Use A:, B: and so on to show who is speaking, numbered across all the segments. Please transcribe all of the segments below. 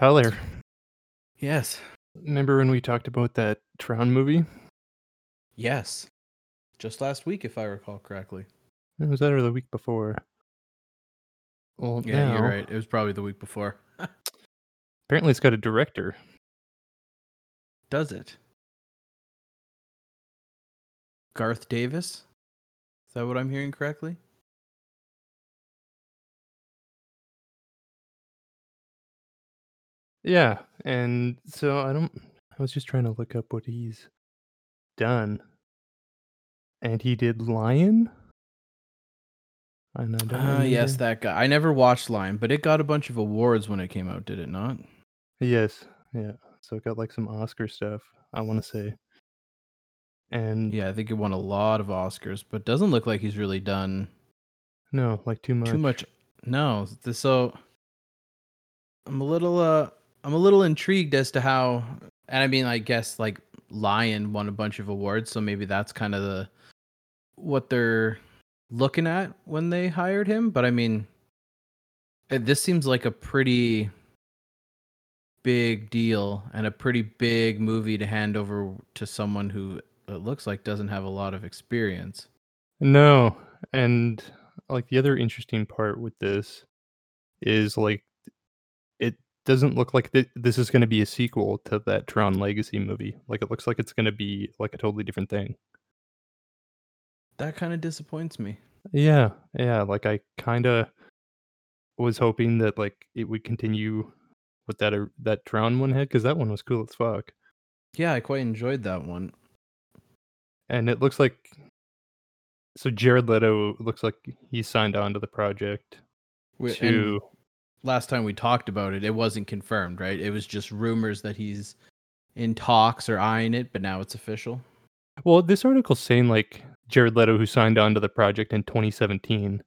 A: Tyler,
B: Yes.
A: remember when we talked about that Tron movie?
B: Yes. Just last week, if I recall correctly.
A: It Was that or the week before? Well,
B: Yeah,
A: now,
B: you're right. It was probably the week before.
A: Apparently, it's got a director.
B: Does it? Garth Davis? Is that what I'm hearing correctly?
A: Yeah, and so I don't. I was just trying to look up what he's done, and he did Lion. And I don't
B: Ah, yes, that guy. I never watched Lion, but it got a bunch of awards when it came out, did it not?
A: Yes, yeah. So it got like some Oscar stuff. I want to say, and
B: Yeah, I think it won a lot of Oscars, but doesn't look like he's really done
A: no, like too much.
B: too much. No, so I'm a little uh I'm a little intrigued as to how and I mean I guess like Lion won a bunch of awards, so maybe that's kind of the what they're looking at when they hired him, but I mean uh, this seems like a pretty big deal and a pretty big movie to hand over to someone who it looks like doesn't have a lot of experience.
A: No, and like the other interesting part with this is like doesn't look like th- this is going to be a sequel to that Tron Legacy movie. Like it looks like it's going to be like a totally different thing.
B: That kind of disappoints me.
A: Yeah, yeah. Like I kind of was hoping that like it would continue with that uh, that Tron one had because that one was cool as fuck,
B: Yeah, I quite enjoyed that one.
A: and it looks like so Jared Leto looks like he signed on to the project
B: Wi-
A: to.
B: Last time we talked about it, it wasn't confirmed, right? It was just rumors that he's in talks or eyeing it, but now it's official.
A: Well, this article's saying like Jared Leto, who signed on to the project in 2017.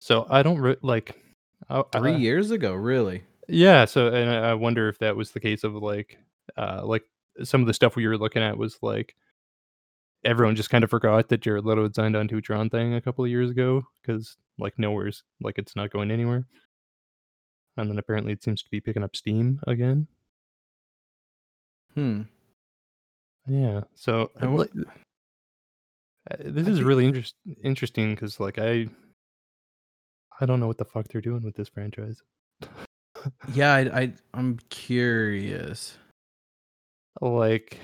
A: So I don't re- like I-
B: Three
A: I-
B: years ago, really?
A: Yeah. So and I I wonder if that was the case of like, uh, like some of the stuff we were looking at was like everyone just kind of forgot that Jared Leto had signed on to Tron thing a couple of years ago because like nowhere's like it's not going anywhere. And then apparently it seems to be picking up steam again.
B: Hmm.
A: Yeah. So
B: I wa-
A: like, uh, this
B: I
A: is
B: think-
A: really interest interesting because like I I don't know what the fuck they're doing with this franchise.
B: Yeah, I, I I'm curious.
A: like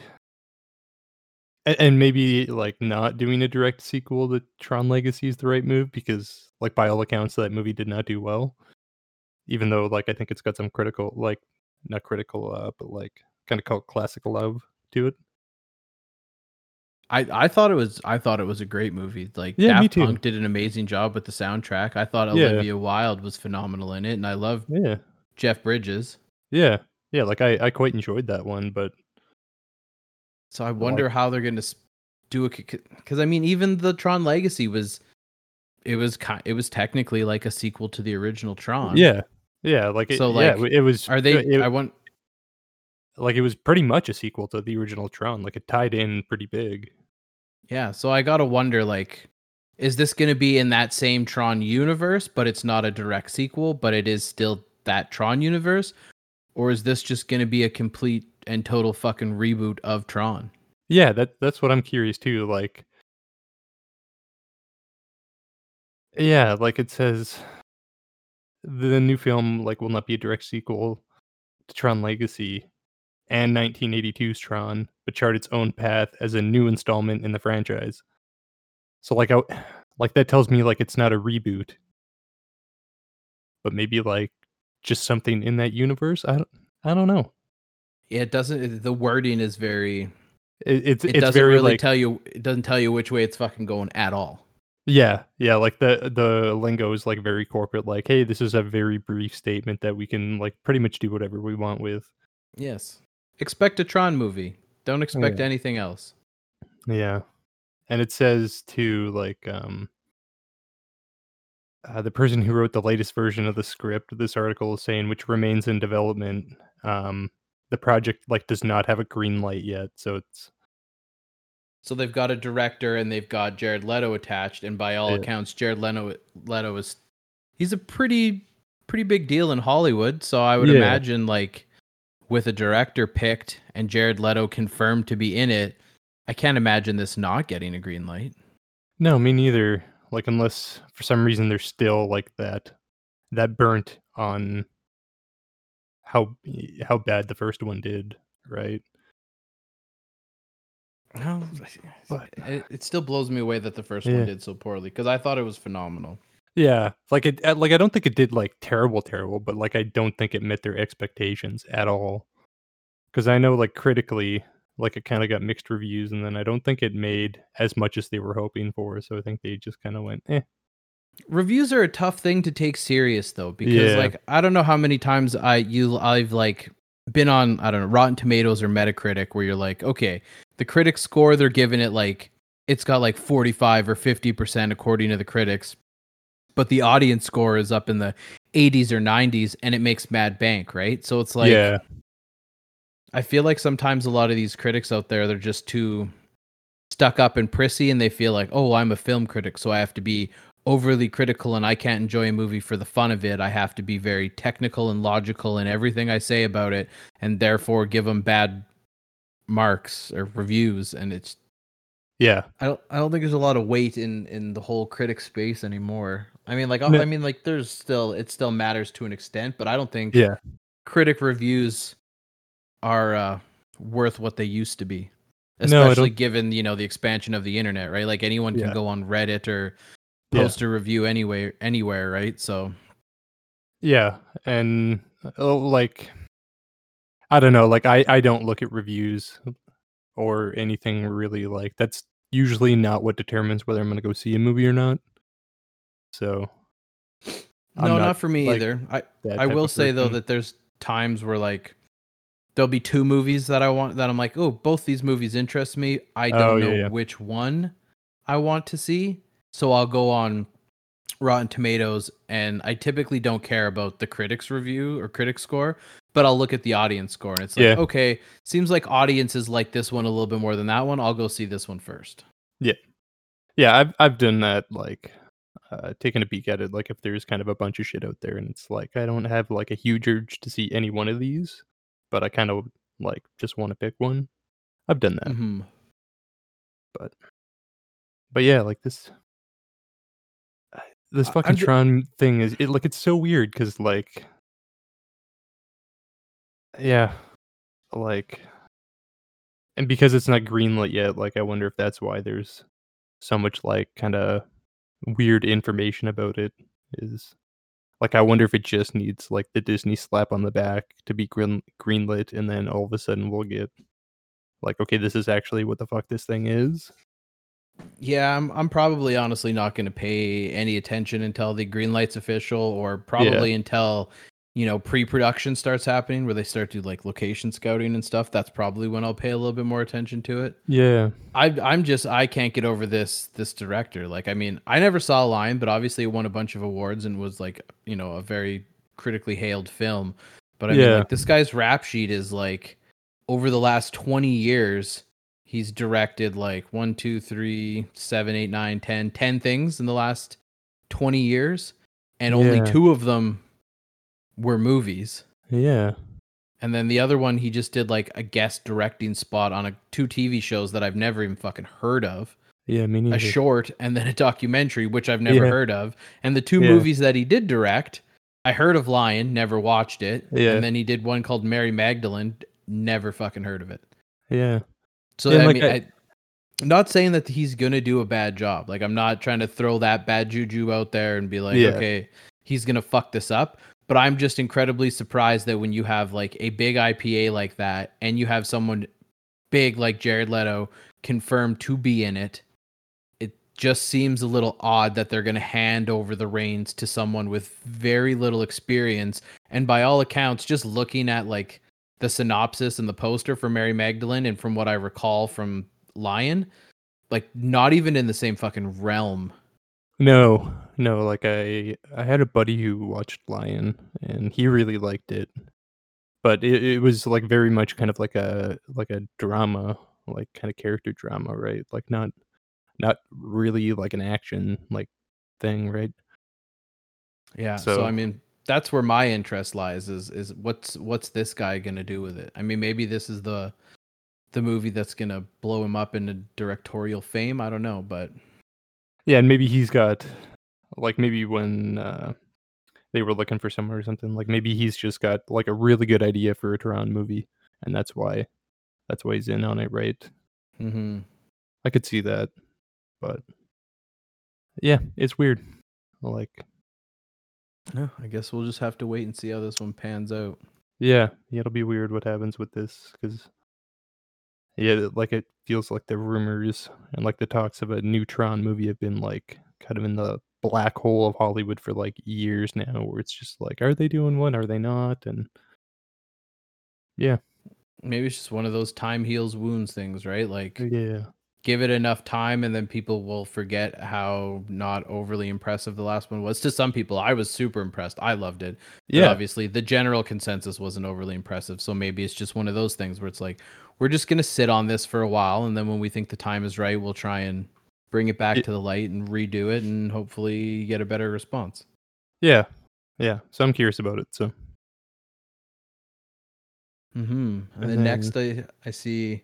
A: and, and maybe like not doing a direct sequel to Tron Legacy is the right move because like by all accounts that movie did not do well. Even though like I think it's got some critical like not critical uh but like kind of called classic love to it.
B: I, I thought it was I thought it was a great movie. Like
A: Yeah,
B: Daft. Punk did an amazing job with the soundtrack. I thought
A: Yeah.
B: Olivia Wilde was phenomenal in it, and I love
A: Yeah.
B: Jeff Bridges.
A: Yeah. Yeah, like I I quite enjoyed that one, but
B: So I wonder how they're going to do it because I mean, even the Tron Legacy was, it was it was technically like a sequel to the original Tron.
A: yeah. Yeah, like it,
B: So,
A: yeah,
B: like,
A: it was
B: Are they?
A: Uh, it-
B: I want.
A: like it was pretty much a sequel to the original Tron. Like it tied in pretty big.
B: Yeah. So I gotta wonder, like, is this going to be in that same Tron universe, but it's not a direct sequel, but it is still that Tron universe, or is this just going to be a complete and total fucking reboot of Tron?
A: Yeah, that that's what I'm curious too. Like, yeah, like it says, the new film like will not be a direct sequel to Tron Legacy and 1982's Tron, but chart its own path as a new installment in the franchise. So like, I, like that tells me like it's not a reboot, but maybe like just something in that universe. I don't, I don't know.
B: It doesn't. The wording is very.
A: It, it's
B: It
A: it's
B: doesn't
A: very
B: really
A: like
B: tell you. It doesn't tell you which way it's fucking going at all.
A: Yeah, yeah, like the the lingo is like very corporate. Like, hey, this is a very brief statement that we can like pretty much do whatever we want with.
B: Yes. Expect a Tron movie. Don't expect
A: Yeah.
B: anything else.
A: Yeah, and it says to like um uh, the person who wrote the latest version of the script. This article is saying which remains in development. Um, the project like does not have a green light yet, so it's
B: So they've got a director and they've got Jared Leto attached, and by all
A: Yeah.
B: accounts, Jared Leto Leto is he's a pretty pretty big deal in Hollywood. So I would
A: Yeah.
B: imagine like with a director picked and Jared Leto confirmed to be in it, I can't imagine this not getting a green light.
A: No, me neither. Like unless for some reason there's still like that that burnt on how how bad the first one did, right?
B: No,
A: But-
B: it, it still blows me away that the first
A: Yeah.
B: one did so poorly because I thought it was phenomenal.
A: Yeah, like it like I don't think it did like terrible terrible, but like I don't think it met their expectations at all. Cuz I know like critically like it kind of got mixed reviews and then I don't think it made as much as they were hoping for, so I think they just kind of went, "Eh."
B: Reviews are a tough thing to take serious though because
A: Yeah.
B: like I don't know how many times I you I've like been on I don't know Rotten Tomatoes or Metacritic where you're like, okay, the critic score they're giving it like it's got like 45 or 50% according to the critics. But the audience score is up in the 80s or 90s and it makes mad bank, right? So it's like
A: yeah.
B: I feel like sometimes a lot of these critics out there they're just too stuck up and prissy and they feel like, "Oh, I'm a film critic, so I have to be overly critical and I can't enjoy a movie for the fun of it. I have to be very technical and logical in everything I say about it and therefore give them bad marks or reviews and it's
A: Yeah.
B: I don't I don't think there's a lot of weight in in the whole critic space anymore. I mean like
A: No.
B: I mean like there's still it still matters to an extent, but I don't think
A: Yeah.
B: critic reviews are uh, worth what they used to be. Especially
A: don't-
B: given, you know, the expansion of the internet, right? Like anyone can
A: Yeah.
B: go on Reddit or
A: Yeah.
B: post a review anywhere anywhere, right? So
A: Yeah, and uh, like I don't know, like I I don't look at reviews or anything really like that's usually not what determines whether I'm going to go see a movie or not. So I'm
B: no, not,
A: not,
B: for me
A: like,
B: either. I I will say though that there's times where like there'll be two movies that I want that I'm like, oh, both these movies interest me. I don't
A: Oh, yeah,
B: know
A: yeah.
B: which one I want to see, so I'll go on Rotten Tomatoes, and I typically don't care about the critics review or critic score, but I'll look at the audience score, and it's like,
A: Yeah.
B: okay, seems like audiences like this one a little bit more than that one. I'll go see this one first.
A: yeah, Yeah, I've I've done that like uh taking a peek at it like if there's kind of a bunch of shit out there and it's like I don't have like a huge urge to see any one of these, but I kind of like just want to pick one. I've done that.
B: hmm
A: but yeah, like this this fucking
B: I'm
A: Tron thing is it like it's so weird because like yeah, like and because it's not greenlit yet, like I wonder if that's why there's so much like kind of weird information about it is like I wonder if it just needs like the Disney slap on the back to be green greenlit and then all of a sudden we'll get like okay, this is actually what the fuck this thing is.
B: Yeah, I'm I'm probably honestly not going to pay any attention until the green light's official or probably until you know pre-production starts happening where they start to like location scouting and stuff. That's probably when I'll pay a little bit more attention to it.
A: Yeah.
B: I I'm just I can't get over this this director. Like I mean, I never saw Lion, but obviously it won a bunch of awards and was like, you know, a very critically hailed film. But I mean,
A: Yeah.
B: like this guy's rap sheet is like over the last 20 years, he's directed like one, two, three, seven, eight, nine, ten, ten things in the last 20 years, and only
A: Yeah.
B: two of them were movies.
A: Yeah.
B: And then the other one, he just did like a guest directing spot on a two TV shows that I've never even fucking heard of.
A: Yeah, me neither.
B: A short and then a documentary, which I've never
A: Yeah.
B: heard of. And the two
A: Yeah.
B: movies that he did direct, I heard of Lion, never watched it.
A: Yeah.
B: And then he did one called Mary Magdalene, never fucking heard of it.
A: Yeah.
B: So
A: Yeah,
B: I
A: like
B: mean,
A: I-
B: am not saying that he's gonna do a bad job. Like I'm not trying to throw that bad juju out there and be like,
A: Yeah.
B: okay, he's gonna fuck this up. But I'm just incredibly surprised that when you have like a big IPA like that, and you have someone big like Jared Leto confirmed to be in it, it just seems a little odd that they're gonna hand over the reins to someone with very little experience. And by all accounts, just looking at like the synopsis and the poster for Mary Magdalene, and from what I recall from Lion, like not even in the same fucking realm.
A: No, no, like I I had a buddy who watched Lion and he really liked it. But it, it was like very much kind of like a like a drama, like kind of character drama, right? Like not not really like an action like thing, right?
B: Yeah. So,
A: So-
B: I mean, that's where my interest lies. Is is what's what's this guy gonna do with it? I mean, maybe this is the the movie that's gonna blow him up into directorial fame. I don't know, but
A: Yeah, and maybe he's got like maybe when uh, they were looking for someone or something, like maybe he's just got like a really good idea for a Tron movie, and that's why that's why he's in on it, right?
B: mm-hmm.
A: I could see that, but yeah, it's weird. Like,
B: no, I guess we'll just have to wait and see how this one pans out.
A: yeah, yeah, it'll be weird what happens with this because yeah, like it feels like the rumors and like the talks of a new Tron movie have been like kind of in the black hole of Hollywood for like years now, where it's just like, are they doing one? Are they not? And yeah,
B: Maybe it's just one of those time heals wounds things, right? Like
A: yeah,
B: give it enough time and then people will forget how not overly impressive the last one was. To some people, I was super impressed. I loved it. But
A: yeah,
B: obviously the general consensus wasn't overly impressive. So maybe it's just one of those things where it's like, we're just gonna sit on this for a while and then when we think the time is right, we'll try and bring it back
A: Ye-
B: to the light and redo it and hopefully get a better response.
A: yeah, yeah. So I'm curious about it. So
B: Mm-hmm. And,
A: And
B: then, next I I see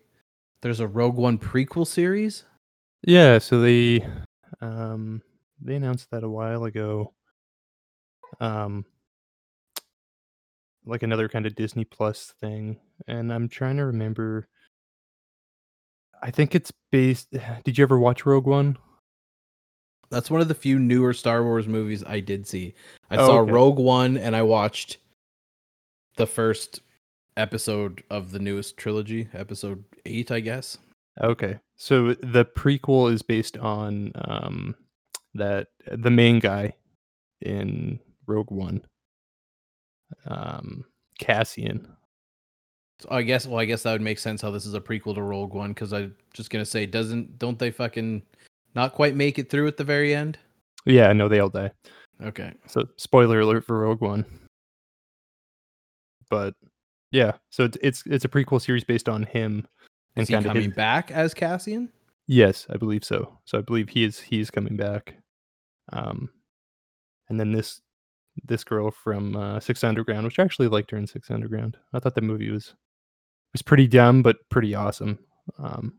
B: there's a Rogue One prequel series.
A: yeah, so they um they announced that a while ago. Um, like another kind of Disney Plus thing, and I'm trying to remember. I think it's based. Did you ever watch Rogue One?
B: That's one of the few newer Star Wars movies I did see. I
A: Oh,
B: saw
A: okay.
B: Rogue One and I watched the first episode of the newest trilogy, episode 8, I guess.
A: Okay, so the prequel is based on um that the main guy in Rogue One, um Cassian.
B: So I guess well I guess that would make sense how this is a prequel to Rogue One cuz I'm just to say doesn't don't they fucking not quite make it through at the very end?
A: Yeah, no, they all die.
B: Okay.
A: So spoiler alert for Rogue One. But yeah, so it's it's, it's a prequel series based on him and
B: Is he
A: kind of
B: coming back as Cassian?
A: Yes, I believe so. So I believe he is he's coming back. Um and then this this girl from uh, Six Underground, which I actually liked her in Six Underground. I thought the movie was was pretty dumb but pretty awesome. Um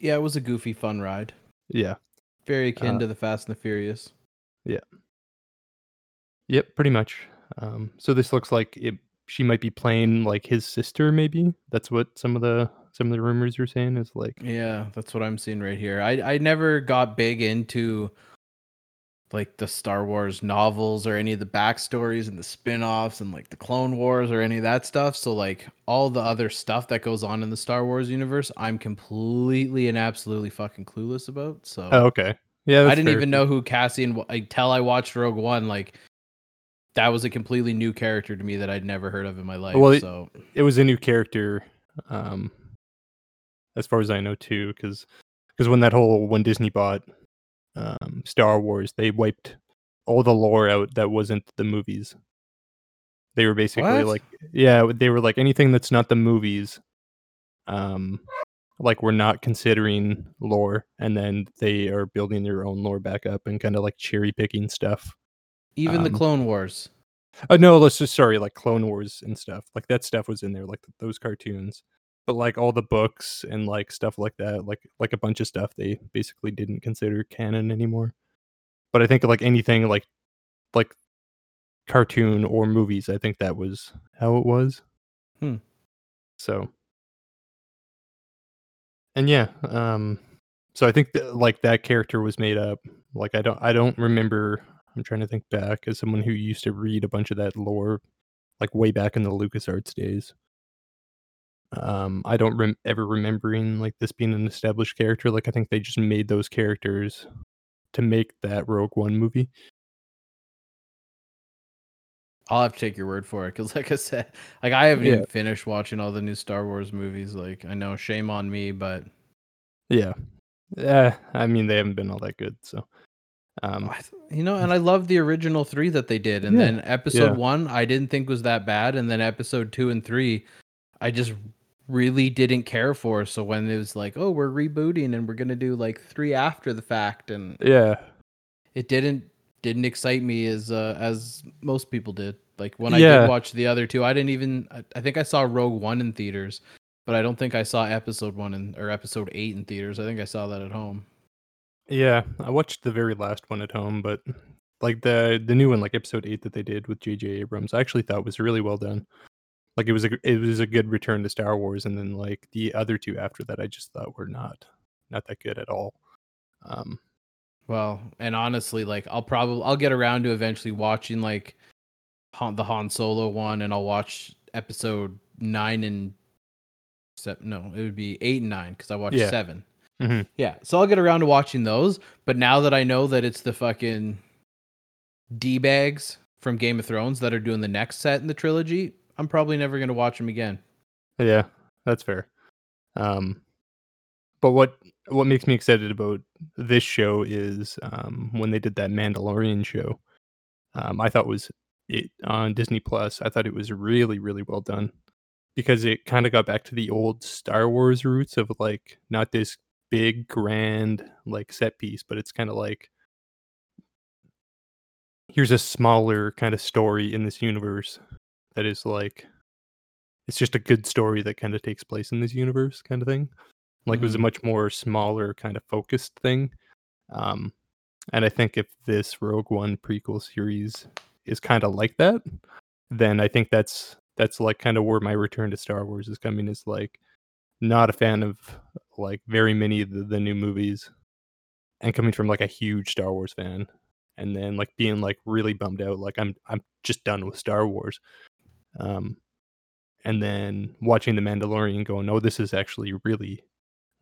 B: Yeah, it was a goofy fun ride.
A: yeah.
B: Very akin
A: Uh,
B: to the Fast and the Furious. Yeah.
A: Yep, pretty much. Um so this looks like it she might be playing like his sister maybe. That's what some of the some of the rumors are saying is like
B: Yeah, that's what I'm seeing right here. I I never got big into like the Star Wars novels or any of the backstories and the spin-offs and like the Clone Wars or any of that stuff. So like all the other stuff that goes on in the Star Wars universe, I'm completely and absolutely fucking clueless about. So
A: Oh, okay. Yeah,
B: I didn't
A: fair.
B: even know who Cassian until I watched Rogue One. Like that was a completely new character to me that I'd never heard of in my life.
A: Well, it- it was a new character um as far as i know too because because when that whole when disney bought um star wars they wiped all the lore out that wasn't the movies they were basically
B: What?
A: like yeah they were like anything that's not the movies um like we're not considering lore and then they are building their own lore back up and kind of like cherry picking stuff
B: even the
A: Um,
B: Clone Wars.
A: Oh no, let's just sorry, like Clone Wars and stuff. Like that stuff was in there, like those cartoons. But like all the books and like stuff like that, like like a bunch of stuff they basically didn't consider canon anymore. But I think like anything like like cartoon or movies, I think that was how it was.
B: Hmm.
A: So and yeah, um so I think that, like that character was made up. Like I don't I don't remember I'm trying to think back as someone who used to read a bunch of that lore like way back in the LucasArts days. Um, I don't rem- ever remembering like this being an established character. Like I think they just made those characters to make that Rogue One movie.
B: I'll have to take your word for it because, like I said, like I haven't
A: Yeah.
B: even finished watching all the new Star Wars movies. Like I know, shame on me, but
A: Yeah, yeah. I mean, they haven't been all that good. So, um,
B: you know, and I love the original three that they did, and
A: Yeah,
B: then episode
A: yeah.
B: one I didn't think was that bad, and then episode two and three, I just really didn't care for. So when it was like, oh, we're rebooting and we're gonna do like three after the fact, and
A: yeah,
B: it didn't didn't excite me as uh, as most people did. Like when I
A: Yeah.
B: did watch the other two, I didn't even. I- I think I saw Rogue One in theaters, but I don't think I saw Episode One in or Episode Eight in theaters. I think I saw that at home.
A: Yeah, I watched the very last one at home, but like the the new one, like episode eight that they did with J.J. Abrams, I actually thought was really well done. Like it was a it was a good return to Star Wars, and then like the other two after that, I just thought were not not that good at all. Um,
B: Well, and honestly, like I'll probably I'll get around to eventually watching like Han, the Han Solo one, and I'll watch Episode Nine and seven. No, it would be eight and nine because I watched
A: Yeah.
B: seven.
A: Mhm.
B: Yeah, so I'll get around to watching those. But now that I know that it's the fucking d bags from Game of Thrones that are doing the next set in the trilogy, I'm probably never gonna watch them again.
A: Yeah, that's fair. Um, but what what makes me excited about this show is um, when they did that Mandalorian show. Um, I thought was it on Disney Plus. I thought it was really really well done because it kind of got back to the old Star Wars roots of like not this big grand like set piece, but it's kind of like here's a smaller kind of story in this universe that is like it's just a good story that kind of takes place in this universe kind of thing like it was a
B: Mhm.
A: much more smaller kind of focused thing um and i think if this rogue one prequel series is kind of like that then i think that's that's like kind of where my return to star wars is coming is like not a fan of like very many of the, the new movies and coming from like a huge star wars fan and then like being like really bummed out like i'm i'm just done with star wars um and then watching the mandalorian going oh this is actually really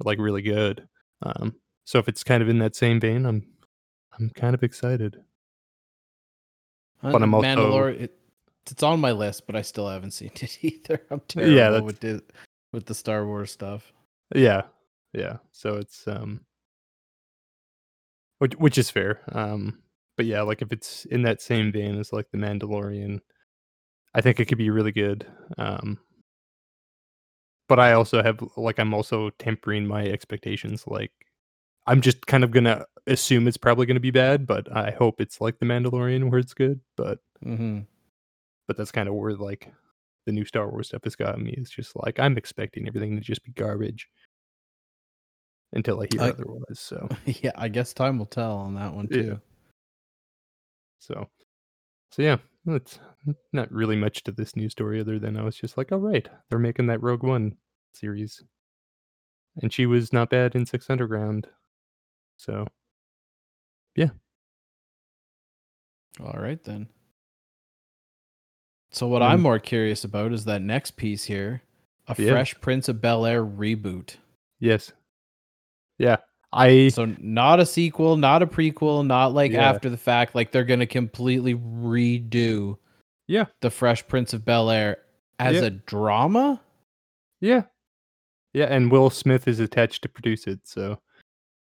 A: like really good um so if it's kind of in that same vein i'm i'm kind of excited But I'm also-
B: Mandalorian. It, it's on my list, but I still haven't seen it either. I'm
A: Yeah,
B: terrible
A: that's-
B: with with the Star Wars stuff.
A: yeah yeah so it's um which, which is fair um but yeah like if it's in that same vein as like the mandalorian i think it could be really good um but i also have like i'm also tempering my expectations like i'm just kind of gonna assume it's probably gonna be bad but i hope it's like the mandalorian where it's good but
B: hmm
A: but that's kind of where like the new star wars stuff has gotten me it's just like i'm expecting everything to just be garbage until i hear
B: I-
A: otherwise so
B: yeah, I guess time will tell on that one
A: Yeah.
B: too.
A: So, so yeah, it's not really much to this news story other than I was just like, oh right, they're making that Rogue One series, and she was not bad in Six Underground. So yeah.
B: All right then. So what I'm
A: Um,
B: more curious about is that next piece here, a
A: Yeah.
B: Fresh Prince of Bel Air reboot.
A: yes, yeah, I
B: So not a sequel, not a prequel, not like
A: Yeah.
B: after the fact. Like they're gonna completely redo
A: yeah
B: the Fresh Prince of Bel Air as
A: Yeah.
B: a drama.
A: yeah yeah, and Will Smith is attached to produce it. So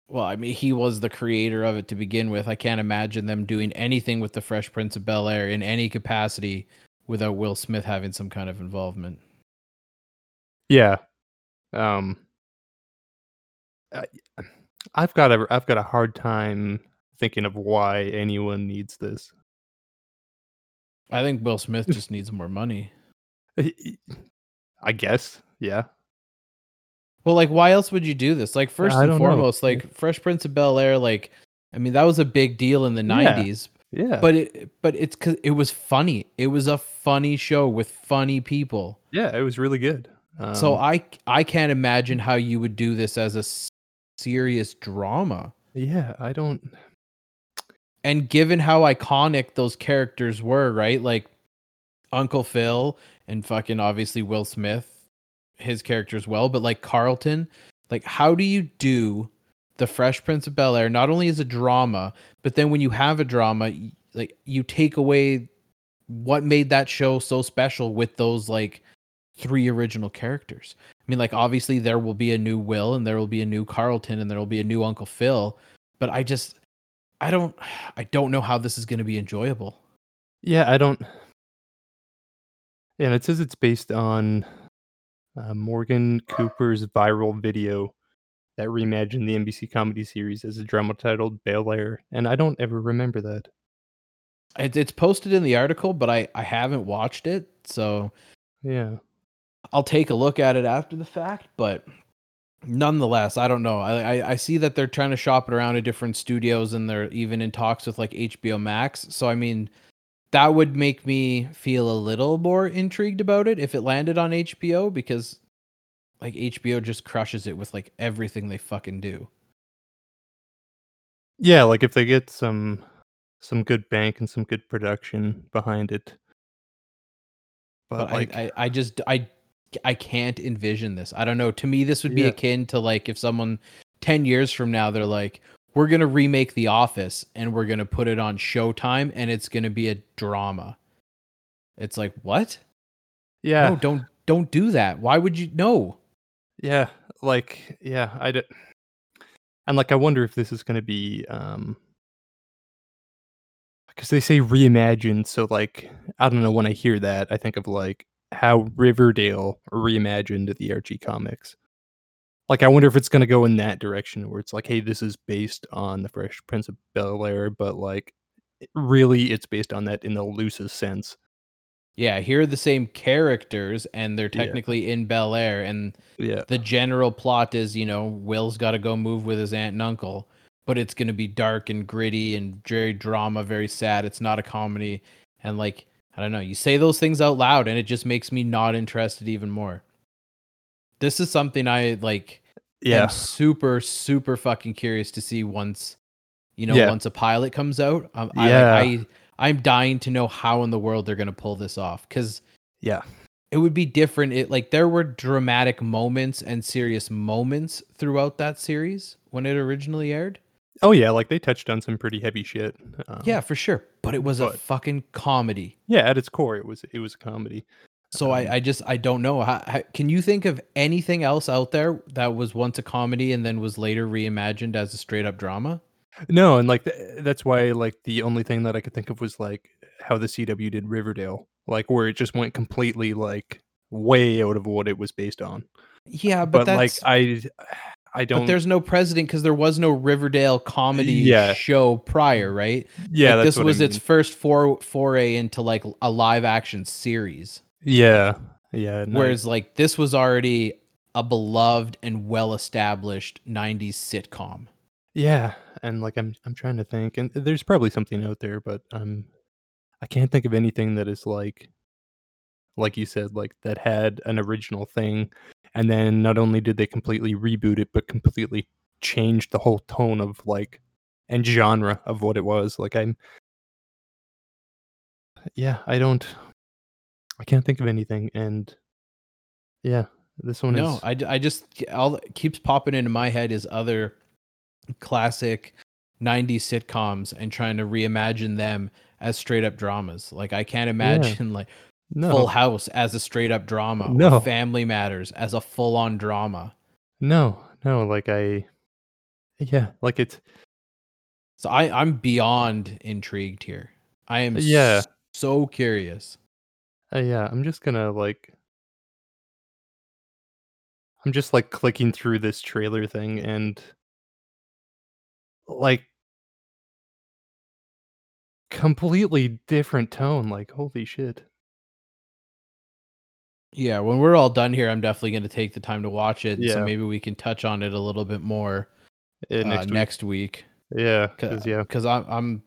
B: Well, I mean, he was the creator of it to begin with. I can't imagine them doing anything with the Fresh Prince of Bel Air in any capacity without Will Smith having some kind of involvement.
A: yeah, um, I, I've got a I've got a hard time thinking of why anyone needs this.
B: I think Will Smith just needs more money.
A: I guess, yeah.
B: Well, like, why else would you do this? Like, first and
A: don't know.
B: foremost, like Fresh Prince of Bel Air, like, I mean, that was a big deal in the '90s.
A: Yeah.
B: But it, but it's because it was funny. It was a funny show with funny people.
A: yeah, it was really good. Um,
B: so I, I can't imagine how you would do this as a serious drama.
A: yeah, I don't.
B: And given how iconic those characters were, right? Like Uncle Phil and fucking obviously Will Smith, his character as well, but like Carlton, like how do you do the Fresh Prince of Bel Air not only is a drama, but then when you have a drama, like you take away what made that show so special with those like three original characters. I mean, like obviously there will be a new Will and there will be a new Carlton and there will be a new Uncle Phil, but I just I don't I don't know how this is going to be enjoyable.
A: Yeah, I don't. And it says it's based on uh, Morgan Cooper's viral video that reimagined the NBC comedy series as a drama titled Bel Air, and I don't ever remember that.
B: It, it's posted in the article, but I I haven't watched it, so
A: Yeah.
B: I'll take a look at it after the fact. But nonetheless, I don't know. I, I I see that they're trying to shop it around to different studios, and they're even in talks with like HBO Max. So I mean, that would make me feel a little more intrigued about it if it landed on HBO because like HBO just crushes it with like everything they fucking do.
A: Yeah, like if they get some some good bank and some good production behind it. But,
B: But
A: like
B: I, I I just I I can't envision this. I don't know. To me, this would be
A: Yeah.
B: akin to like if someone ten years from now they're like, we're gonna remake The Office and we're gonna put it on Showtime and it's gonna be a drama. It's like what?
A: yeah.
B: No, don't don't do that. Why would you? No.
A: Yeah, like yeah, I d- and like I wonder if this is going to be um because they say reimagined, so like I don't know when I hear that I think of like how Riverdale reimagined the Archie comics. Like I wonder if it's going to go in that direction where it's like, hey, this is based on the Fresh Prince of Bel Air, but like really, it's based on that in the loosest sense.
B: Yeah, here are the same characters and they're
A: Yeah.
B: technically in Bel Air and
A: Yeah,
B: the general plot is, you know, Will's got to go move with his aunt and uncle, but it's going to be dark and gritty and very drama, very sad. It's not a comedy. And like, I don't know, you say those things out loud and it just makes me not interested even more. This is something I like
A: yeah,
B: am super super fucking curious to see once you know,
A: Yeah.
B: once a pilot comes out. Um,
A: Yeah.
B: I, like, I I'm dying to know how in the world they're going to pull this off cuz
A: yeah,
B: it would be different it like there were dramatic moments and serious moments throughout that series when it originally aired
A: oh yeah, like they touched on some pretty heavy shit. Um,
B: yeah for sure but it was a fucking comedy
A: yeah, at its core, it was it was a comedy.
B: so
A: Um,
B: I, I just i don't know how, how, can you think of anything else out there that was once a comedy and then was later reimagined as a straight up drama
A: No, and like th- that's why like the only thing that I could think of was like how the CW did Riverdale, like where it just went completely like way out of what it was based on.
B: yeah but,
A: But, like I, I don't.
B: but there's no precedent because there was no riverdale comedy
A: Yeah.
B: show prior right
A: yeah,
B: Like, this
A: what I
B: was its first for, foray into like a live action series
A: yeah, yeah. I-
B: Whereas like this was already a beloved and well established 90s sitcom.
A: Yeah, and like I'm I'm trying to think, and there's probably something out there, but um, I can't think of anything that is like, like you said, like that had an original thing, and then not only did they completely reboot it, but completely changed the whole tone of like and genre of what it was. Like I'm, yeah, I don't, I can't think of anything, and yeah, this one is
B: No,
A: is
B: I, I just all that keeps popping into my head is other classic 90s sitcoms and trying to reimagine them as straight up dramas. Like I can't imagine like
A: no,
B: Full House as a straight up drama
A: No.
B: Family Matters as a full on drama.
A: no, no, like I, yeah, like it's
B: So I I'm beyond intrigued here. I am
A: Yeah.
B: so curious.
A: Uh, yeah, I'm just gonna like I'm just like clicking through this trailer thing and like completely different tone like holy shit.
B: Yeah, when we're all done here, I'm definitely going to take the time to watch it.
A: Yeah.
B: So maybe we can touch on it a little bit more
A: Uh,
B: uh,
A: next,
B: next,
A: week.
B: week.
A: Yeah, 'cause, yeah.
B: because I'm I'm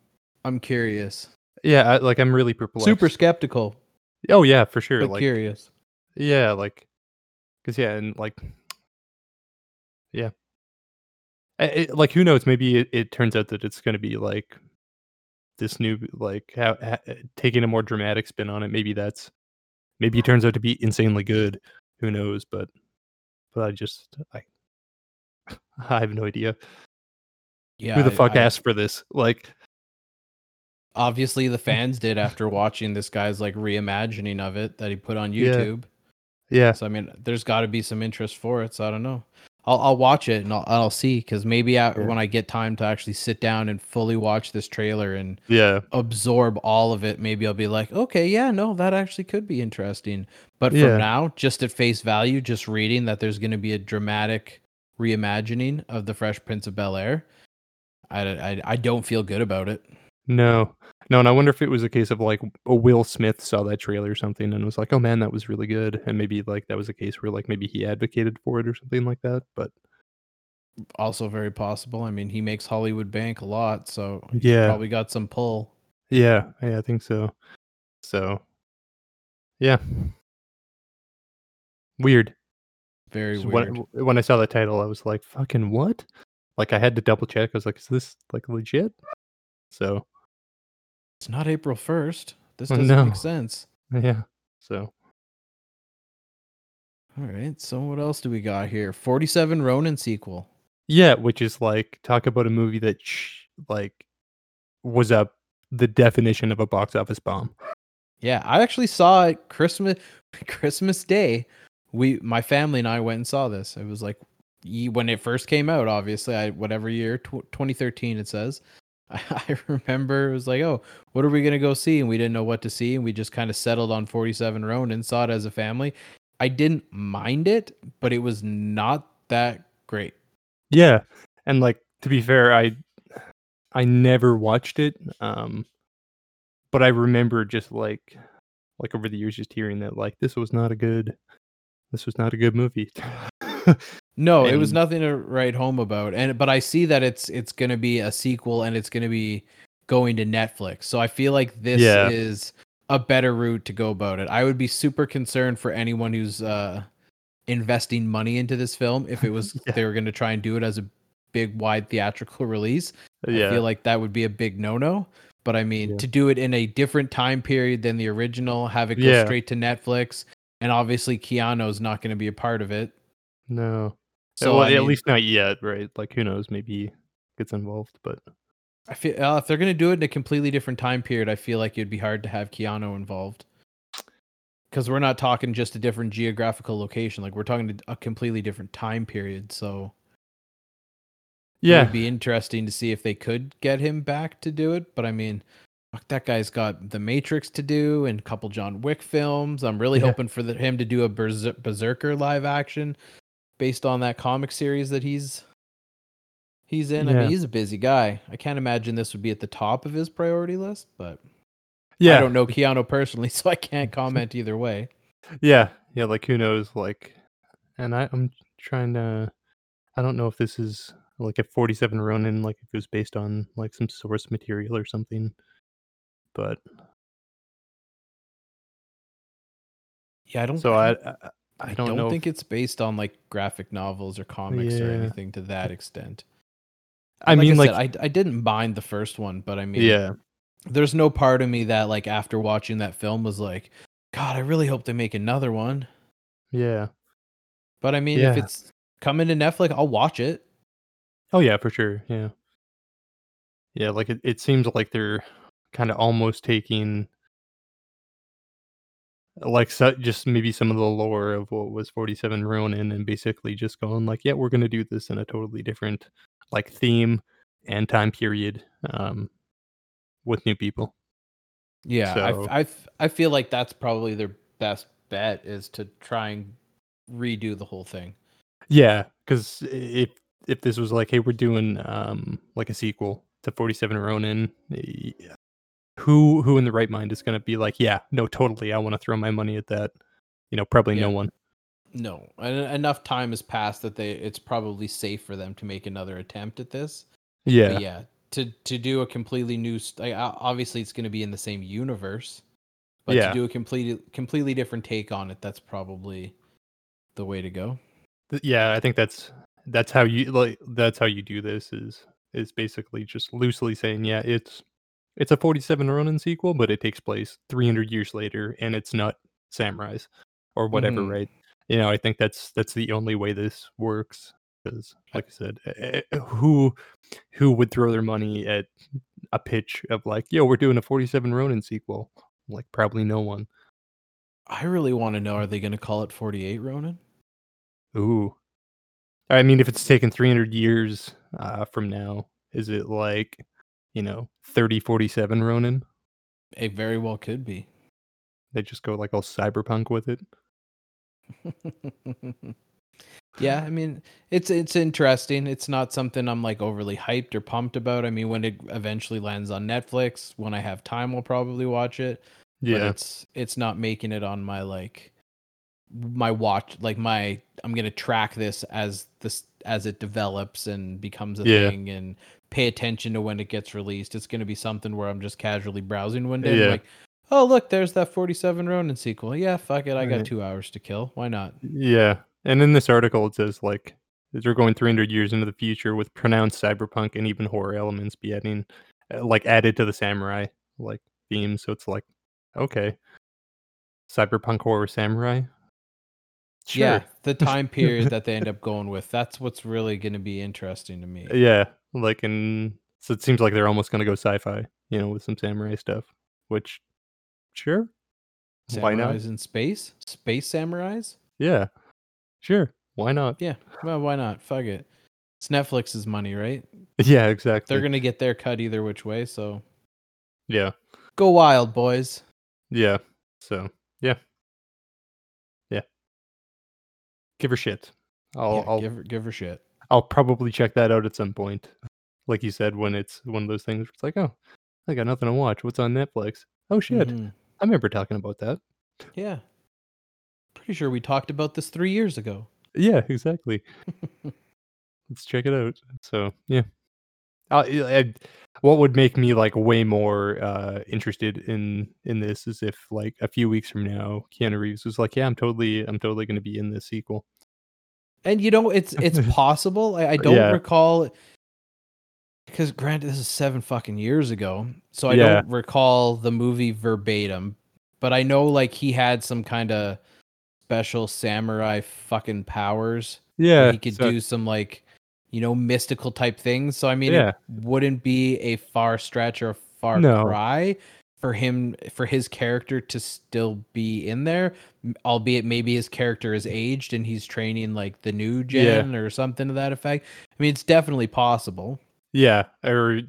B: I'm curious,
A: Yeah, I, like I'm really perplexed.
B: super skeptical,
A: Oh yeah, for sure.
B: but
A: like
B: curious.
A: yeah, like cuz yeah, and like yeah. It- like who knows, maybe it, it turns out that it's going to be like this new like ha- ha- eh, taking a more dramatic spin on it. Maybe that's maybe it turns out to be insanely good. Who knows, but but I just I I have no idea.
B: Yeah,
A: who the
B: I-
A: fuck
B: I-
A: asked for this? Like
B: Obviously, the fans did after watching this guy's like reimagining of it that he put on
A: Yeah.
B: YouTube.
A: yeah.
B: So I mean, there's got to be some interest for it. So I don't know. I'll I'll watch it and I'll I'll see because maybe I,
A: Yeah.
B: when I get time to actually sit down and fully watch this trailer and
A: Yeah.
B: absorb all of it, maybe I'll be like, okay, yeah, no, that actually could be interesting. But for
A: Yeah.
B: now, just at face value, just reading that there's going to be a dramatic reimagining of the Fresh Prince of Bel Air, I, I, I don't feel good about it.
A: No. No, and I wonder if it was a case of, like, a Will Smith saw that trailer or something and was like, "Oh, man, that was really good," and maybe, like, that was a case where, like, maybe he advocated for it or something like that, but
B: Also very possible. I mean, he makes Hollywood bank a lot, so
A: Yeah.
B: probably got some pull.
A: Yeah, yeah, I think so. So yeah. Weird.
B: Very
A: So
B: weird.
A: when when I saw the title, I was like, "Fucking what?" Like, I had to double check, I was like, "Is this, like, legit?" So
B: It's not April 1st. This
A: Oh,
B: doesn't
A: no.
B: make sense.
A: Yeah. So
B: Alright, so what else do we got here? 47 Ronin sequel.
A: Yeah, which is, like, talk about a movie that sh like, was a the definition of a box office bomb.
B: Yeah, I actually saw it Christmas Christmas Day. We my family and I went and saw this. It was like when it first came out, obviously, I whatever year, tw 2013 it says. I, remember it was like, "Oh, what are we gonna go see?" And we didn't know what to see, and we just kind of settled on 47 Ronin, saw it as a family. I didn't mind it, but it was not that great.
A: Yeah, and, like, to be fair, I I never watched it, um, but I remember just, like like, over the years just hearing that, like, this was not a good this was not a good movie.
B: No, it was nothing to write home about. And but I see that it's it's going to be a sequel and it's going to be going to Netflix. So I feel like this
A: Yeah.
B: is a better route to go about it. I would be super concerned for anyone who's uh investing money into this film if it was
A: Yeah.
B: they were going to try and do it as a big wide theatrical release. I
A: yeah.
B: feel like that would be a big no-no. But I mean,
A: Yeah.
B: to do it in a different time period than the original, have it go straight to Netflix, and obviously Keanu's not going to be a part of it.
A: No.
B: So
A: well,
B: I
A: at
B: mean-
A: least not yet, right? Like, who knows? Maybe gets involved, but
B: I feel uh, if they're gonna do it in a completely different time period, I feel like it'd be hard to have Keanu involved. Because we're not talking just a different geographical location, like we're talking a completely different time period. So
A: yeah,
B: it'd be interesting to see if they could get him back to do it. But I mean, fuck, that guy's got The Matrix to do and a couple John Wick films. I'm really
A: Yeah.
B: hoping for the, him to do a Berser- Berserker live action based on that comic series that he's he's in. I mean, he's a busy guy. I can't imagine this would be at the top of his priority list, but
A: yeah,
B: I don't know Keanu personally, so I can't comment either way.
A: yeah, yeah. Like, who knows? Like, and I, I'm trying to. I don't know if this is like a 47 Ronin, like if it was based on like some source material or something, but
B: Yeah, I don't.
A: so I, I,
B: I
A: I don't,
B: don't think it's based on like graphic novels or comics or anything to that extent.
A: I
B: Like
A: mean, like,
B: said, I I didn't mind the first one, but I mean,
A: yeah,
B: there's no part of me that like after watching that film was like, God, I really hope they make another one.
A: yeah.
B: But I mean, if it's coming to Netflix, I'll watch it.
A: Oh yeah, for sure. Yeah. Yeah, like it, it seems like they're kind of almost taking like so, just maybe some of the lore of what was 47 Ronin and basically just going like, yeah, we're going to do this in a totally different like theme and time period um with new people.
B: Yeah,
A: So-
B: I, I I feel like that's probably their best bet is to try and redo the whole thing.
A: Yeah, cuz if if this was like, hey, we're doing um like a sequel to 47 Ronin, who who in the right mind is going to be like, yeah, no, totally, I want to throw my money at that. You know, probably no one.
B: No, en- enough time has passed that they it's probably safe for them to make another attempt at this.
A: Yeah.
B: But yeah, to to do a completely new, like, obviously it's going to be in the same universe, but
A: Yeah.
B: to do a completely completely different take on it, that's probably the way to go.
A: Yeah, I think that's that's how you like that's how you do this is is basically just loosely saying, yeah, it's it's a 47 Ronin sequel, but it takes place 300 years later and it's not samurais or whatever,
B: Mhm.
A: right? You know, I think that's that's the only way this works because like I said, eh, eh, who who would throw their money at a pitch of like, "Yo, we're doing a 47 Ronin sequel?" Like probably no one.
B: I really want to know: Are they going to call it Forty Eight Ronin?
A: Ooh. I mean, if it's taken 300 years uh, from now, is it like, you know, 30, 47 Ronin?
B: It very well could be.
A: They just go like all cyberpunk with it.
B: Yeah, I mean, it's it's interesting. It's not something I'm like overly hyped or pumped about. I mean, when it eventually lands on Netflix, when I have time, I'll probably watch it. But
A: Yeah.
B: it's it's not making it on my like my watch like my I'm gonna track this as this as it develops and becomes a
A: Yeah.
B: thing and pay attention to when it gets released. It's gonna be something where I'm just casually browsing one day.
A: Yeah.
B: like, oh look, there's that 47 Ronin sequel. Yeah, fuck it. I got two hours to kill. Why not?
A: Yeah. And in this article, it says like they're going 300 years into the future with pronounced cyberpunk and even horror elements be adding, uh, like added to the samurai like theme. So it's like, okay, cyberpunk horror samurai. Sure.
B: Yeah, the time period that they end up going with. That's what's really going to be interesting to me.
A: Yeah. Like, and so it seems like they're almost going to go sci-fi, you know, with some samurai stuff. Which, sure, why not?
B: Samurais in space? Space samurais?
A: Yeah, sure, why not?
B: Yeah. Well, why not? Fuck it. It's Netflix's money, right?
A: Yeah, exactly.
B: They're going to get their cut either which way, so
A: Yeah,
B: go wild, boys.
A: yeah. So yeah. Give her shit. I'll
B: Yeah,
A: I'll
B: give her give her shit.
A: I'll probably check that out at some point. Like you said, when it's one of those things, where it's like, oh, I got nothing to watch. What's on Netflix? Oh shit,
B: Mhm.
A: I remember talking about that.
B: Yeah. Pretty sure we talked about this 3 years ago.
A: Yeah, exactly. Let's check it out. So yeah, I, I, what would make me like way more uh, interested in in this is if like a few weeks from now, Keanu Reeves was like, yeah, I'm totally, I'm totally going to be in this sequel.
B: And you know, it's it's possible. I, I don't
A: Yeah.
B: recall because granted, this is seven fucking years ago, so I
A: Yeah.
B: don't recall the movie verbatim. But I know like he had some kind of special samurai fucking powers.
A: Yeah,
B: he could
A: so-
B: do some like you know mystical type things. So I mean,
A: Yeah.
B: it wouldn't be a far stretch or a far
A: No.
B: cry for him for his character to still be in there, albeit maybe his character is aged and he's training like the new
A: Yeah.
B: gen or something to that effect. I mean, it's definitely possible.
A: Yeah, or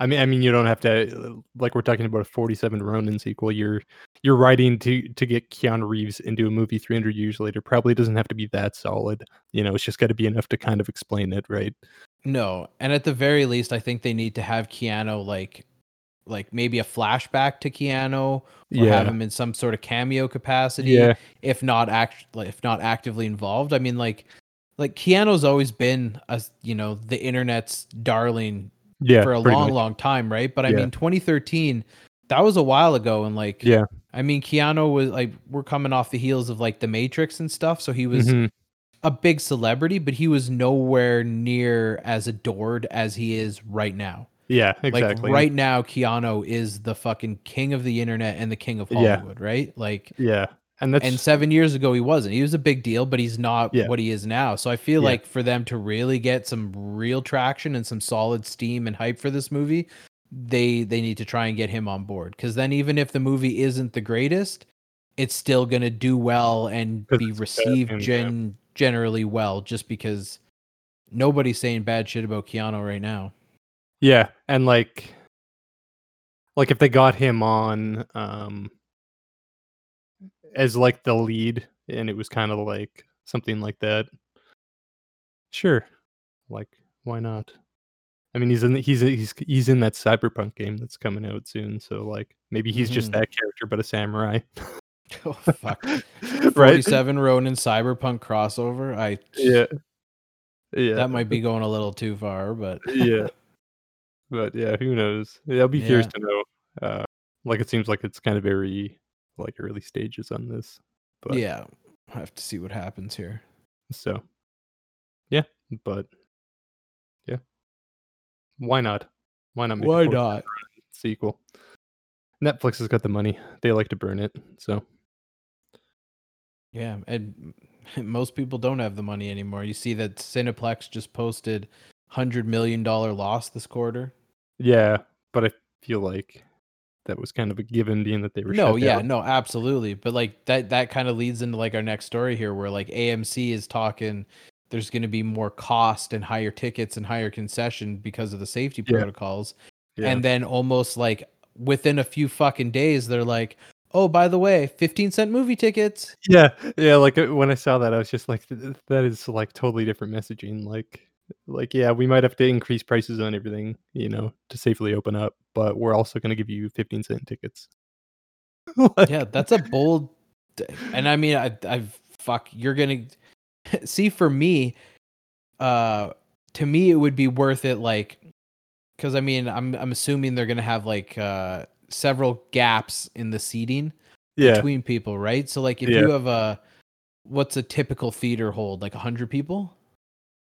A: I mean, I mean, you don't have to like we're talking about a 47 Ronin sequel. You're you're writing to to get Keanu Reeves into a movie 300 years later. Probably doesn't have to be that solid. You know, it's just got to be enough to kind of explain it, right?
B: No, and at the very least, I think they need to have Keanu like, like maybe a flashback to Keanu, or have him in some sort of cameo capacity.
A: yeah,
B: if not act if not actively involved. I mean, like like Keanu's always been a you know the internet's darling
A: yeah,
B: for a long,
A: much.
B: long time, right? But I
A: Yeah.
B: mean, 2013, that was a while ago, and like
A: Yeah.
B: I mean, Keanu was like we're coming off the heels of like The Matrix and stuff, so he was
A: Mhm.
B: a big celebrity, but he was nowhere near as adored as he is right now.
A: Yeah, exactly.
B: Like right now, Keanu is the fucking king of the internet and the king of
A: Yeah.
B: Hollywood, right? Like
A: Yeah, and that's
B: and seven years ago he wasn't. He was a big deal, but he's not
A: Yeah.
B: what he is now. So I feel
A: Yeah.
B: like for them to really get some real traction and some solid steam and hype for this movie, they they need to try and get him on board. Because then even if the movie isn't the greatest, it's still gonna do well and be received
A: yeah.
B: gen- generally well, just because nobody's saying bad shit about Keanu right now.
A: yeah, and like like if they got him on um as like the lead and it was kind of like something like that. Sure. Like why not? I mean, he's in he's he's he's in that cyberpunk game that's coming out soon, so like maybe he's just
B: Mhm.
A: that character but a samurai.
B: Oh fuck.
A: right?
B: 47 Ronin Cyberpunk crossover. I
A: Yeah. Yeah.
B: that might be going a little too far, but
A: yeah. But yeah, who knows? Yeah, I'll be curious to know. Uh like it seems like it's kind of very like early stages on this. But
B: yeah, I have to see what happens here.
A: so yeah, but yeah. Why not? Why not make
B: Why not?
A: sequel? Netflix has got the money. They like to burn it. So
B: Yeah, and most people don't have the money anymore. You see that Cineplex just posted hundred million dollar loss this quarter.
A: yeah, but I feel like that was kind of a given being that they were
B: No, yeah, no, absolutely. But like that that kind of leads into like our next story here where like AMC is talking there's going to be more cost and higher tickets and higher concession because of the safety
A: Yeah.
B: protocols.
A: Yeah.
B: And then almost like within a few fucking days they're like, Oh, by the way, 15 cent movie tickets.
A: Yeah, yeah, like, uh, when I saw that, I was just like, "Th th that is, like, totally different messaging." Like like, yeah, we might have to increase prices on everything, you know, to safely open up, but we're also gonna give you 15 cent tickets.
B: Yeah, that's a bold and I mean, I I've fuck, you're gonna see, for me, uh, to me, it would be worth it, like cuz I mean, I'm I'm assuming they're gonna have, like, uh, several gaps in the seating
A: Yeah.
B: between people, right? So, like, if
A: Yeah.
B: you have a what's a typical theater hold, like, 100 people?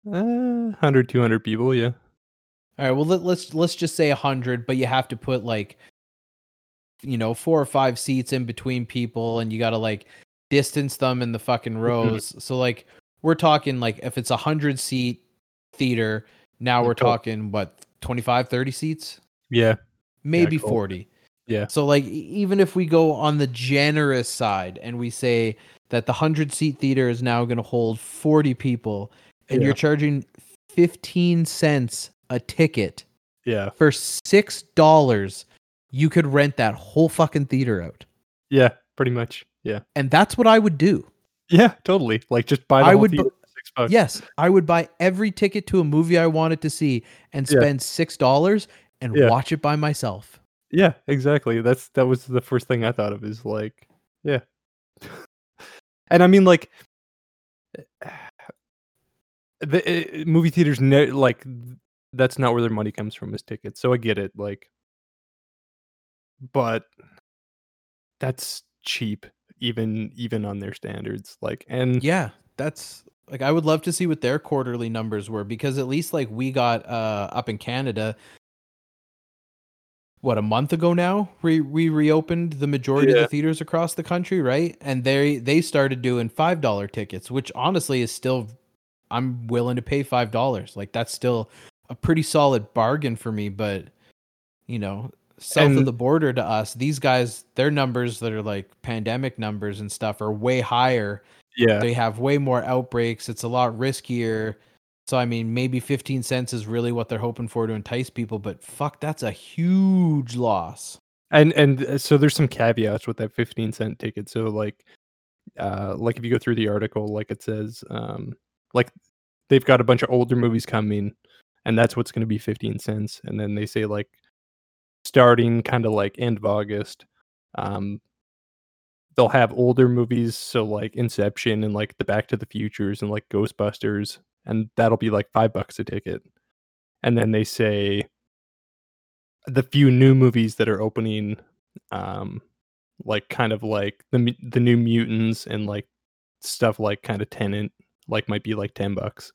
A: Uh, 100, 200 people, yeah.
B: Alright, well, let let's let's just say 100, but you have to put, like you know, 4 or 5 seats in between people, and you gotta, like, distance them in the fucking
A: Mhm.
B: rows. So, like, we're talking, like, if it's a hundred-seat theater, now we're
A: cool.
B: talking, what, 25, 30 seats?
A: Yeah. Yeah,
B: Maybe
A: cool.
B: 40.
A: Yeah.
B: So, like, even if we go on the generous side, and we say that the hundred-seat theater is now gonna hold 40 people, and
A: Yeah.
B: you're charging 15 cents a ticket
A: Yeah.
B: for $6, you could rent that whole fucking theater out.
A: Yeah, pretty much, yeah.
B: And that's what I would do.
A: Yeah, totally, like, just buy the
B: I
A: whole
B: would bu
A: theater for 6 bucks.
B: Yes, I would buy every ticket to a movie I wanted to see, and
A: Yeah.
B: spend $6 and
A: Yeah.
B: watch it by myself.
A: Yeah, exactly, that's that was the first thing I thought of is, like yeah. And I mean, like the eh, movie theaters ne like, that's not where their money comes from is tickets, so I get it, like but that's cheap, even even on their standards, like, and
B: Yeah, that's like, I would love to see what their quarterly numbers were, because at least, like, we got, uh, up in Canada what, a month ago now? We we reopened the majority of the theaters across the country, right? And they they started doing $5 tickets, which honestly is still I'm willing to pay $5, like, that's still a pretty solid bargain for me, but, you know, south of the border to us, these guys, their numbers that are, like, pandemic numbers and stuff are way higher.
A: Yeah.
B: They have way more outbreaks, it's a lot riskier. So, I mean, maybe 15 cents is really what they're hoping for to entice people, but fuck, that's a huge loss.
A: And and, uh, so there's some caveats with that 15 cent ticket, so, like, uh, like, if you go through the article, like, it says, um, like, they've got a bunch of older movies coming, and that's what's gonna be 15 cents, and then they say, like, starting kinda, like, end of August, um they'll have older movies, so, like, Inception and, like, the Back to the Futures and, like, Ghostbusters, and that'll be, like, 5 bucks a ticket. And then they say the few new movies that are opening, um, like, kind of like the the New Mutants and, like, stuff like kinda Tenet, like, might be, like, 10 bucks.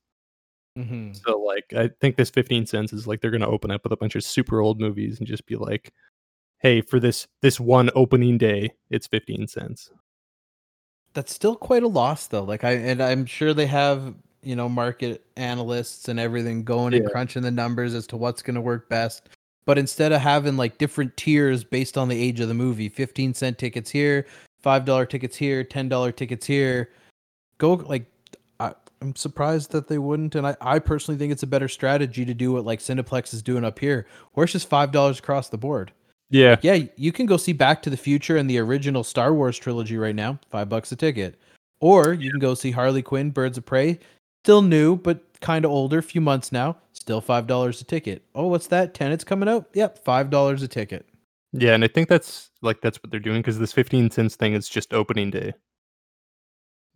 B: Mhm.
A: So, like, I think this 15 cents is, like, they're gonna open up with a bunch of super old movies and just be like, "Hey, for this this one opening day, it's 15 cents."
B: That's still quite a loss, though, like, I and I'm sure they have, you know, market analysts and everything going and crunching the numbers as to what's gonna work best. But instead of having, like, different tiers based on the age of the movie, 15 cent tickets here, $5 tickets here, $10 tickets here, go like, I'm surprised that they wouldn't, and I I personally think it's a better strategy to do what, like, Cineplex is doing up here, where it's just $5 across the board.
A: Yeah.
B: Like, yeah, you can go see Back to the Future and the original Star Wars trilogy right now, 5 bucks a ticket. Or you can go see Harley Quinn, Birds of Prey, still new, but kinda older, few months now, still $5 a ticket. Oh, what's that? Tenet's coming out? Yep, $5 a ticket.
A: Yeah, and I think that's like, that's what they're doing because this 15 cents thing is just opening day.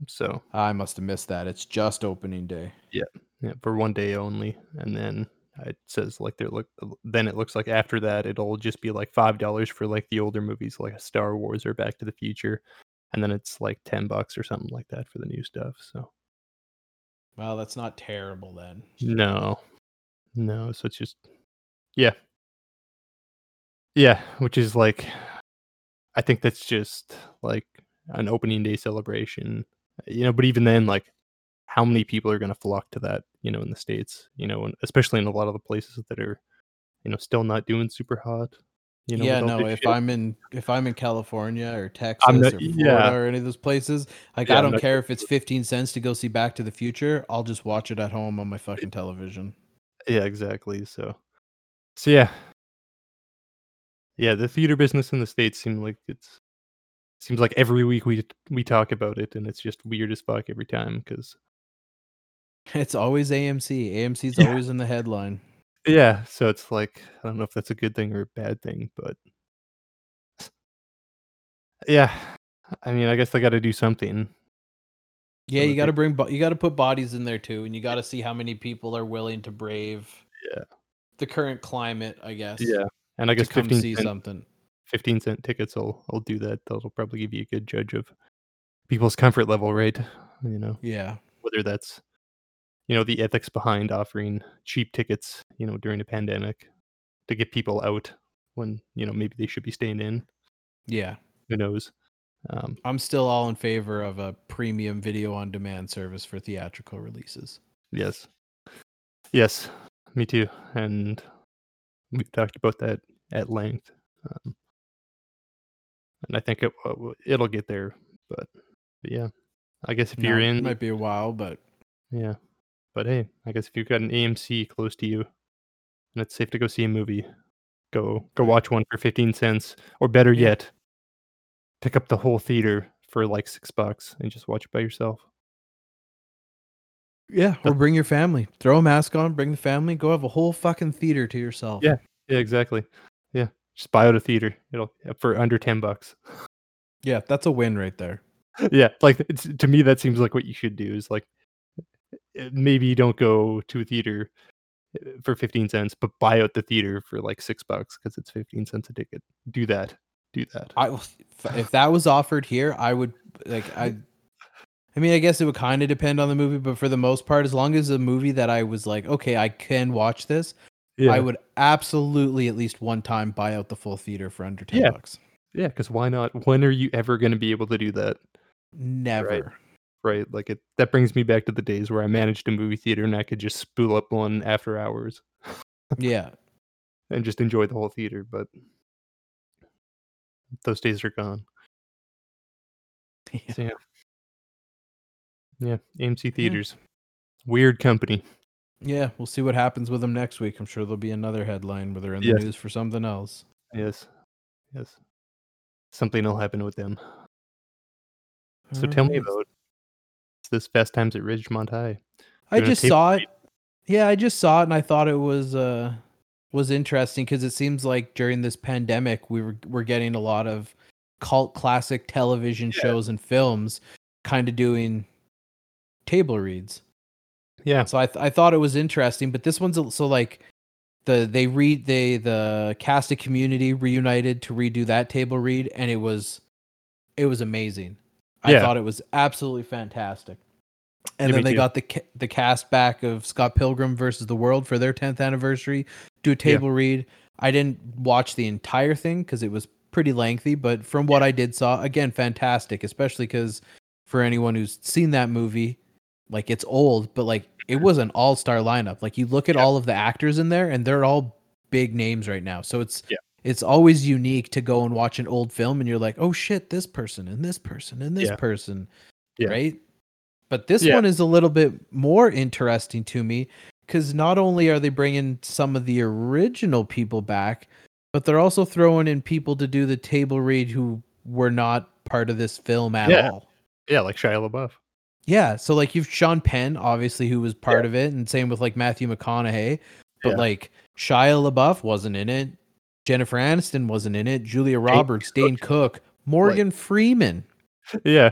A: So
B: I must have missed that, it's just opening day.
A: Yeah, yeah, for 1 day only, and then it says, like, they're look then it looks like after that, it'll just be, like, $5 for, like, the older movies, like Star Wars or Back to the Future, and then it's, like, 10 bucks or something like that for the new stuff, so
B: Well, that's not terrible then.
A: No. No, so it's just yeah. Yeah, which is, like I think that's just, like, an opening day celebration, you know, but even then, like, how many people are gonna flock to that, you know, in the States, you know, and especially in a lot of the places that are, you know, still not doing super hot, you know,
B: Yeah, no, if
A: shit.
B: I'm in if I'm in California or Texas
A: not
B: or Florida
A: yeah.
B: or any of those places, like,
A: Yeah,
B: I don't care if it's 15 cents to go see Back to the Future, I'll just watch it at home on my fucking television.
A: Yeah, exactly, so so, yeah. Yeah, the theater business in the States seem like it's seems like every week we we talk about it, and it's just weird as fuck every time because
B: It's always AMC. AMC's
A: Yeah.
B: always in the headline.
A: yeah. So it's like I don't know if that's a good thing or a bad thing, but yeah. I mean, I guess they got to do something.
B: Yeah, you got to bring bo- you got to put bodies in there too, and you got to see how many people are willing to brave.
A: Yeah.
B: The current climate, I guess.
A: Yeah, and I
B: To
A: guess
B: come
A: fifteen
B: see
A: cent,
B: something.
A: 15 cent tickets will will do that. That'll probably give you a good judge of people's comfort level, right? You know,
B: Yeah.
A: whether that's you know the ethics behind offering cheap tickets, you know, during a pandemic to get people out when you know maybe they should be staying in.
B: Yeah.
A: Who knows? Um,
B: I'm still all in favor of a premium video on demand service for theatrical releases.
A: yes, yes, me too. And we've talked about that at length. Um, and I think it uh, it'll get there, but, but yeah, I guess if you're
B: Now, it
A: in,
B: might be a while, but
A: Yeah. But hey, I guess if you've got an AMC close to you and it's safe to go see a movie, go go watch one for 15 cents or better yet, pick up the whole theater for like 6 bucks and just watch it by yourself.
B: yeah, or bring your family. Throw a mask on, bring the family, go have a whole fucking theater to yourself.
A: Yeah. Yeah, exactly. Yeah. Just buy out a theater. It'll for under 10 bucks.
B: Yeah, that's a win right there.
A: yeah, like it's, to me that seems like what you should do is like uh, maybe you don't go to a theater uh, for 15 cents but buy out the theater for like 6 bucks cuz it's 15 cents a ticket. Do that. Do that.
B: I if- if that was offered here, I would like I I mean, I guess it would kind of depend on the movie, but for the most part, as long as a movie that I was like, okay, I can watch this,
A: Yeah.
B: I would absolutely at least one time buy out the full theater for under 10
A: Yeah.
B: bucks.
A: Yeah, because why not? When are you ever going to be able to do that?
B: Never.
A: Right? Like it. That brings me back to the days where I managed a movie theater and I could just spool up one after hours
B: Yeah.
A: and just enjoy the whole theater. But those days are gone.
B: Yeah.
A: So, yeah. Yeah. AMC theaters. Weird company.
B: Yeah, we'll see what happens with them next week. I'm sure there'll be another headline where they're in
A: Yes.
B: the news for something else.
A: Yes. Yes. Something will happen with them. So tell me about this Fast Times at Ridgemont High.
B: I just saw it. Yeah, I just saw it and I thought it was uh was interesting because it seems like during this pandemic we were we're getting a lot of cult classic television
A: Yeah.
B: shows and films kind of doing table reads.
A: Yeah.
B: So I th- I thought it was interesting, but this one's a- so like the they read they the cast of community reunited to redo that table read and it was it was amazing. I
A: Yeah.
B: thought it was absolutely fantastic. And
A: Yeah,
B: then they
A: too.
B: got the ca- the cast back of Scott Pilgrim versus the World for their 10th anniversary. Do a table read. I didn't watch the entire thing because it was pretty lengthy, but from what I did saw, again, fantastic. Especially because for anyone who's seen that movie, like it's old, but like it was an all star lineup. Like you look at
A: Yeah.
B: all of the actors in there, and they're all big names right now. So it's
A: Yeah.
B: it's always unique to go and watch an old film, and you're like, oh shit, this person and this person and this
A: Yeah.
B: person, right? But this one is a little bit more interesting to me because not only are they bringing some of the original people back, but they're also throwing in people to do the table read who were not part of this film at all.
A: Yeah, like Shia LaBeouf.
B: Yeah, so like you've Sean Penn, obviously, who was part of it, and same with like Matthew McConaughey, but
A: Yeah.
B: like Shia LaBeouf wasn't in it, Jennifer Aniston wasn't in it, Julia Roberts, Dane Cook, Morgan Freeman.
A: Yeah.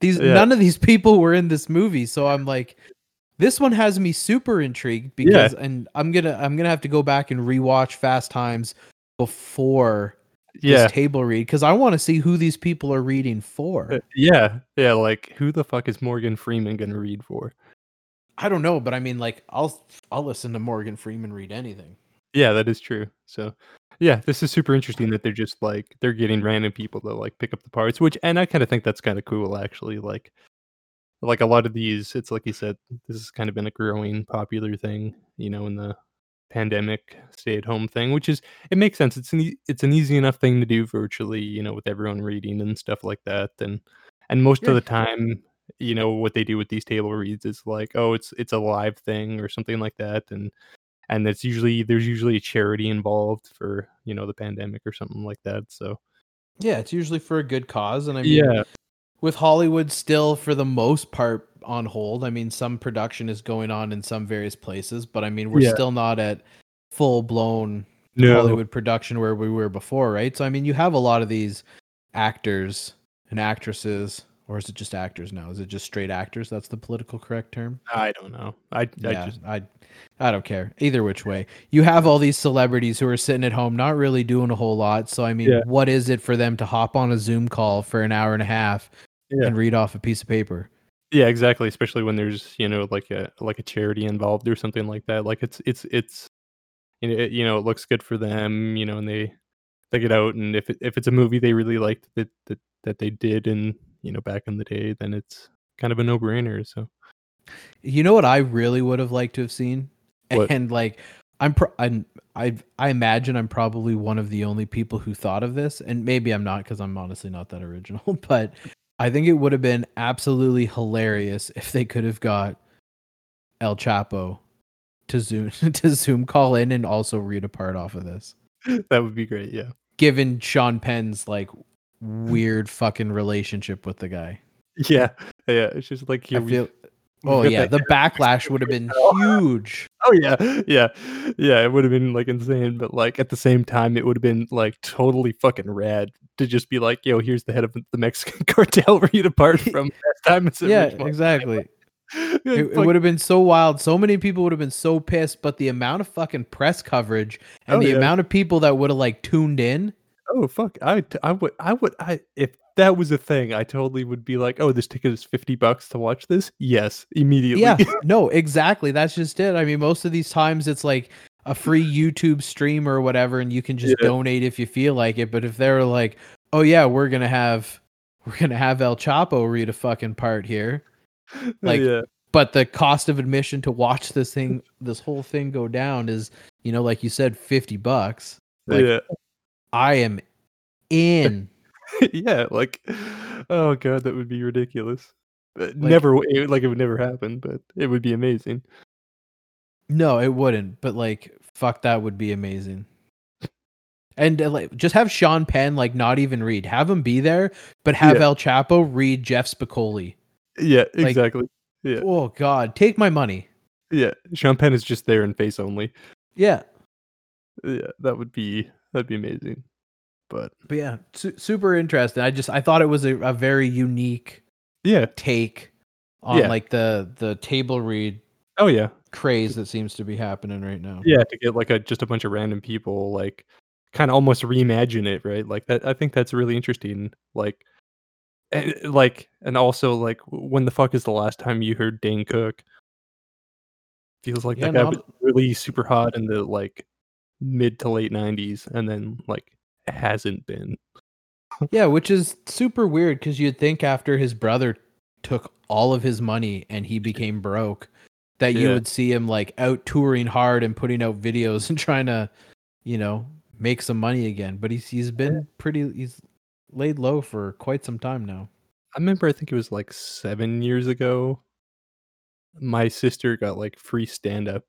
B: These
A: Yeah.
B: none of these people were in this movie, so I'm like, this one has me super intrigued because, and I'm gonna I'm gonna have to go back and rewatch Fast Times before
A: Yeah.
B: table read because I want to see who these people are reading for.
A: Uh, Yeah. Yeah. Like, who the fuck is Morgan Freeman going to read for?
B: I don't know, but I mean, like, I'll I'll listen to Morgan Freeman read anything.
A: Yeah, that is true. So, yeah, this is super interesting that they're just like, they're getting random people to like pick up the parts, which, and I kind of think that's kind of cool, actually. Like, like a lot of these, it's like you said, this has kind of been a growing popular thing, you know, in the pandemic stay at home thing, which is, it makes sense. It's an, e- it's an easy enough thing to do virtually, you know, with everyone reading and stuff like that. And, and most
B: Yeah.
A: of the time, you know, what they do with these table reads is like, oh, it's, it's a live thing or something like that. And, and it's usually there's usually a charity involved for you know the pandemic or something like that so
B: Yeah, it's usually for a good cause, and I mean,
A: Yeah,
B: with Hollywood still for the most part on hold. I mean, some production is going on in some various places, but I mean, we're
A: Yeah.
B: still not at full blown
A: no,
B: Hollywood production where we were before, right? So I mean, you have a lot of these actors and actresses, or is it just actors now? Is it just straight actors? That's the political correct term.
A: I don't know. I, I
B: yeah,
A: just
B: I, I don't care either which way. You have all these celebrities who are sitting at home, not really doing a whole lot. So I mean,
A: Yeah.
B: what is it for them to hop on a Zoom call for an hour and a half
A: Yeah.
B: and read off a piece of paper?
A: Yeah, exactly. Especially when there's you know like a like a charity involved or something like that. Like it's it's it's you know it, you know it looks good for them. You know, and they they get out and if it, if it's a movie they really liked that that that they did and you know back in the day, then it's kind of a no brainer. So
B: You know what I really would have liked to have seen,
A: What?
B: and like I'm, pro- I'm, I, I imagine I'm probably one of the only people who thought of this, and maybe I'm not because I'm honestly not that original, but I think it would have been absolutely hilarious if they could have got El Chapo to zoom to zoom call in and also read a part off of this,
A: that would be great. Yeah.
B: given Sean Penn's like weird fucking relationship with the guy.
A: Yeah. Yeah. It's just like here
B: I
A: we
B: feel. Oh yeah, the backlash would have been oh, huge.
A: Oh yeah, yeah, yeah. It would have been like insane, but like at the same time, it would have been like totally fucking rad to just be like, "Yo, here's the head of the Mexican cartel read apart from last time." It's
B: Yeah,
A: original."
B: exactly. It, it would have been so wild. So many people would have been so pissed, but the amount of fucking press coverage and
A: Oh,
B: the
A: yeah.
B: amount of people that would have like tuned in.
A: Oh fuck, I, I would, I would, I if that was a thing, I totally would be like, "Oh, this ticket is fifty bucks to watch this." Yes, immediately.
B: Yeah, no, exactly. That's just it. I mean, most of these times it's like a free YouTube stream or whatever, and you can just
A: Yeah.
B: donate if you feel like it. But if they're like, oh yeah, we're gonna have we're gonna have El Chapo read a fucking part here, like,
A: yeah,
B: but the cost of admission to watch this thing, this whole thing go down is, you know, like you said, fifty bucks. like,
A: yeah,
B: I am in.
A: yeah. Like, oh god, that would be ridiculous. But never, it, like it would never happen, but it would be amazing.
B: No, it wouldn't. But like, fuck, that would be amazing. And uh, like, just have Sean Penn like not even read. Have him be there, but have
A: Yeah.
B: El Chapo read Jeff Spicoli.
A: Yeah,
B: Like-
A: exactly. Yeah.
B: Oh God, take my money.
A: Yeah, Sean Penn is just there in face only.
B: Yeah,
A: Yeah, that would be that'd be amazing. But
B: but yeah, su- super interesting. I just I thought it was a, a very unique
A: yeah,
B: take on
A: Yeah.
B: like the the table read
A: oh yeah,
B: craze that seems to be happening right now.
A: yeah. To get like a just a bunch of random people like kind of almost reimagine it, right? Like that. I think that's really interesting. Like, and, like, and also like, when the fuck is the last time you heard Dane Cook? Feels like
B: Yeah,
A: that guy
B: not-
A: was really super hot in the like mid to late '90s, and then like hasn't been.
B: Yeah, which is super weird because you'd think after his brother took all of his money and he became broke, that you
A: Yeah.
B: would see him like out touring hard and putting out videos and trying to, you know, make some money again. But he's he's been pretty he's laid low for quite some time now.
A: I remember I think it was like seven years ago. My sister got like free stand up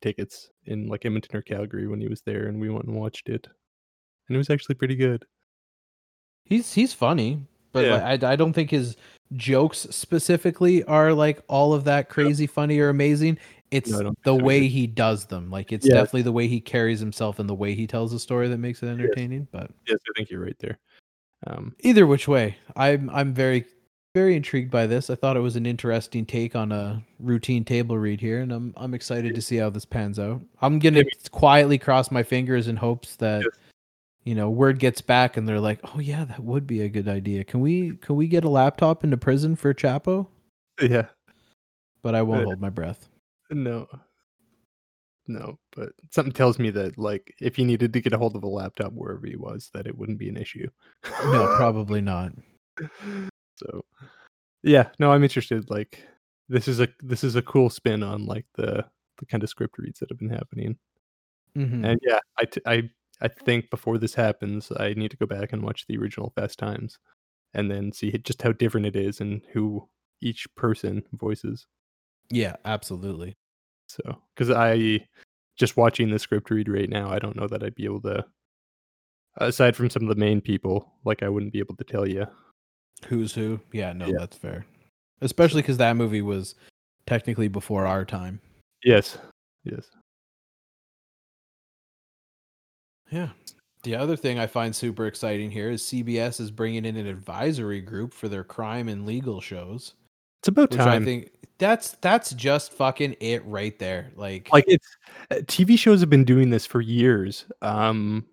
A: tickets in like Edmonton or Calgary when he was there, and we went and watched it. And it was actually pretty good.
B: He's he's funny, but
A: Yeah.
B: like, I I don't think his jokes specifically are like all of that crazy funny or amazing. It's
A: No, I don't think
B: the way he does them. Like it's
A: Yeah.
B: definitely the way he carries himself and the way he tells a story that makes it entertaining. But
A: Yes, I think you're right there. Um,
B: either which way, I'm I'm very very intrigued by this. I thought it was an interesting take on a routine table read here, and I'm I'm excited to see how this pans out. I'm gonna quietly cross my fingers in hopes that you know word gets back and they're like, oh yeah, that would be a good idea. Can we can we get a laptop into prison for Chapo?
A: yeah,
B: But I won't
A: Uh,
B: hold my breath.
A: no, no, but something tells me that like if he needed to get a hold of a laptop wherever he was, that it wouldn't be an issue.
B: No, probably not.
A: so yeah no i'm interested like this is a this is a cool spin on like the the kind of script reads that have been happening
B: Mhm.
A: and yeah I, t- I i think before this happens i need to go back and watch the original fast times and then see just how different it is and who each person voices
B: Yeah, absolutely.
A: so because i just watching the script read right now i don't know that i'd be able to aside from some of the main people, like I wouldn't be able to tell you.
B: Who's who? Yeah, no,
A: Yeah.
B: that's fair. Especially because that movie was technically before our time.
A: Yes, yes.
B: Yeah. The other thing I find super exciting here is CBS is bringing in an advisory group for their crime and legal shows,
A: It's about time.
B: I think that's that's just fucking it right there. Like,
A: like it's uh, TV shows have been doing this for years. Um,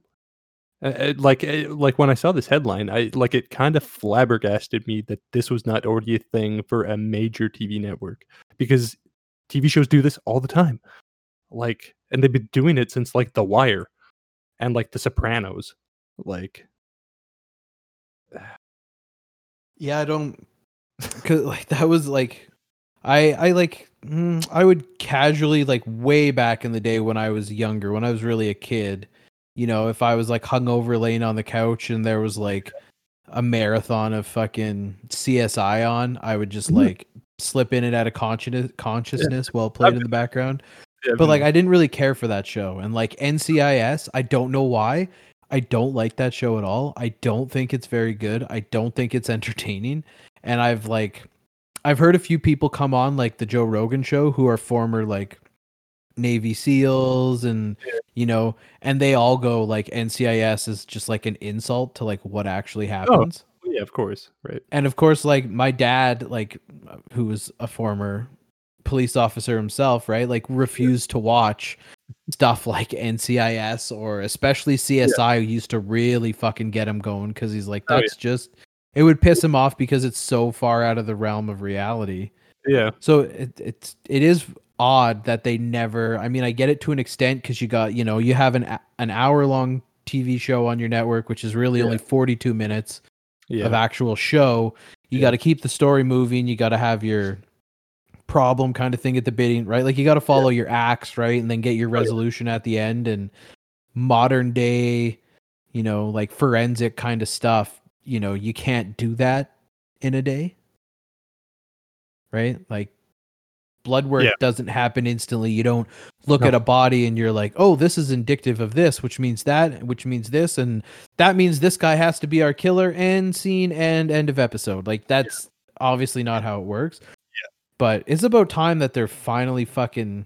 A: uh, uh, like uh, like when I saw this headline, I like it kind of flabbergasted me that this was not already a thing for a major TV network because TV shows do this all the time. Like, and they've been doing it since like The Wire and like The Sopranos. Like,
B: yeah, I don't cuz like that was like I I like mm, I would casually like way back in the day when I was younger, when I was really a kid, you know, if I was like hungover laying on the couch and there was like a marathon of fucking CSI on, I would just
A: Mhm.
B: like slip in and out of consciousness consciousness while playing in the background.
A: Mm-hmm.
B: But like I didn't really care for that show. And like NCIS, I don't know why. I don't like that show at all. I don't think it's very good. I don't think it's entertaining. And I've like I've heard a few people come on like the Joe Rogan show who are former like Navy SEALs and you know, and they all go like NCIS is just like an insult to like what actually oh, happens.
A: Oh, yeah, of course, right?
B: and of course like my dad like who was a former police officer himself right like refused to watch stuff like ncis or especially csi used to really fucking get him going because he's like
A: Oh, yeah.
B: that's just it would piss him off because it's so far out of the realm of reality.
A: Yeah,
B: so it, it's it is odd that they never. I mean, I get it to an extent because you got you know you have an an hour long TV show on your network, which is really
A: Yeah.
B: only forty two minutes
A: yeah,
B: of actual show. You
A: Yeah.
B: got to keep the story moving. You got to have your problem kind of thing at the beginning, right? Like you got to follow your acts, right, and then get your
A: Oh,
B: resolution at the end. And modern day, you know, like forensic kind of stuff. You know, you can't do that in a day, right? Like blood work
A: Yeah.
B: doesn't happen instantly. You don't look
A: No.
B: at a body and you're like, oh, this is indicative of this, which means that, which means this, and that means this guy has to be our killer. End scene and end of episode. Like that's obviously not how it works.
A: Yeah.
B: But it's about time that they're finally fucking.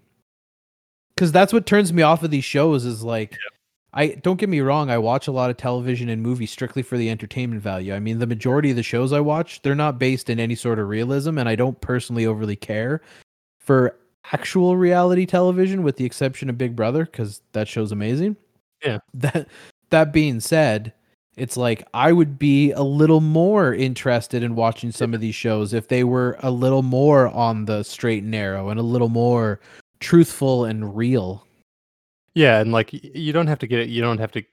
B: Because that's what turns me off of these shows is like. I don't get me wrong, I watch a lot of television and movies strictly for the entertainment value. I mean, the majority of the shows I watch, they're not based in any sort of realism, and I don't personally overly care for actual reality television, with the exception of Big Brother, because that show's amazing.
A: Yeah.
B: That that being said, it's like I would be a little more interested in watching some of these shows if they were a little more on the straight and narrow and a little more truthful and real.
A: yeah, and like you don't have to get it. You don't have to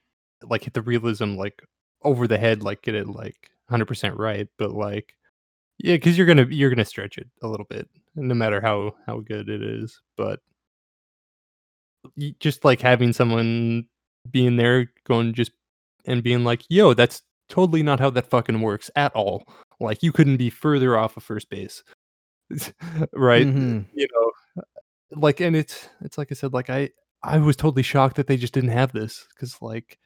A: like hit the realism like over the head, like get it like hundred percent right. But like, yeah, because you're gonna you're gonna stretch it a little bit, no matter how how good it is. But just like having someone being there, going just and being like, "Yo, that's totally not how that fucking works at all." Like you couldn't be further off of first base, right?
B: Mhm.
A: you know like and it's it's like i said like i i was totally shocked that they just didn't have this because like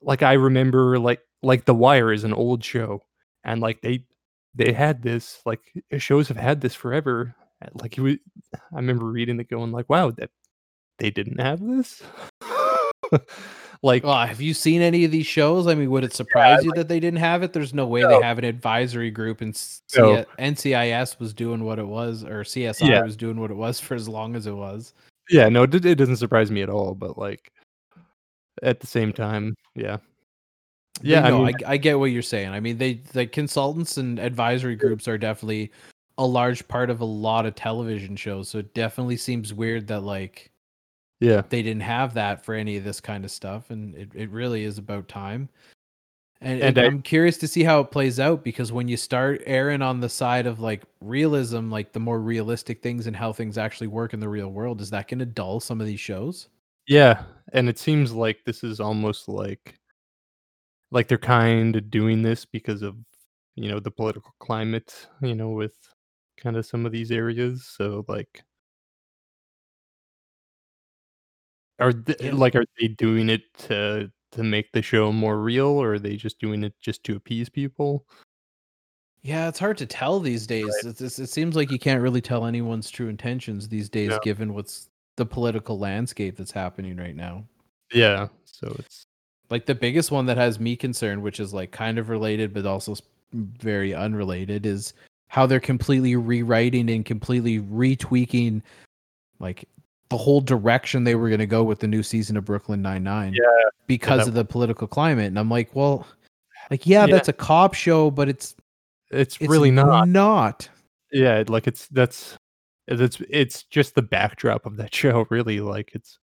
A: like i remember like like the wire is an old show and like they they had this like uh, shows have had this forever like it was, i remember reading it going like wow that they didn't have this like
B: Well, have you seen any of these shows? I mean, would it surprise you that they didn't have it? There's no way
A: No.
B: they have an advisory group and C-
A: No.
B: NCIS was doing what it was, or CSI
A: Yeah.
B: was doing what it was for as long as it was.
A: yeah no it, it doesn't surprise me at all but like at the same time yeah Yeah I
B: no,
A: mean-
B: I, I get what you're saying. I mean, they the consultants and advisory groups are definitely a large part of a lot of television shows. So it definitely seems weird that like
A: yeah
B: they didn't have that for any of this kind of stuff, and it, it really is about time. And,
A: And
B: it-
A: I-
B: I'm curious to see how it plays out because when you start erring on the side of like realism, like the more realistic things and how things actually work in the real world, is that going to dull some of these shows?
A: Yeah, and it seems like this is almost like like they're kind of doing this because of you know the political climate, you know, with kind of some of these areas. So like are th- eh,
B: Yeah.
A: like are they doing it to to make the show more real, or are they just doing it just to appease people?
B: Yeah, it's hard to tell these days. It, it, it seems like you can't really tell anyone's true intentions these days, given what's the political landscape that's happening right now.
A: Yeah, so it's
B: Like the biggest one that has me concerned, which is like kind of related but also very unrelated, is how they're completely rewriting and completely retweaking like the whole direction they were going to go with the new season of Brooklyn Nine Nine.
A: Yeah,
B: because
A: that-
B: of the political climate, and I'm like, well, like yeah,
A: Yeah.
B: that's a cop show, but it's
A: it's,
B: it's
A: really not.
B: Not.
A: Yeah, like it's that's it's it's just the backdrop of that show. Really, like it's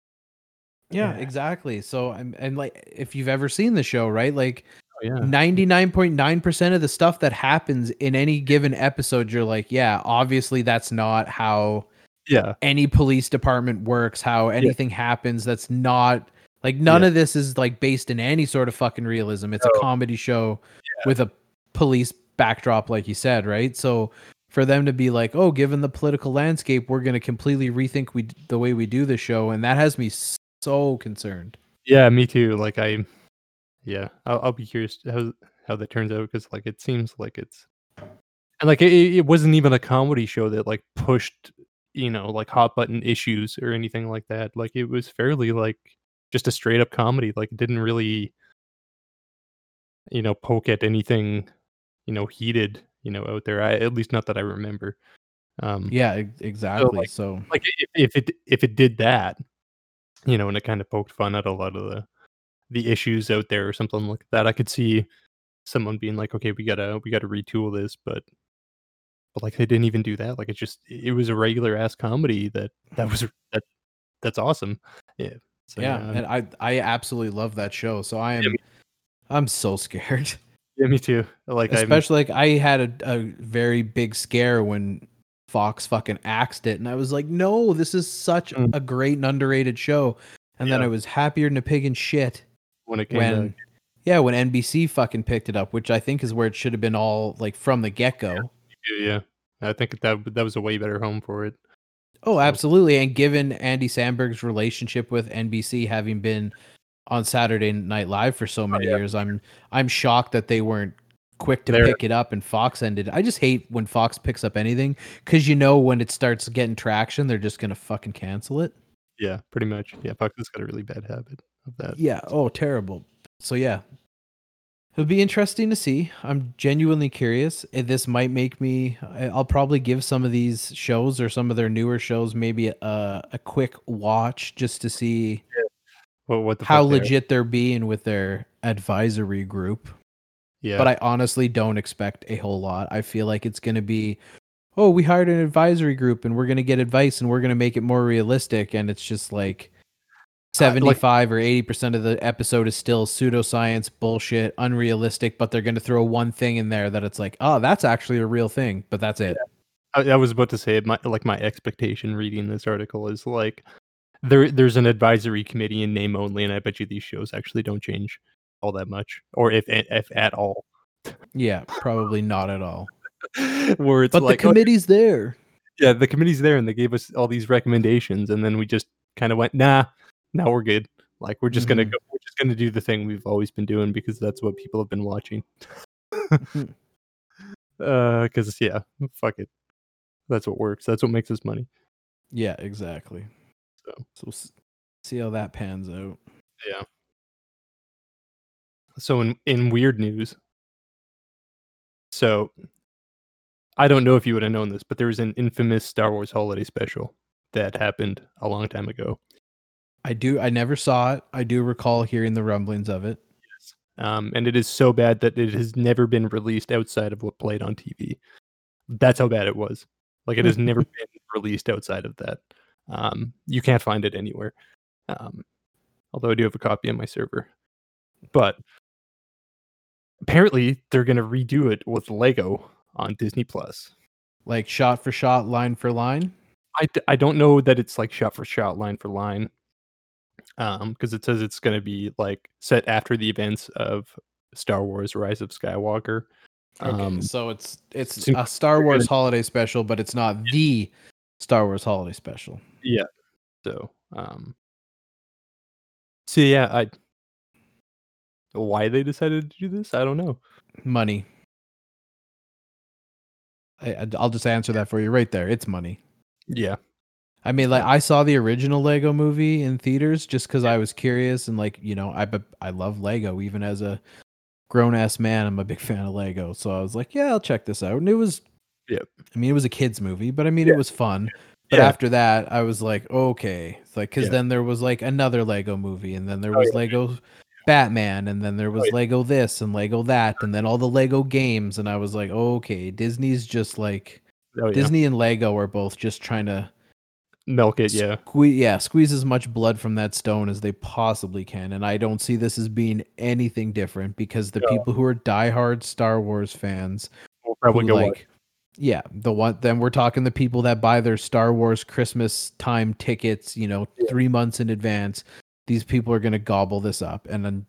B: Yeah,
A: Yeah.
B: exactly. So I'm and like if you've ever seen the show, right? Like
A: oh, yeah,
B: 99.9% of the stuff that happens in any given episode, you're like, yeah, obviously that's not how
A: yeah,
B: any police department works, how anything happens. That's not like none
A: Yeah.
B: of this is like based in any sort of fucking realism. It's a comedy show with a police backdrop, like you said, right? So for them to be like, oh, given the political landscape, we're going to completely rethink we the way we do the show, and that has me so concerned.
A: yeah. Me too. Like I, yeah, I'll, I'll be curious how how that turns out because like it seems like it's and like it, it wasn't even a comedy show that like pushed you know like hot button issues or anything like that. Like it was fairly like just a straight up comedy. Like it didn't really you know poke at anything you know heated you know out there. I, at least not that I remember. Um,
B: Yeah, exactly. So,
A: like, like if, if it if it did that, you know, and it kind of poked fun at a lot of the the issues out there or something like that, I could see someone being like, okay, we gotta we gotta retool this, but but like they didn't even do that. Like it just it was a regular ass comedy that that was that that's awesome. Yeah. So,
B: yeah,
A: I'm-
B: and I I absolutely love that show. So I am
A: me-
B: I'm so scared.
A: yeah, me too. Like I'm,
B: Especially like I had a, a very big scare when Fox fucking axed it, and I was like, no, this is such
A: Mm.
B: a great and underrated show. And then I was happier than a pig in shit
A: when it came
B: when
A: back.
B: yeah when NBC fucking picked it up, which I think is where it should have been all like from the get go.
A: Yeah, yeah. I think that that was a way better home for it.
B: Oh, absolutely. And given Andy Samberg's relationship with NBC having been on Saturday Night Live for so many
A: Oh, yeah.
B: years, I'm I'm shocked that they weren't quick to
A: They're-
B: pick it up and Fox ended. I just hate when Fox picks up anything because you know when it starts getting traction, they're just gonna fucking cancel it.
A: Yeah, pretty much. Yeah, Fox has got a really bad habit of that.
B: Yeah. Oh, terrible. So yeah. It'll be interesting to see. I'm genuinely curious. This might make me. I'll probably give some of these shows or some of their newer shows maybe a a quick watch just to see
A: What what the
B: how
A: fuck they are.
B: legit they're being with their advisory group.
A: Yeah.
B: But I honestly don't expect a whole lot. I feel like it's going to be, oh, we hired an advisory group and we're going to get advice and we're going to make it more realistic. And it's just like
A: Uh, like-
B: 75 or 80% of the episode is still pseudoscience bullshit, unrealistic, but they're going to throw one thing in there that it's like, oh, that's actually a real thing, but that's it.
A: I, I was about to say my like my expectation reading this article is like there there's an advisory committee in name only, and I bet you these shows actually don't change all that much, or if if at all.
B: Yeah, probably not at all.
A: Where it's
B: But
A: like
B: the
A: "Oh,
B: committee's there.
A: yeah, the committee's there, and they gave us all these recommendations, and then we just kind of went, nah, now we're good. Like we're just gonna
B: Mhm.
A: go, we're just gonna do the thing we've always been doing because that's what people have been watching. uh, because yeah, fuck it, that's what works. That's what makes us money.
B: Yeah, exactly.
A: So.
B: so see how that pans out.
A: Yeah. So in in weird news, so I don't know if you would have known this, but there was an infamous Star Wars holiday special that happened a long time ago.
B: I do. I never saw it. I do recall hearing the rumblings of it.
A: Um, and it is so bad that it has never been released outside of what played on TV. That's how bad it was. Like it has never been released outside of that. Um, you can't find it anywhere. Um, although I do have a copy on my server. But apparently they're gonna redo it with Lego on Disney Plus.
B: Like shot for shot, line for line.
A: I, I don't know that it's like shot for shot, line for line. Um, because it says it's gonna be like set after the events of Star Wars Rise of Skywalker.
B: Okay,
A: Um,
B: so it's it's a Star Wars holiday special, but it's not the Star Wars holiday special.
A: Yeah. So, um, so yeah, I, why they decided to do this, I don't know.
B: Money. I, I'll just answer that for you right there. It's money.
A: Yeah.
B: I mean, like I saw the original Lego movie in theaters just because I was curious and like you know I but I love Lego even as a grown ass man. I'm a big fan of Lego, so I was like, yeah, I'll check this out. And it was,
A: yeah.
B: I mean, it was a kids movie, but I mean,
A: Yeah.
B: it was fun. But
A: Yeah.
B: after that, I was like, okay, it's like because
A: Yeah.
B: then there was like another Lego movie, and then there
A: Oh,
B: was. Lego Batman, and then there was
A: yeah.
B: Lego this and Lego that, and then all the Lego games, and I was like, okay, Disney's just like
A: Oh, yeah.
B: Disney and Lego are both just trying to
A: Milk it, yeah.
B: squeeze yeah squeeze as much blood from that stone as they possibly can and i don't see this as being anything different because the
A: No.
B: people who are diehard star wars fans
A: We'll probably go
B: like yeah the one then we're talking the people that buy their star wars christmas time tickets you know
A: Yeah.
B: three months in advance these people are going to gobble this up and then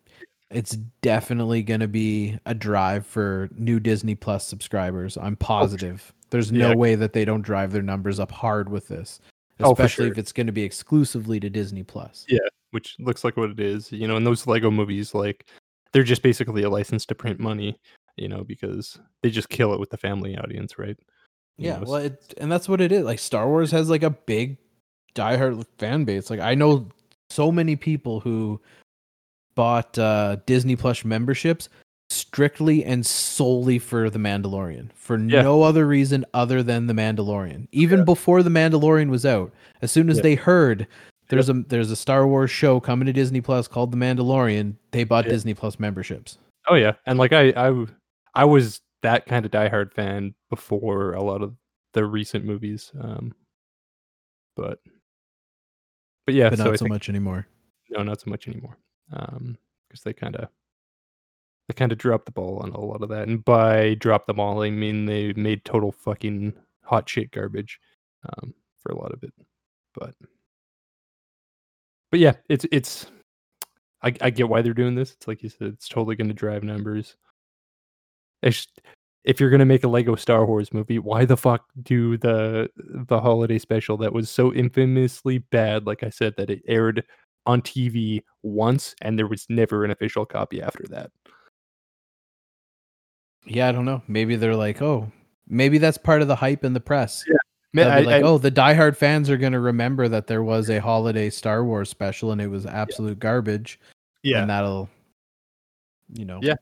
B: it's definitely going to be a drive for new disney plus subscribers i'm oh, positive there's no
A: Oh, Yeah.
B: way that they don't drive their numbers up hard with this
A: Oh,
B: especially
A: sure.
B: if it's going to be exclusively to disney plus
A: Yeah. Which looks like what it is. You know, and those Lego movies, like they're just basically a license to print money, you know, because they just kill it with the family audience, right? You
B: Yeah,
A: know,
B: well, it, and that's what it is. Like Star Wars has like a big diehard fan base. Like I know so many people who bought uh Disney Plus memberships strictly and solely for the Mandalorian, for
A: Yeah.
B: no other reason other than the Mandalorian. Even
A: Yeah.
B: before the Mandalorian was out, as soon as
A: Yeah.
B: they heard there's a there's a Star Wars show coming to Disney Plus called The Mandalorian, they bought. Disney Plus memberships.
A: Oh yeah, and like I I I was that kind of diehard fan before a lot of the recent movies. Um, but, but yeah,
B: but
A: so
B: not
A: I
B: so
A: think,
B: much anymore.
A: no, not so much anymore. Um, because they kind of, they kind of dropped the ball on a lot of that, and by drop the ball, I mean they made total fucking hot shit garbage, um, for a lot of it. But, but yeah, it's it's. I, I get why they're doing this. It's like you said, it's totally going to drive numbers. It's, if you're going to make a Lego Star Wars movie, why the fuck do the the holiday special that was so infamously bad? Like I said, that it aired on TV once and there was never an official copy after that.
B: Yeah, I don't know. Maybe they're like, oh, maybe that's part of the hype in the press.
A: Yeah, Man, I-
B: like,
A: I-
B: oh, the diehard fans are going to remember that there was a holiday Star Wars special and it was absolute garbage.
A: yeah,
B: And that'll, you know,
A: Yeah.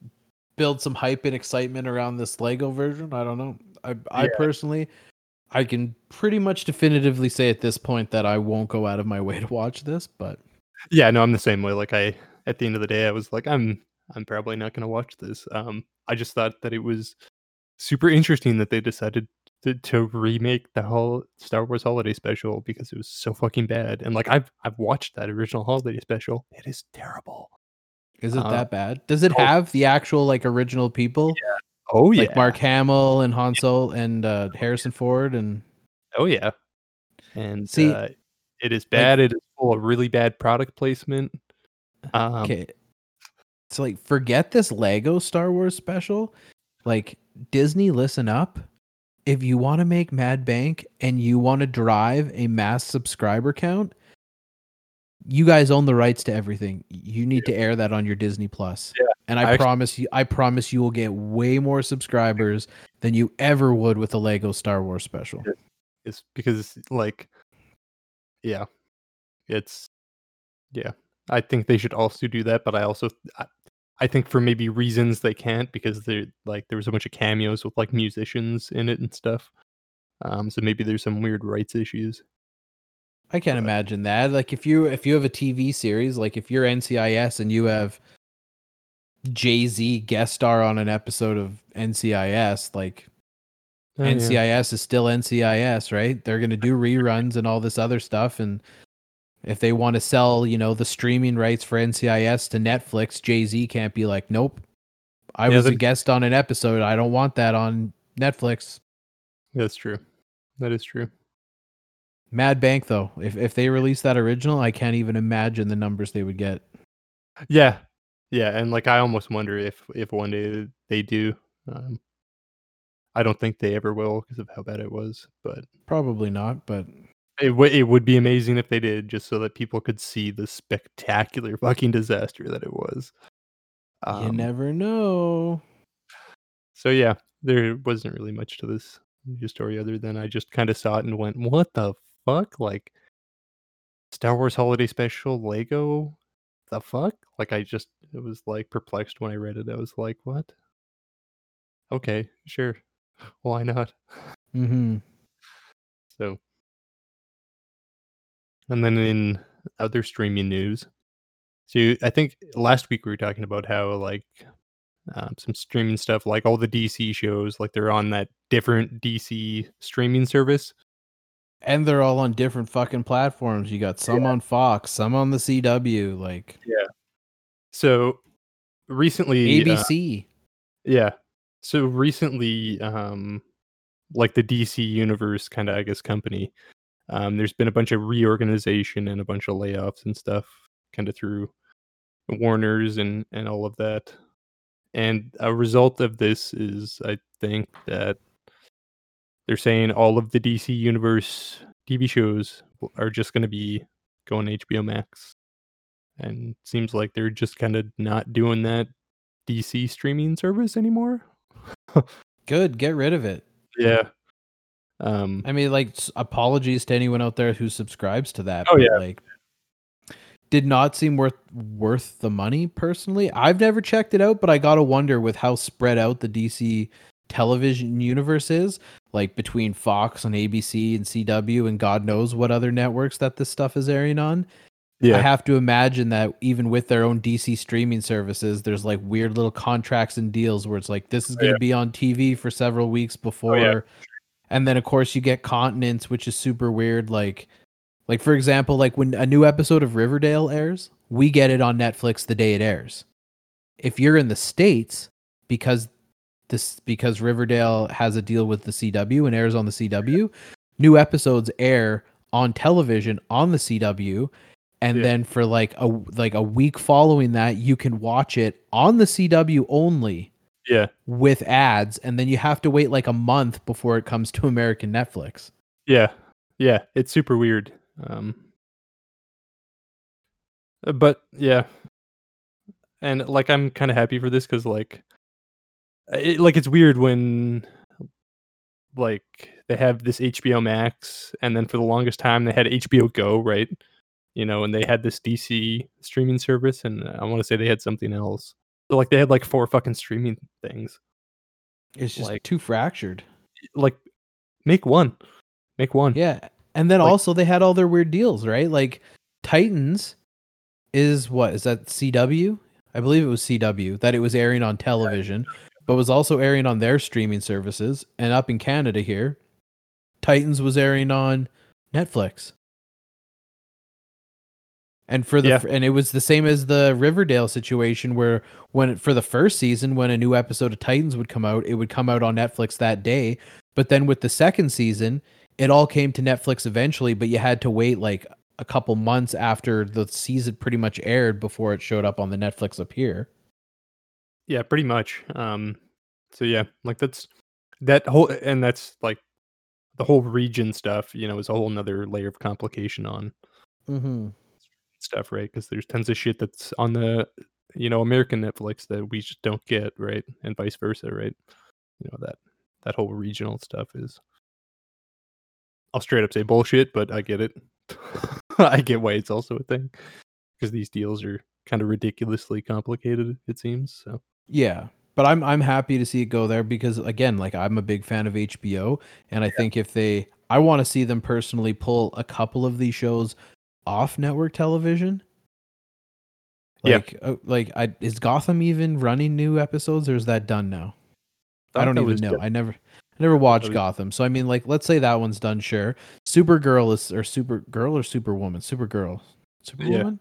B: Build some hype and excitement around this Lego version. I don't know. I, I
A: Yeah.
B: personally, I can pretty much definitively say at this point that I won't go out of my way to watch this, but
A: yeah. No, I'm the same way. Like I, at the end of the day, I was like, I'm, I'm probably not going to watch this. Um, I just thought that it was super interesting that they decided to, to remake the whole Star Wars holiday special because it was so fucking bad. And like I've, I've watched that original holiday special. It is terrible.
B: Is it
A: Uh,
B: that bad? Does it
A: oh.
B: have the actual like original people?
A: Oh yeah.
B: Like Mark Hamill and Han Solo and uh, Harrison Ford and
A: Oh yeah. And
B: See,
A: uh, it is bad. it is full of really bad product placement. Um,
B: okay so like forget this lego star wars special like disney listen up if you want to make mad bank and you want to drive a mass subscriber count you guys own the rights to everything. You need to air that on your disney plus.
A: Yeah,
B: and i,
A: I
B: promise you i promise you will get way more subscribers than you ever would with a lego star wars special.
A: It's because like, yeah, it's yeah. I think they should also do that, but I also I, I think for maybe reasons they can't because they like there was a bunch of cameos with like musicians in it and stuff. Um, so maybe there's some weird rights issues.
B: I can't
A: But-
B: imagine that. Like if you if you have a TV series, like if you're NCIS and you have Jay Z guest star on an episode of NCIS, like
A: Oh, yeah.
B: NCIS is still NCIS, right? They're gonna do reruns and all this other stuff, and if they want to sell, you know, the streaming rights for NCIS to Netflix, Jay Z can't be like, nope, I
A: Yeah,
B: was a guest on an episode. I don't want that on Netflix.
A: That's true. That is true.
B: Mad Bank though, if if they release that original, I can't even imagine the numbers they would get.
A: Yeah, yeah, and like I almost wonder if if one day they do. Um, I don't think they ever will because of how bad it was, but
B: Probably not, but
A: it w- it would be amazing if they did, just so that people could see the spectacular fucking disaster that it was.
B: you
A: Um,
B: never know.
A: So yeah, there wasn't really much to this story other than I just kind of saw it and went, "What the fuck?" Like Star Wars Holiday Special Lego, the fuck? Like I just it was like perplexed when I read it. I was like, "What?" Okay, sure. Why not?
B: Mm-hmm.
A: So and then in other streaming news, so I think last week we were talking about how like um, some streaming stuff, like all the DC shows, like they're on that different DC streaming service.
B: And they're all on different fucking platforms. You got some on Fox, some on the CW, like yeah.
A: So recently, uh,
B: ABC.
A: yeah. So recently, um, like the DC Universe kind of, I guess, company, um, there's been a bunch of reorganization and a bunch of layoffs and stuff, kind of through Warner's and and all of that. And a result of this is, I think that they're saying all of the DC Universe TV shows are just going to be going to HBO Max, and seems like they're just kind of not doing that DC streaming service anymore.
B: Good, get rid of it.
A: Yeah. Um.
B: I mean, like, apologies to anyone out there who subscribes to that.
A: Oh, yeah.
B: like, did not seem worth worth the money personally. I've never checked it out, but I gotta wonder with how spread out the DC television universe is, like between Fox and ABC and CW and God knows what other networks that this stuff is airing on.
A: Yeah.
B: I have to imagine that even with their own DC streaming services, there's like weird little contracts and deals where it's like this is
A: Oh,
B: going to
A: yeah.
B: be on TV for several weeks oh, before, and then of course you get continents, which is super weird. Like, like for example, like when a new episode of Riverdale airs, we get it on Netflix the day it airs. If you're in the states, because this because Riverdale has a deal with the CW and airs on the CW, new episodes air on television on the CW and
A: Yeah.
B: then for like a like a week following that you can watch it on the CW only
A: yeah.
B: with ads and then you have to wait like a month before it comes to American Netflix.
A: Yeah. Yeah. It's super weird. Um. But yeah, and like I'm kind of happy for this because like, it, like it's weird when like they have this HBO Max, and then for the longest time they had HBO Go, right? You know, and they had this DC streaming service, and I want to say they had something else. So like they had like four fucking streaming things.
B: It's just
A: Like-
B: too fractured.
A: Like, make one, make one.
B: Yeah. And then
A: Like-
B: also they had all their weird deals, right? Like Titans is what? Is that CW? I believe it was CW that it was airing on television, but was also airing on their streaming services. And up in Canada here, Titans was airing on Netflix. And for the
A: Yeah.
B: and it was the same as the Riverdale situation where when for the first season when a new episode of Titans would come out, it would come out on Netflix that day. But then with the second season, it all came to Netflix eventually, but you had to wait like a couple months after the season pretty much aired before it showed up on the Netflix up here.
A: Yeah, pretty much. Um, so yeah, like that's that whole, and that's like the whole region stuff. You know, is a whole nother layer of complication on
B: Mm-hmm.
A: stuff, right? Because there's tons of shit that's on the you know American Netflix that we just don't get, right, and vice versa, right? You know that that whole regional stuff is. I'll straight up say bullshit, but I get it. I get why it's also a thing because these deals are kind of ridiculously complicated. It seems so.
B: Yeah, but I'm I'm happy to see it go there because again, like I'm a big fan of HBO, and I think if they, I want to see them personally pull a couple of these shows off network television.
A: Yeah.
B: Like, uh, like, I, is Gotham even running new episodes, or is that done now? I don't even know. I never, I never watched
A: was-
B: Gotham, so I mean, like, let's say that one's done. Sure, Supergirl is or Supergirl or Superwoman, Supergirl, Superwoman,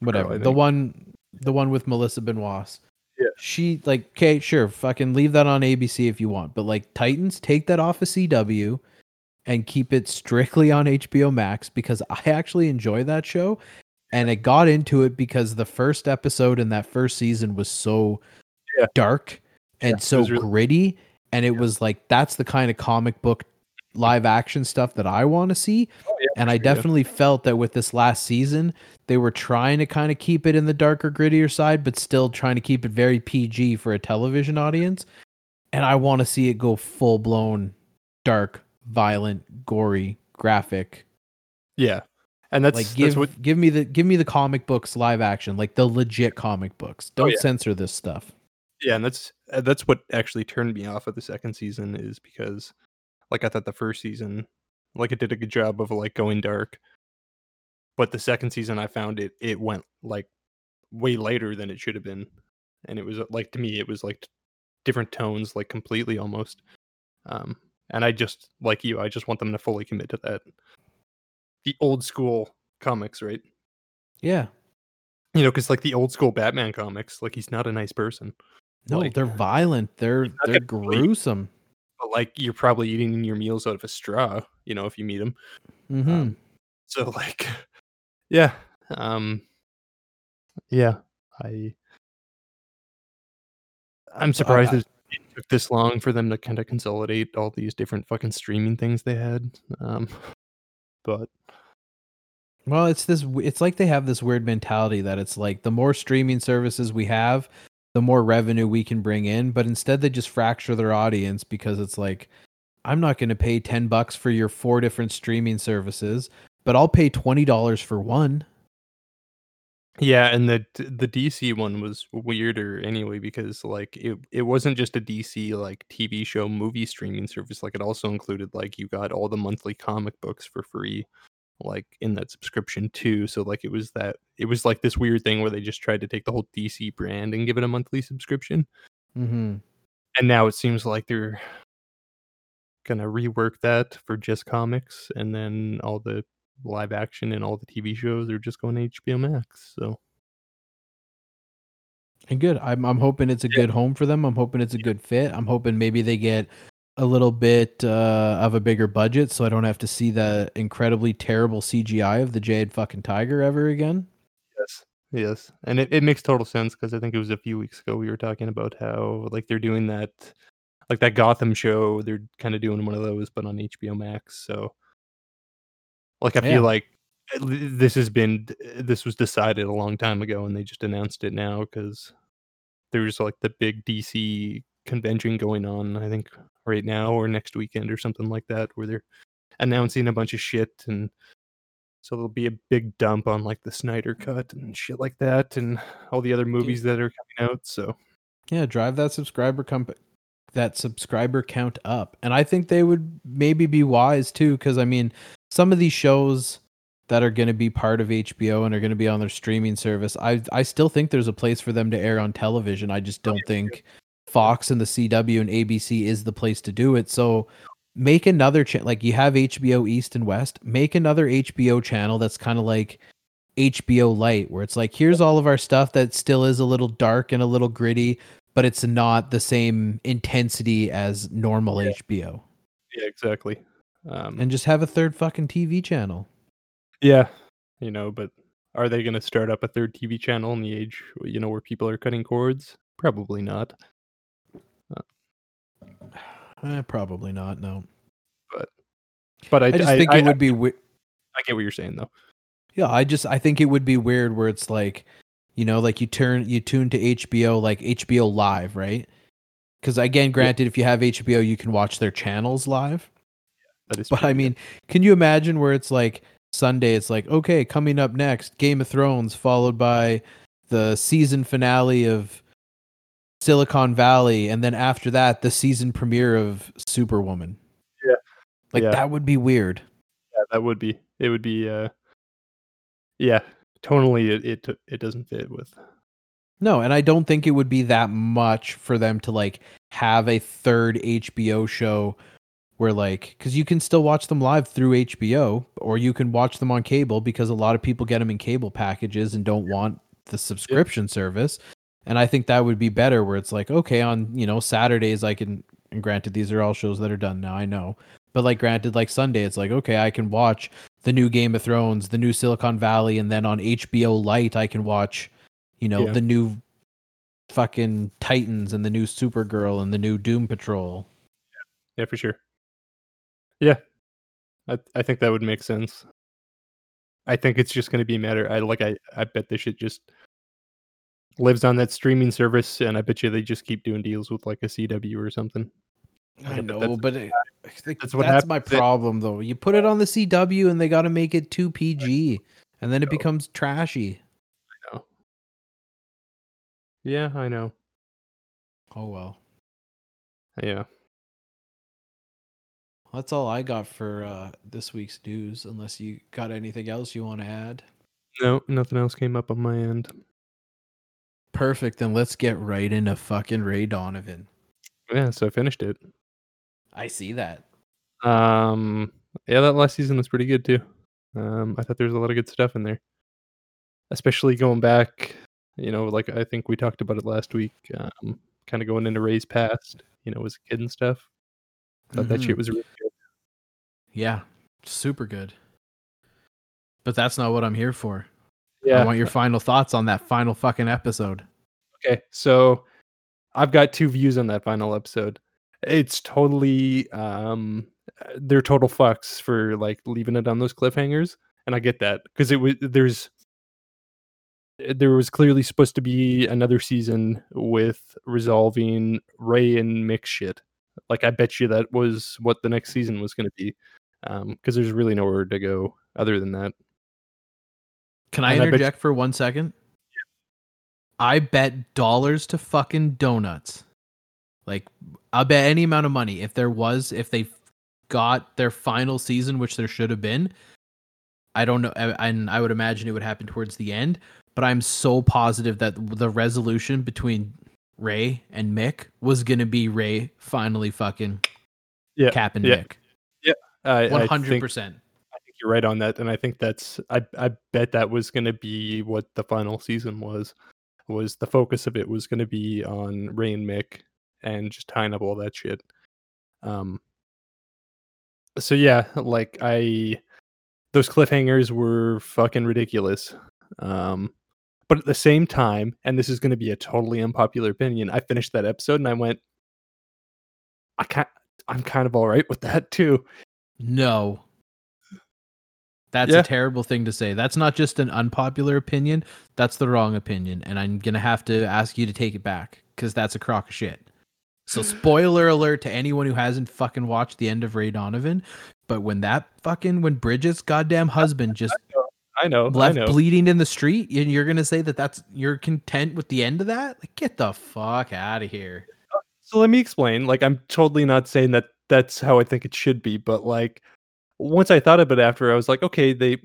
B: whatever. The one, the one with Melissa Benoist.
A: Yeah.
B: She like okay, sure, fucking leave that on ABC if you want, but like Titans, take that off of CW and keep it strictly on HBO Max because I actually enjoy that show. And I got into it because the first episode in that first season was so
A: Yeah.
B: dark and
A: Yeah,
B: so
A: really-
B: gritty. And it was like that's the kind of comic book live action stuff that I want to see.
A: Oh, yeah.
B: And I definitely felt that with this last season, they were trying to kind of keep it in the darker, grittier side, but still trying to keep it very PG for a television audience. And I want to see it go full blown dark, violent, gory, graphic.
A: Yeah, and that's
B: like give
A: that's what
B: give me the give me the comic books live action, like the legit comic books. Oh, Don't
A: Oh, yeah.
B: censor this stuff.
A: yeah, and that's that's what actually turned me off of the second season is because like I thought the first season like it did a good job of like going dark, but the second season I found it it went like way later than it should have been, and it was uh, like to me it was like different tones like completely almost, um, and I just like you I just want them to fully commit to that. The old school comics right?
B: Yeah.
A: you know because like the old school Batman comics like he's not a nice person.
B: No,
A: Like-
B: they're violent. They're they're gruesome.
A: But like you're probably eating your meals out of a straw you know if you meet him
B: hmm
A: Um, so like yeah um yeah i i'm surprised
B: I-
A: it took this long for them to kind of consolidate all these different fucking streaming things they had um but
B: Well, it's this. It's like they have this weird mentality that it's like the more streaming services we have, the more revenue we can bring in. But instead, they just fracture their audience because it's like, I'm not going to pay ten bucks for your four different streaming services, but I'll pay twenty dollars for one.
A: yeah and the the dc one was weirder anyway because like it, it wasn't just a dc like tv show movie streaming service like it also included like you got all the monthly comic books for free like in that subscription too so like it was that it was like this weird thing where they just tried to take the whole dc brand and give it a monthly subscription
B: Mm-hmm.
A: and now it seems like they're gonna rework that for just comics and then all the live action and all the tv shows are just going to hbo max so
B: And good. I'm I'm hoping it's a good home for them. I'm hoping it's a good fit. I'm hoping maybe they get a little bit uh, of a bigger budget, so I don't have to see the incredibly terrible CGI of the Jade fucking Tiger ever again.
A: Yes. Yes. And it, it makes total sense because I think it was a few weeks ago we were talking about how like they're doing that like that Gotham show, they're kind of doing one of those but on HBO Max. So like I
B: Yeah.
A: feel like this has been this was decided a long time ago and they just announced it now because there's like the big DC convention going on, I think right now or next weekend or something like that, where they're announcing a bunch of shit and so there'll be a big dump on like the Snyder cut and shit like that and all the other movies that are coming out. So
B: Yeah, drive that subscriber comp- that subscriber count up. And I think they would maybe be wise too cuz I mean, some of these shows that are going to be part of HBO and are going to be on their streaming service, I I still think there's a place for them to air on television. I just oh, don't think Fox and the CW and ABC is the place to do it. So make another channel like you have HBO East and West, make another HBO channel that's kind of like HBO Light where it's like here's all of our stuff that still is a little dark and a little gritty, but it's not the same intensity as normal
A: Yeah.
B: HBO.
A: yeah, exactly. Um,
B: And just have a third fucking TV channel.
A: yeah, you know, but are they going to start up a third TV channel in the age, you know, where people are cutting cords? Probably not.
B: Eh, probably not. No,
A: But I,
B: I just
A: I-
B: think
A: I-
B: it would be. We-
A: I get what you're saying though.
B: yeah, I just I think it would be weird where it's like, you know, like you turn you tune to HBO like HBO Live, right? Because again, granted, if you have HBO, you can watch their channels live.
A: Is
B: But I mean, can you imagine where it's like Sunday? It's like okay, coming up next, Game of Thrones, followed by the season finale of Silicon Valley, and then after that, the season premiere of Superwoman.
A: Yeah.
B: like
A: Yeah.
B: that would be weird.
A: yeah, that would be it. Would be uh, yeah, tonally it it it doesn't fit with.
B: No, and I don't think it would be that much for them to like have a third HBO show where like cuz you can still watch them live through HBO or you can watch them on cable because a lot of people get them in cable packages and don't want the subscription service. And I think that would be better where it's like okay on, you know, Saturdays I can and granted these are all shows that are done now, I know. But like granted like Sunday it's like okay, I can watch the new Game of Thrones, the new Silicon Valley and then on HBO Light I can watch you know,
A: Yeah.
B: the new fucking Titans and the new Supergirl and the new Doom Patrol.
A: Yeah, for sure. Yeah, I I think that would make sense. I think it's just going to be a matter. I like. I I bet this should just lives on that streaming service, and I bet you they just keep doing deals with like a CW or something.
B: I know, but it, that's,
A: that's what
B: that's my problem though. You put it on the CW and they got to make it too PG, and then it becomes trashy. I know.
A: Yeah, I know.
B: Oh well.
A: Yeah.
B: That's all I got for uh, this week's news. Unless you got anything else you want to add.
A: No, nothing else came up on my end.
B: Perfect. Then let's get right into fucking Ray Donovan.
A: Yeah, so I finished it.
B: I see that.
A: Um, yeah, that last season was pretty good too. Um, I thought there was a lot of good stuff in there, especially going back. You know, like I think we talked about it last week. Um, kind of going into Ray's past. You know, as a kid and stuff. Thought that
B: Mhm.
A: shit was really good.
B: Yeah, super good. But that's not what I'm here for.
A: Yeah.
B: I want your final thoughts on that final fucking episode.
A: Okay, so I've got two views on that final episode. It's totally um they're total fucks for like leaving it on those cliffhangers, and I get that because it was there's there was clearly supposed to be another season with resolving Ray and Mick shit. Like I bet you that was what the next season was going to be, because there's really nowhere to go other than that.
B: Can I
A: And I bet-
B: interject for one second? I bet dollars to fucking donuts. Like, I'll bet any amount of money if there was, if they got their final season, which there should have been. I don't know, and I would imagine it would happen towards the end. But I'm so positive that the resolution between Ray and Mick was gonna be Ray finally fucking
A: Yeah,
B: capping
A: yeah.
B: Mick.
A: I, I
B: One hundred percent.
A: You're right on that, and I think that's I I bet that was going to be what the final season was. Was the focus of it was going to be on Ray and Mick and just tying up all that shit. Um. So yeah, like I, those cliffhangers were fucking ridiculous. Um, but at the same time, and this is going to be a totally unpopular opinion, I finished that episode and I went, I can't. I'm kind of all right with that too.
B: No. That's
A: Yeah.
B: a terrible thing to say. That's not just an unpopular opinion. That's the wrong opinion. And I'm going to have to ask you to take it back because that's a crock of shit. So, spoiler alert to anyone who hasn't fucking watched the end of Ray Donovan. But when that fucking, when Bridget's goddamn husband just
A: I know. I
B: left
A: know.
B: bleeding in the street, and you're going to say that that's, you're content with the end of that? Like, get the fuck out of here.
A: So let me explain. Like, I'm totally not saying that that's how I think it should be, but like, once I thought of it after, I was like, okay, they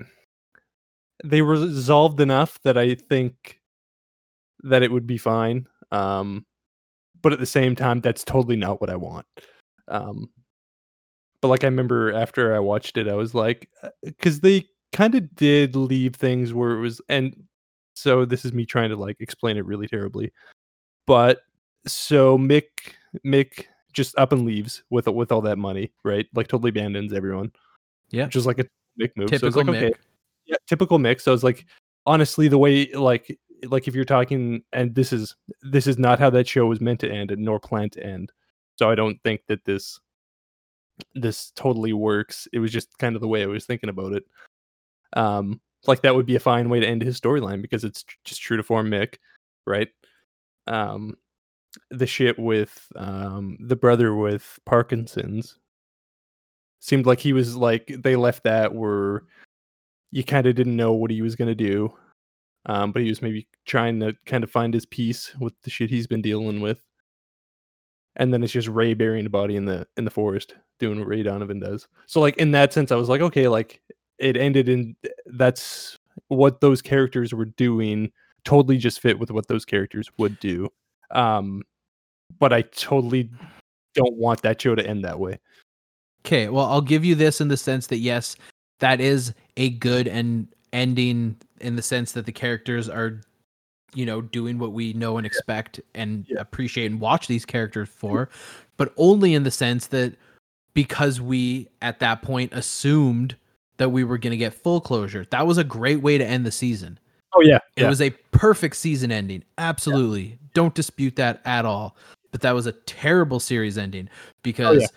A: they resolved enough that I think that it would be fine. Um, but at the same time, that's totally not what I want. Um, but like, I remember after I watched it, I was like, because they kind of did leave things where it was, and so this is me trying to like explain it really terribly, but so Mick Mick just up and leaves with with all that money, right? Like totally abandons everyone.
B: Yeah.
A: Which is like a Mick move. so
B: Typical
A: it's like,
B: Mick.
A: okay, yeah, typical Mick. So it's like honestly the way like like if you're talking and this is this is not how that show was meant to end and nor planned to end. So I don't think that this this totally works. It was just kind of the way I was thinking about it. Um like that would be a fine way to end his storyline because it's just true to form Mick, right? Um the shit with um the brother with Parkinson's seemed like he was like they left that where you kind of didn't know what he was going to do. Um but he was maybe trying to kind of find his peace with the shit he's been dealing with. And then it's just ray burying a body in the in the forest doing what ray donovan does. So like in that sense i was like okay like it ended in that's what those characters were doing totally just fit with what those characters would do. Um but i totally don't want that show to end that way
B: Okay, well, I'll give you this in the sense that yes, that is a good and ending in the sense that the characters are, you know, doing what we know and expect and
A: Yeah.
B: appreciate and watch these characters for, but only in the sense that because we at that point assumed that we were going to get full closure. That was a great way to end the season.
A: oh yeah
B: It was a perfect season ending. Absolutely. Don't dispute that at all. But that was a terrible series ending oh, because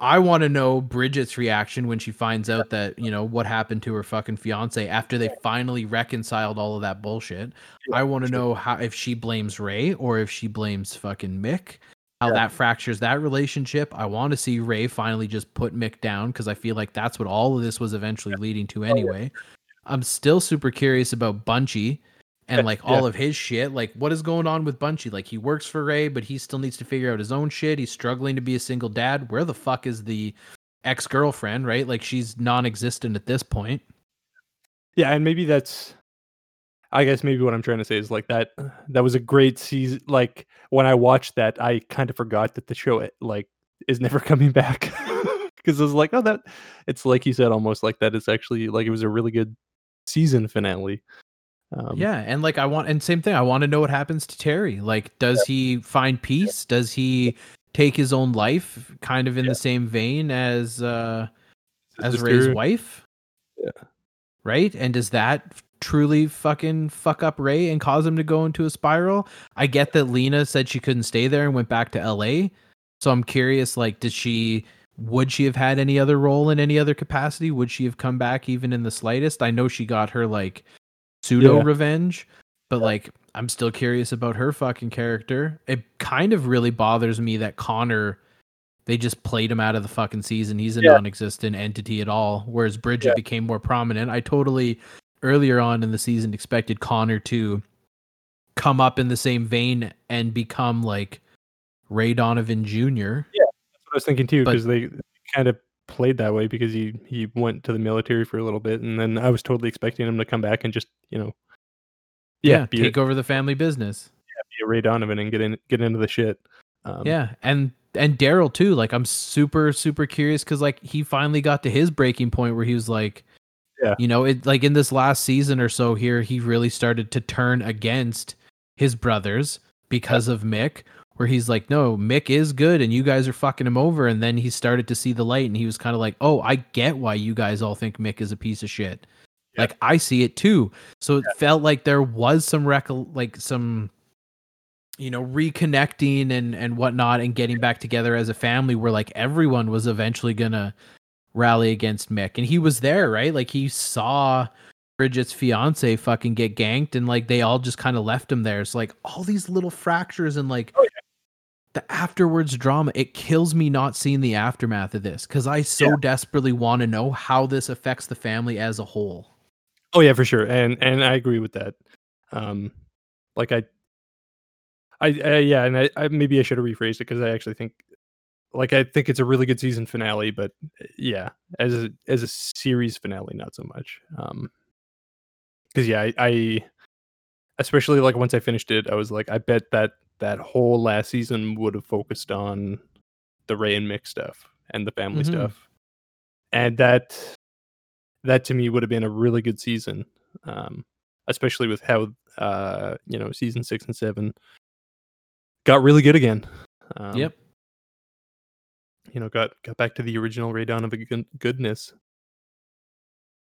B: I want to know Bridget's reaction when she finds out that, you know, what happened to her fucking fiance after they finally reconciled all of that bullshit. I want to know how if she blames Ray or if she blames fucking Mick, how
A: Yeah.
B: that fractures that relationship. I want to see Ray finally just put Mick down because I feel like that's what all of this was eventually leading to oh,
A: yeah.
B: anyway. I'm still super curious about Bunchy and like
A: yeah.
B: all of his shit. Like, what is going on with Bunchy? Like, he works for Ray, but he still needs to figure out his own shit. He's struggling to be a single dad. Where the fuck is the ex girlfriend, right? Like, she's non existent at this point.
A: Yeah, and maybe that's I guess maybe what I'm trying to say is like that that was a great season like when I watched that I kind of forgot that the show eh, like is never coming back because I was like oh that it's like you said almost like that it's actually like it was a really good season finale. Um,
B: yeah. And like, I want, and same thing, I want to know what happens to Terry. Like, does he find peace? Does he take his own life kind of in
A: Yeah.
B: the same vein as, uh, as Ray's wife?
A: Yeah.
B: Right? And does that truly fucking fuck up Ray and cause him to go into a spiral? I get that Lena said she couldn't stay there and went back to LA. So I'm curious, like, did she would she have had any other role in any other capacity? Would she have come back even in the slightest? I know she got her like pseudo
A: Yeah.
B: revenge, but like I'm still curious about her fucking character. It kind of really bothers me that Connor they just played him out of the fucking season. He's a
A: Yeah.
B: non-existent entity at all. Whereas Bridget
A: Yeah.
B: became more prominent. I totally earlier on in the season expected Connor to come up in the same vein and become like Ray Donovan Jr.
A: Yeah, that's what I was thinking too because they kind of played that way because he he went to the military for a little bit and then I was totally expecting him to come back and just you know
B: Yeah,
A: be, a,
B: take over the family business.
A: Yeah, be a Ray Donovan and get in get into the shit. Um,
B: yeah, and and Daryl too. Like I'm super super curious because like he finally got to his breaking point where he was like,
A: Yeah.
B: you know, it like in this last season or so here, he really started to turn against his brothers because of Mick. Where he's like, no, Mick is good, and you guys are fucking him over. And then he started to see the light, and he was kind of like, oh, I get why you guys all think Mick is a piece of shit.
A: Yeah.
B: Like I see it too. So it felt like there was some rec- like some you know reconnecting and and whatnot and getting back together as a family where like everyone was eventually gonna rally against mick and he was there right like he saw bridget's fiance fucking get ganked and like they all just kind of left him there so like all these little fractures and like
A: Oh, yeah.
B: The afterwards drama it kills me not seeing the aftermath of this because i so
A: Yeah.
B: desperately want to know how this affects the family as a whole
A: Oh yeah, for sure, and and I agree with that. Um, like I, I, I yeah, and I, I maybe I should have rephrased it because I actually think, like I think it's a really good season finale, but yeah, as a as a series finale, not so much. Um, because yeah, I, I, especially like once I finished it, I was like, I bet that that whole last season would have focused on the Ray and Mick stuff and the family
B: Mhm.
A: stuff, and that that to me would have been a really good season um especially with how uh you know season six and seven got really good again. Um,
B: yep.
A: you know got got back to the original ray donovan good- goodness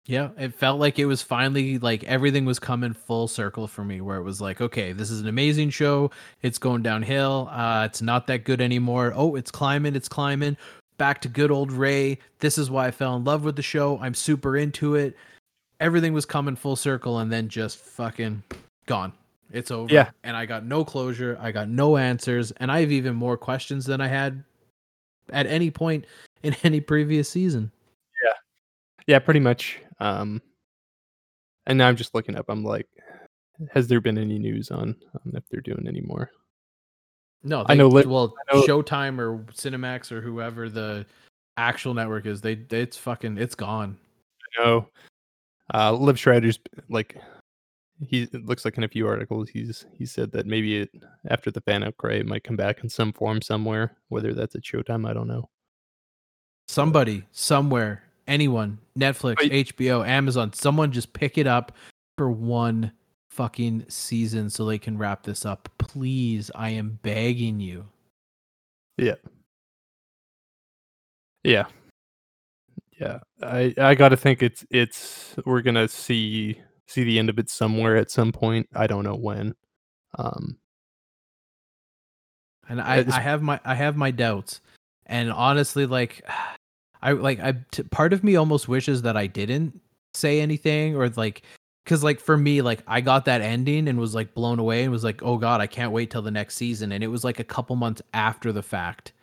B: Yeah, it felt like it was finally like everything was coming full circle for me where it was like, okay, this is an amazing show. It's going downhill. Uh it's not that good anymore. Oh, it's climbing, it's climbing. Back to good old Ray. This is why I fell in love with the show. I'm super into it. Everything was coming full circle and then just fucking gone. It's over.
A: Yeah.
B: And I got no closure. I got no answers. And I have even more questions than I had at any point in any previous season.
A: yeah Yeah, pretty much um and now i'm just looking up i'm like has there been any news on, on if they're doing any more?
B: No,
A: I know
B: Well,
A: I know-
B: Showtime or Cinemax or whoever the actual network is, they, they it's fucking it's gone.
A: no uh Liev Schreiber's like he it looks like in a few articles he's he said that maybe it after the fan outcry it might come back in some form somewhere whether that's at showtime i don't know.
B: Somebody somewhere, anyone, Netflix, HBO, Amazon, someone just pick it up for one fucking season so they can wrap this up. Please, I am begging you.
A: Yeah. Yeah. Yeah. I I got to think it's it's we're going to see see the end of it somewhere at some point. I don't know when. Um
B: And I, I have my I have my doubts. And honestly, like, I like I t- part of me almost wishes that I didn't say anything or like because like for me like i got that ending and was like blown away and was like oh god i can't wait till the next season. And it was like a couple months after the fact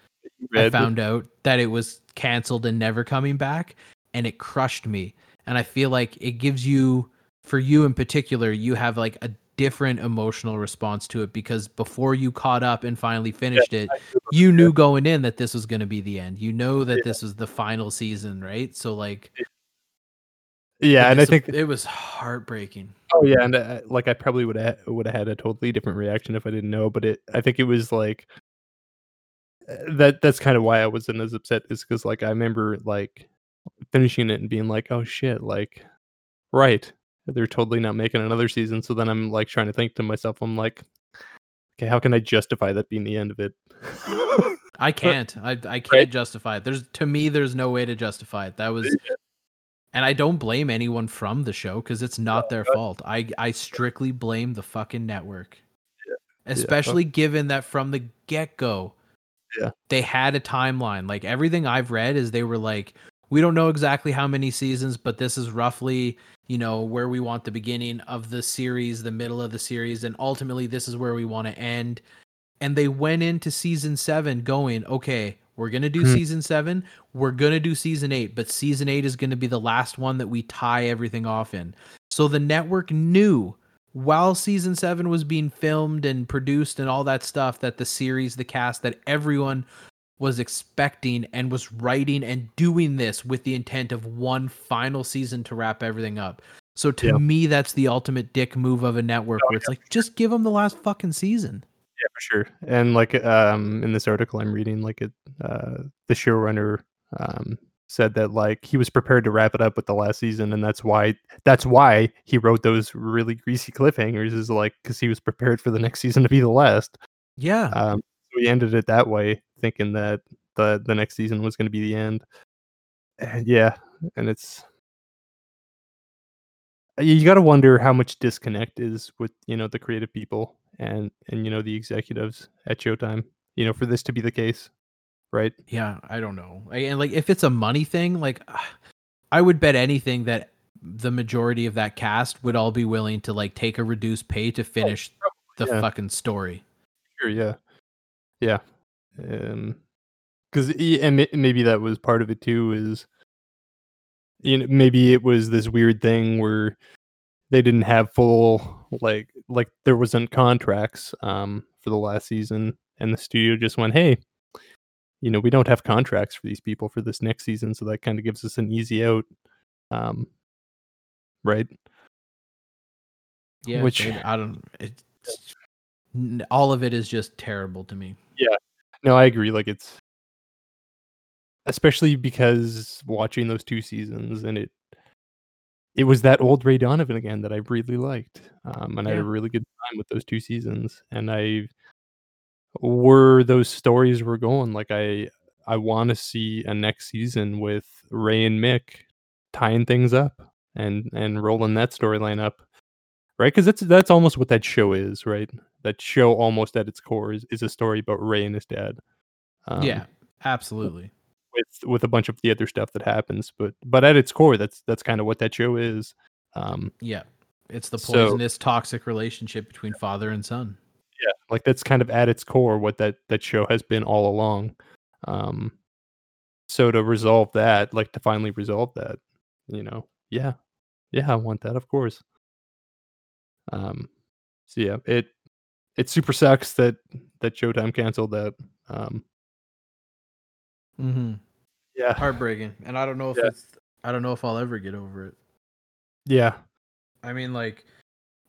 B: i found out that it was canceled and never coming back and it crushed me. And i feel like it gives you for you in particular you have like a different emotional response to it because before you caught up and finally finished yeah, it you knew going in that this was going to be the end you know that yeah. this was the final season right so like
A: yeah, and I think
B: it was heartbreaking.
A: Oh yeah, and uh, like I probably would have would have had a totally different reaction if I didn't know, but it I think it was like uh, that that's kind of why I wasn't as upset is because like I remember like finishing it and being like, oh shit, like right, they're totally not making another season. So then I'm like trying to think to myself, I'm like, okay, how can I justify that being the end of it?
B: I can't. I I can't right? justify it. There's to me, there's no way to justify it. That was and I don't blame anyone from the show because it's not their fault. I I strictly blame the fucking network. Yeah. Especially yeah. given that from the get go,
A: yeah,
B: they had a timeline. Like everything I've read is they were like, we don't know exactly how many seasons, but this is roughly you know where we want the beginning of the series, the middle of the series, and ultimately this is where we want to end. And they went into season seven going, okay, we're going to do hmm. season seven. We're going to do season eight, but season eight is going to be the last one that we tie everything off in. So the network knew while season seven was being filmed and produced and all that stuff that the series, the cast, that everyone was expecting and was writing and doing this with the intent of one final season to wrap everything up. So to yep. me, that's the ultimate dick move of a network oh, where it's yeah. like, just give them the last fucking season.
A: Yeah, for sure. And like um in this article I'm reading, like it uh the showrunner um said that like he was prepared to wrap it up with the last season and that's why that's why he wrote those really greasy cliffhangers is like because he was prepared for the next season to be the last
B: yeah
A: um so he ended it that way thinking that the the next season was going to be the end and yeah and it's uh, you got to wonder how much disconnect is with you know the creative people and and you know the executives at Showtime, you know, for this to be the case, right?
B: Yeah, I don't know. And like if it's a money thing, like I would bet anything that the majority of that cast would all be willing to like take a reduced pay to oh, finish oh, the yeah. fucking story.
A: Sure, yeah. Yeah. Um cuz and maybe that was part of it too is you know maybe it was this weird thing where they didn't have full like like there wasn't contracts um for the last season and the studio just went hey you know we don't have contracts for these people for this next season so that kind of gives us an easy out um right?
B: Yeah which i don't it's all of it is just terrible to me.
A: Yeah no i agree like it's especially because watching those two seasons and it it was that old Ray Donovan again that I really liked, um, and I had a really good time with those 2 seasons, and I where those stories were going, like, I I wanna see a next season with Ray and Mick tying things up and and rolling that storyline up, right? Because that's that's almost what that show is, right? That show almost at its core is is a story about Ray and his dad.
B: Um, Yeah, absolutely
A: with with a bunch of the other stuff that happens. But but at its core, that's that's kind of what that show is. Um,
B: yeah, it's the poisonous, so, toxic relationship between father and son.
A: Yeah, like that's kind of at its core what that that show has been all along. Um, so to resolve that, like to finally resolve that, you know, yeah, yeah, I want that, of course. Um, so yeah, it it super sucks that that Showtime canceled that. Um,
B: Mm-hmm.
A: Yeah.
B: Heartbreaking. And I don't know if yeah. it's I don't know if I'll ever get over it.
A: Yeah.
B: I mean like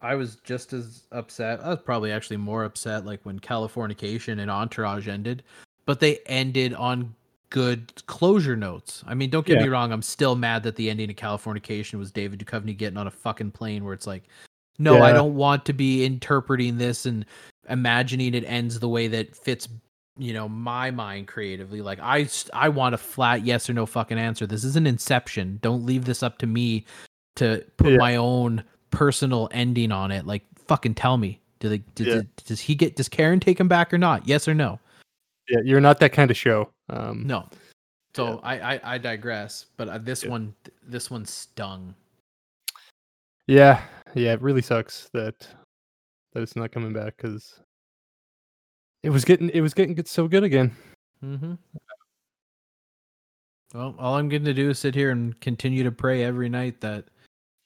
B: I was just as upset. I was probably actually more upset like when Californication and Entourage ended, but they ended on good closure notes. I mean, don't get yeah. me wrong, I'm still mad that the ending of Californication was David Duchovny getting on a fucking plane where it's like, no, yeah. I don't want to be interpreting this and imagining it ends the way that fits you know my mind creatively like i i want a flat yes or no fucking answer this is an inception don't leave this up to me to put yeah. my own personal ending on it like fucking tell me do they does, yeah. does he get does karen take him back or not yes or no
A: yeah you're not that kind of show Um,
B: No. So I, I I digress, but uh, this
A: Yeah.
B: one this one stung.
A: Yeah, yeah, it really sucks that that it's not coming back because it was getting it was getting good, so good again.
B: Mm-hmm. Well, all I'm going to do is sit here and continue to pray every night that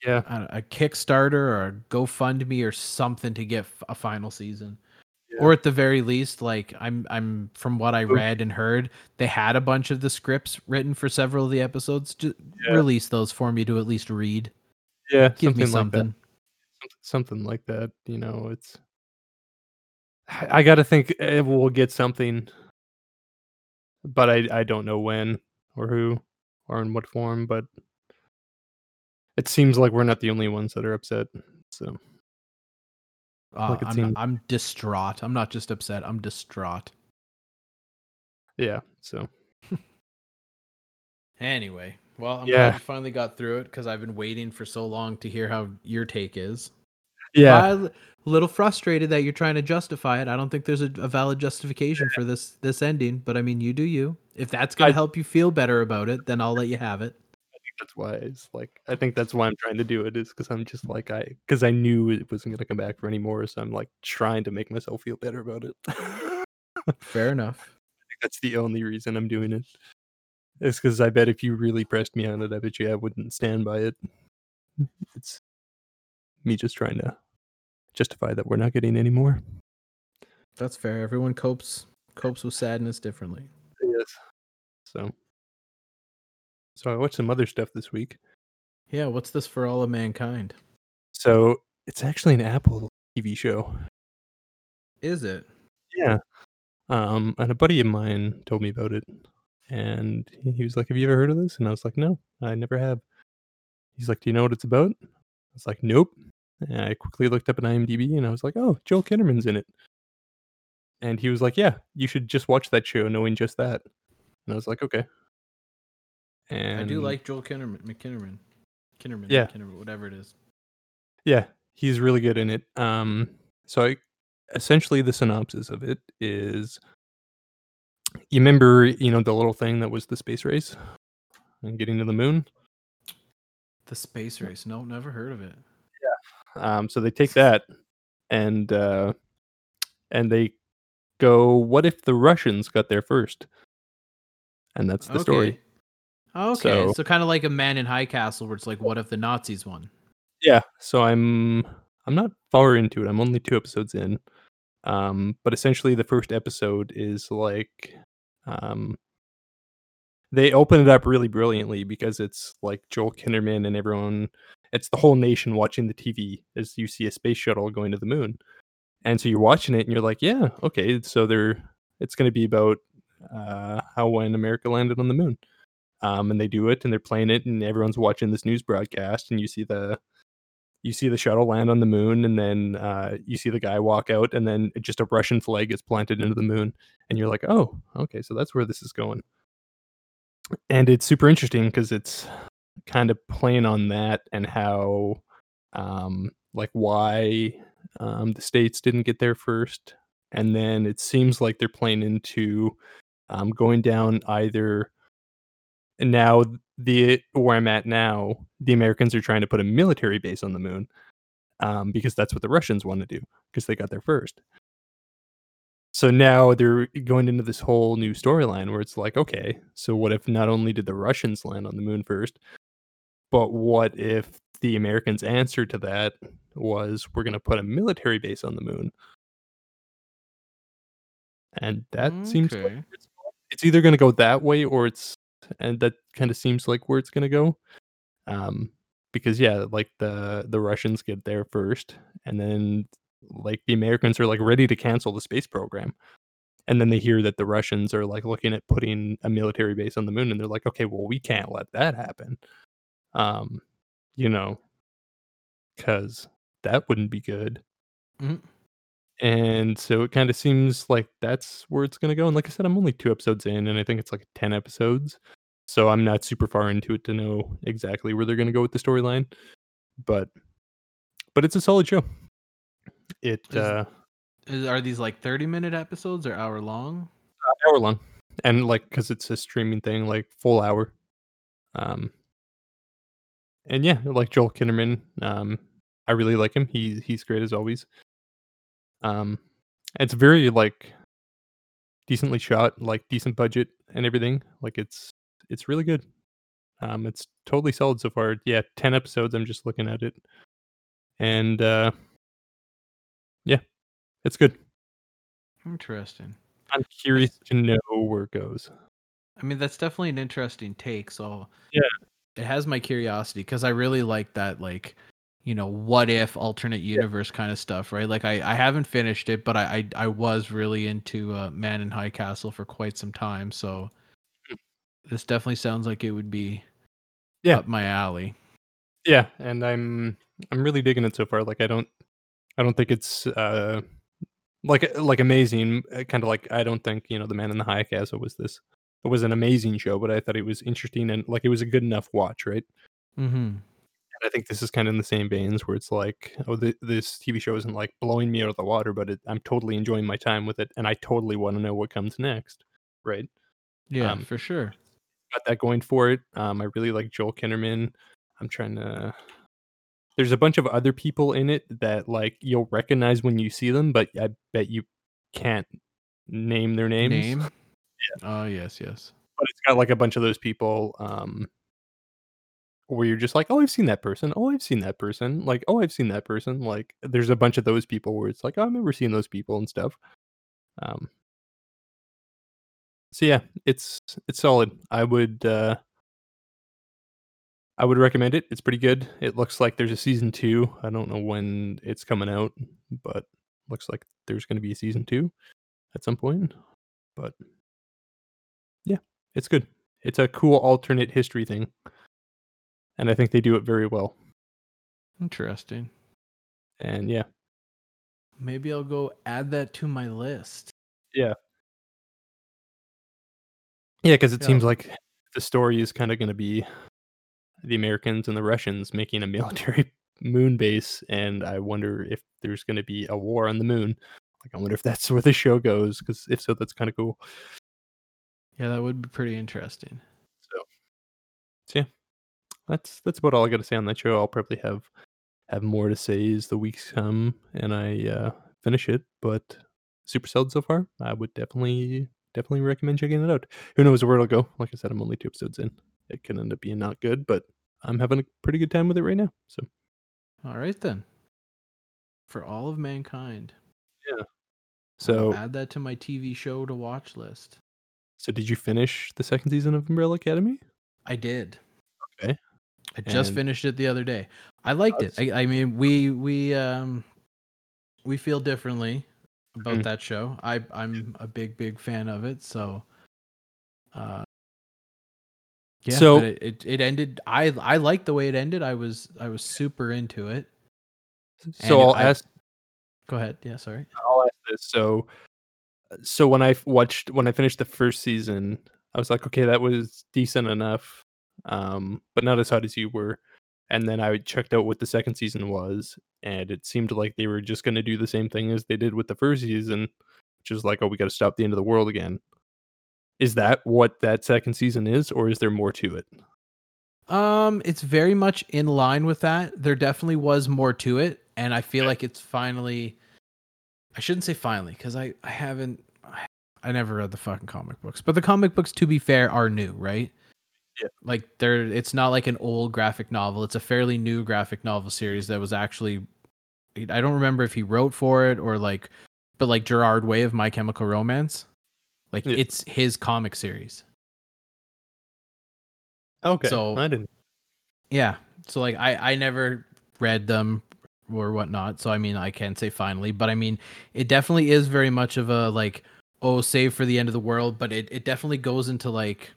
A: Yeah,
B: a, a Kickstarter or a GoFundMe or something to get a final season.
A: Yeah.
B: Or at the very least, like I'm, I'm from what I read and heard, they had a bunch of the scripts written for several of the episodes. Just
A: Yeah.
B: release those for me to at least read.
A: yeah,
B: Give me
A: something like.
B: Something.
A: like that. You know, it's. I, got to think eh, we'll get something, but I I don't know when or who or in what form. But it seems like we're not the only ones that are upset. So
B: Uh,
A: Like
B: I'm,
A: seemed-
B: I'm distraught. I'm not just upset. I'm distraught.
A: yeah, so
B: Anyway, well, I'm
A: Yeah.
B: glad you finally got through it because I've been waiting for so long to hear how your take is.
A: yeah,
B: I'm a little frustrated that you're trying to justify it. I don't think there's a, a valid justification for this this ending, but I mean, you do you. If that's gonna
A: I-
B: help you feel better about it, then I'll let you have it.
A: I think that's why it's like I think that's why I'm trying to do it is because I'm just like I because I knew it wasn't gonna come back for any more, so I'm like trying to make myself feel better about it.
B: Fair enough.
A: that's the only reason I'm doing it. It's because I bet if you really pressed me on it, I bet you I wouldn't stand by it. It's me just trying to justify that we're not getting any more.
B: That's fair. Everyone copes copes with sadness differently.
A: Yes. So, so I watched some other stuff this week.
B: Yeah, what's this for all of mankind?
A: So it's actually an Apple TV show.
B: Is it?
A: Yeah. Um, and a buddy of mine told me about it, and he was like, "Have you ever heard of this?" And I was like, "No, I never have." He's like, "Do you know what it's about?" I was like, "Nope." And I quickly looked up an IMDb, and I was like, "Oh, Joel Kinnaman's in it." And he was like, "Yeah, you should just watch that show, knowing just that." And I was like, "Okay." And
B: I do like Joel Kinnerman, McKinnerman, Kinnerman,
A: Yeah.
B: Kinnerman, whatever it is.
A: Yeah, he's really good in it. Um, so I, essentially, the synopsis of it is, you remember, you know, the little thing that was the space race and getting to the moon.
B: The space race. No, never heard of it. Yeah.
A: Um, so they take that and uh, and they go, what if the Russians got there first? And that's the story.
B: Okay,
A: So-
B: so, kind of like a Man in High Castle, where it's like, what if the Nazis won?
A: Yeah. So I'm I'm not far into it. I'm only two episodes in. Um, but essentially the first episode is like um they open it up really brilliantly because it's like Joel Kinnerman and everyone it's the whole nation watching the TV as you see a space shuttle going to the moon. And so you're watching it and you're like, yeah, okay, so they're it's going to be about uh how when America landed on the moon. Um and they do it and they're playing it and everyone's watching this news broadcast and you see the you see the shuttle land on the moon and then uh, you see the guy walk out and then just a russian flag gets planted into the moon and you're like oh okay so that's where this is going. And it's super interesting because it's kind of playing on that and how um like why um the states didn't get there first and then it seems like they're playing into um going down either and now the where I'm at now, the Americans are trying to put a military base on the moon um, because that's what the Russians want to do because they got there first. So now they're going into this whole new storyline where it's like, okay, so what if not only did the Russians land on the moon first, but what if the Americans' answer to that was we're going to put a military base on the moon? And that seems like it's, it's either going to go that way or it's and that kind of seems like where it's going to go. Um because yeah like the the russians get there first and then like the americans are like ready to cancel the space program. And then they hear that the russians are like looking at putting a military base on the moon and they're like okay well we can't let that happen. Um you know cuz that wouldn't be good.
B: Mhm.
A: And so it kind of seems like that's where it's going to go and like i said i'm only two episodes in and i think it's like 10 episodes so i'm not super far into it to know exactly where they're going to go with the storyline but but it's a solid show it
B: Is-
A: uh
B: Is, are these like 30 minute episodes or hour long?
A: hour long and like because it's a streaming thing, like full hour. Um, and yeah, like Joel Kinnaman, um, I really like him. He he's great as always. Um, it's very like decently shot, like decent budget and everything. Like it's it's really good. Um, it's totally solid so far. Yeah, ten episodes. I'm just looking at it, and uh, yeah, it's good.
B: Interesting.
A: I'm curious to know where it goes.
B: I mean, that's definitely an interesting take. So
A: Yeah.
B: it has my curiosity because I really like that, like, you know, what if alternate universe kind of stuff, right? Like, I I haven't finished it, but I I, I was really into uh, Man in High Castle for quite some time. So
A: Hmm.
B: this definitely sounds like it would be
A: Yeah.
B: up my alley.
A: Yeah, and I'm I'm really digging it so far. Like I don't I don't think it's uh like like amazing. Kind of like I don't think you know the Man in the High Castle was this. It was an amazing show, but I thought it was interesting and like it was a good enough watch, right?
B: Mm-hmm.
A: I think this is kind of in the same veins where it's like, oh, th- this TV show isn't like blowing me out of the water, but it, I'm totally enjoying my time with it, and I totally want to know what comes next, right?
B: Yeah,
A: Um,
B: for sure.
A: got that going for it. Um, I really like Joel Kinnerman. I'm trying to. There's a bunch of other people in it that like you'll recognize when you see them, but I bet you can't name their names.
B: Name. Oh yes, yes.
A: But it's got like a bunch of those people um, where you're just like, oh, I've seen that person. Oh, I've seen that person. Like, oh, I've seen that person. Like, there's a bunch of those people where it's like, oh, I remember seeing those people and stuff. Um, so yeah, it's it's solid. I would uh I would recommend it. It's pretty good. It looks like there's a season two. I don't know when it's coming out, but looks like there's going to be a season two at some point. But yeah, it's good. It's a cool alternate history thing, and I think they do it very well.
B: Interesting.
A: And yeah,
B: Maybe I'll go add that to my list.
A: yeah, yeah, because it
B: Yeah.
A: seems like the story is kind of going to be the Americans and the Russians making a military moon base, and I wonder if there's going to be a war on the moon. Like, I wonder if that's where the show goes. Because if so, that's kind of cool.
B: Yeah, that would be pretty interesting.
A: So, so yeah, that's that's about all I got to say on that show. I'll probably have have more to say as the weeks come and I uh, finish it. But super solid so far. I would definitely definitely recommend checking it out. Who knows where it'll go? Like I said, I'm only two episodes in. It can end up being not good, but I'm having a pretty good time with it right now. So
B: All right then. For all of mankind. I'll
A: so
B: add that to my TV show to watch list.
A: so did you finish the second season of Umbrella Academy?
B: I did.
A: Okay.
B: I just
A: And-
B: finished it the other day. I liked it. I, I mean, we we um we feel differently about
A: Mhm.
B: that show. I I'm a big big fan of it. So, uh, yeah.
A: So-
B: it, it it ended. I I liked the way it ended. I was I was super into it.
A: So
B: And
A: I'll
B: I-
A: ask
B: Go ahead. Yeah. Sorry.
A: I'll ask this. So, so when I watched when I finished the first season, I was like, okay, that was decent enough, um, but not as hot as you were. And then I checked out what the second season was, and it seemed like they were just going to do the same thing as they did with the first season, which is like, oh, we got to stop the end of the world again. Is that what that second season is, or is there more to it?
B: Um, it's very much in line with that. There definitely was more to it, and I feel like it's finally. I shouldn't say finally because I I haven't. I, I never read the fucking comic books, but the comic books, to be fair, are new, right?
A: Yeah.
B: Like they're. It's not like an old graphic novel. It's a fairly new graphic novel series that was actually. I don't remember if he wrote for it or like, but like Gerard Way of My Chemical Romance, like
A: Yeah.
B: it's his comic series.
A: Okay,
B: So-
A: I didn't.
B: Yeah. So like I I never read them or whatnot. So I mean I can't say finally, but I mean it definitely is very much of a like oh save for the end of the world, but it it definitely goes into like